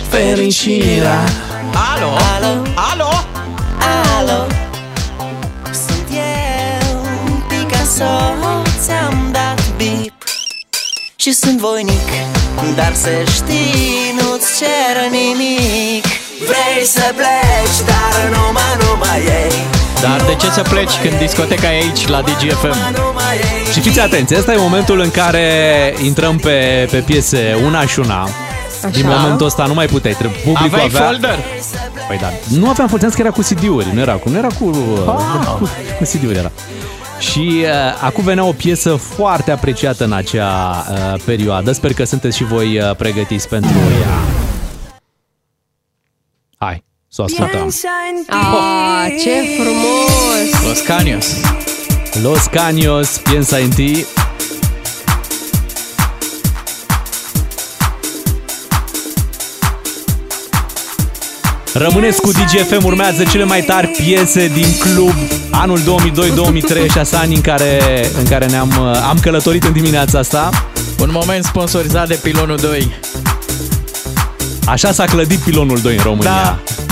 fericirea Alo? Alo? Alo? Alo? Sunt eu, Picasso Ți-am dat bip Și sunt voinic Dar să știi, nu-ți cer nimic Vrei să pleci, dar numai, numai ei Dar de ce să pleci când discoteca e aici, la DGFM? Și fiți atenți, ăsta e momentul în care intrăm pe, pe piese una și una. Din momentul ăsta nu mai puteai, trebuie publicul Aveai avea... folder? Păi da, nu aveam folder, că era cu CD-uri, nu era cu, nu era cu, Ah. cu, cu CD-uri era. Și uh, acum venea o piesă foarte apreciată în acea uh, perioadă. Sper că sunteți și voi uh, pregătiți pentru ea. Hai, să o ascultăm. Ah, ce frumos! Los Canios. Los Caños, piensa en ti. Rămâneți cu DGFM, urmează cele mai tari piese din club anul 2002-2003, 6 ani în care, în care ne-am am călătorit în dimineața asta. Un moment sponsorizat de Pilonul 2. Așa s-a clădit pilonul 2 în România. Da.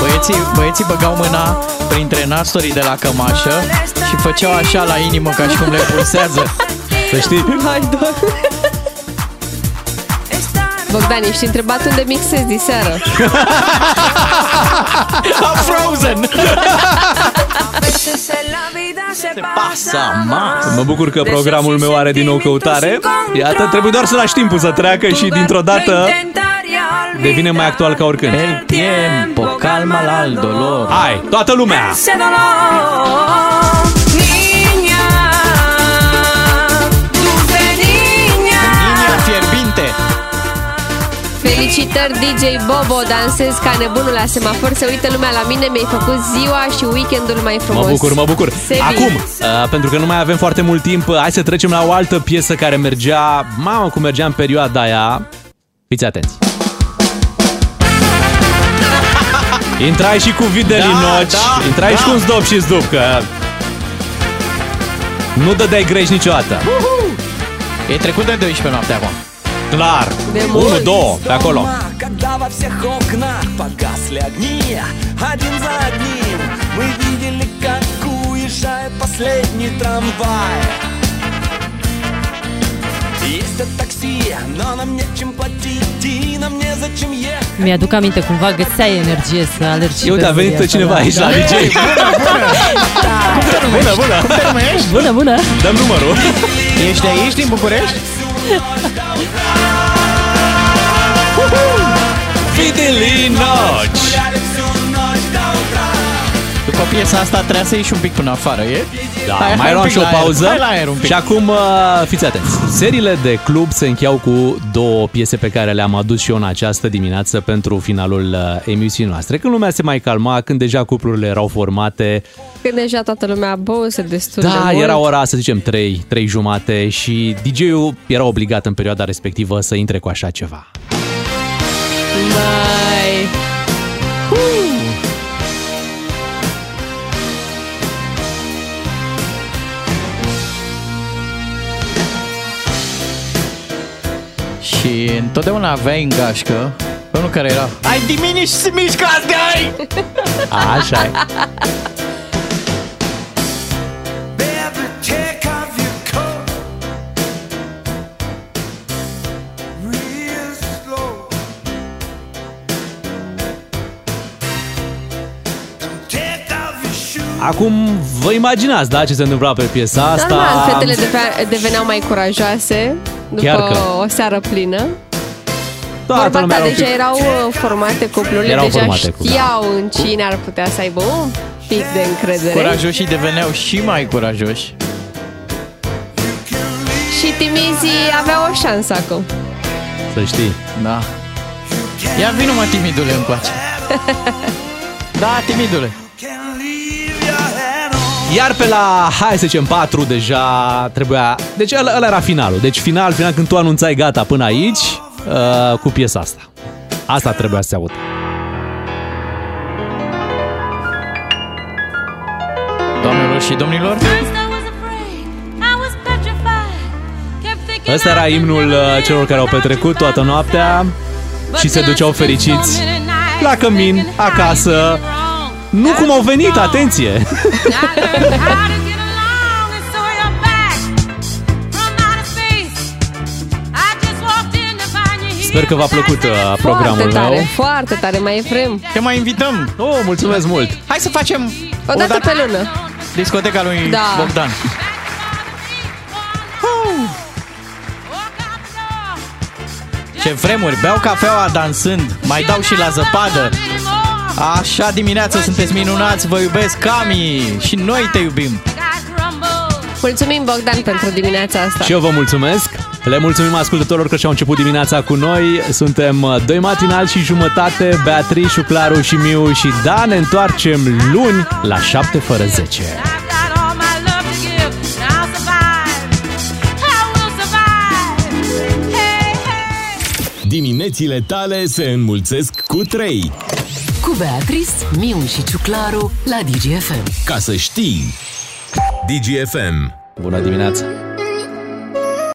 Băieții, băieții băgau mâna printre nastorii de la cămașă și făceau așa la inimă ca și cum le pulsează. Să știi? Hai, doamne! Bogdan, ești întrebat unde mixezi diseară. A Frozen! se pasa más. Mă bucur că programul meu are din nou căutare. Iată, trebuie doar să lași timpul să treacă și dintr-o dată devine mai actual ca oricând. El tiempo calma al dolor. Hai, toată lumea! Felicitări DJ Bobo, dansez ca nebunul la semafor, se uită lumea la mine, mi-ai făcut ziua și weekendul mai frumos. Mă bucur, mă bucur. Sebi. Acum, uh, pentru că nu mai avem foarte mult timp, uh, hai să trecem la o altă piesă care mergea, mamă cum mergea în perioada aia. Fiți atenți. Intrai și cu videli Da, noci, da, intrai da. și cu un zdop și zdup, că nu dădeai greș niciodată. E trecut de 12 noapte acum. Clar. De 1, mult. 2, pe acolo. Когда во всех окнах погасли огни Один за одним мы видели, как уезжает последний трамвай Ездят такси, но нам нечем платить И нам незачем ехать Mi-aduc aminte, cumva găseai energie să alergi Eu, pe uite, a venit cineva da, aici da. la DJ. Bună, bună. Bună, bună! Dăm numărul. Ești de aici, din București? Videli noci. După piesa asta trebuie să ieși un pic până afară, e? Da, Hai, mai hai un luăm pic și o la aer. pauză. Hai la aer un pic. Și acum, uh, fiți atenți. Seriile de club se încheiau cu două piese pe care le-am adus și eu în această dimineață pentru finalul uh, emisiunii noastre. Când lumea se mai calma, când deja cuplurile erau formate, Când deja toată lumea băuse destul de da, mult. era ora, să zicem, 3, 3 jumate și DJ-ul era obligat în perioada respectivă să intre cu așa ceva. Mai... Și întotdeauna aveai în gașcă pe unul care era Ai dimini și se mișcă de ai! Așa e. Acum vă imaginați, da, ce se întâmpla pe piesa asta. Normal, fetele deve- deveneau mai curajoase după Chiar că. o seară plină. Toată Vorba lumea ta, era un deja pic- erau uh, formate cuplurile, Erau deja formate cu- știau în cine ar putea să aibă un pic de încredere. Curajoșii deveneau și mai curajoși. Și timizii aveau o șansă acum. Să știi. Da. Ia vină mă, timidule, încoace. Da, timidule. Iar pe la, hai să zicem, 4 deja trebuia... Deci ăla, ăla era finalul. Deci final, final când tu anunțai gata până aici uh, cu piesa asta. Asta trebuia să se audă. Doamnelor și domnilor, Ăsta era imnul uh, celor care au petrecut toată noaptea și se duceau fericiți la cămin, acasă. Nu cum au venit, atenție! Sper că v-a plăcut uh, programul foarte tare, meu. foarte tare, mai Efrem. te mai invităm. Oh, mulțumesc mult! Hai să facem O dată pe lună. discoteca lui Da. Bogdan. Ce vremuri, beau cafeaua dansând, mai dau și la zăpadă. Așa dimineață sunteți minunați, vă iubesc, Cami, și noi te iubim. Mulțumim, Bogdan, pentru dimineața asta. Și eu vă mulțumesc. Le mulțumim ascultătorilor că și-au început dimineața cu noi. Suntem uh, doi matinal și jumătate, Beatrice, Claru și Miu și da, ne întoarcem luni la 7 fără 10. Diminețile tale se înmulțesc cu 3. Cu Beatrice, Miu și Ciuclaru la DGFM. Ca să știi. DGFM. Bună dimineața!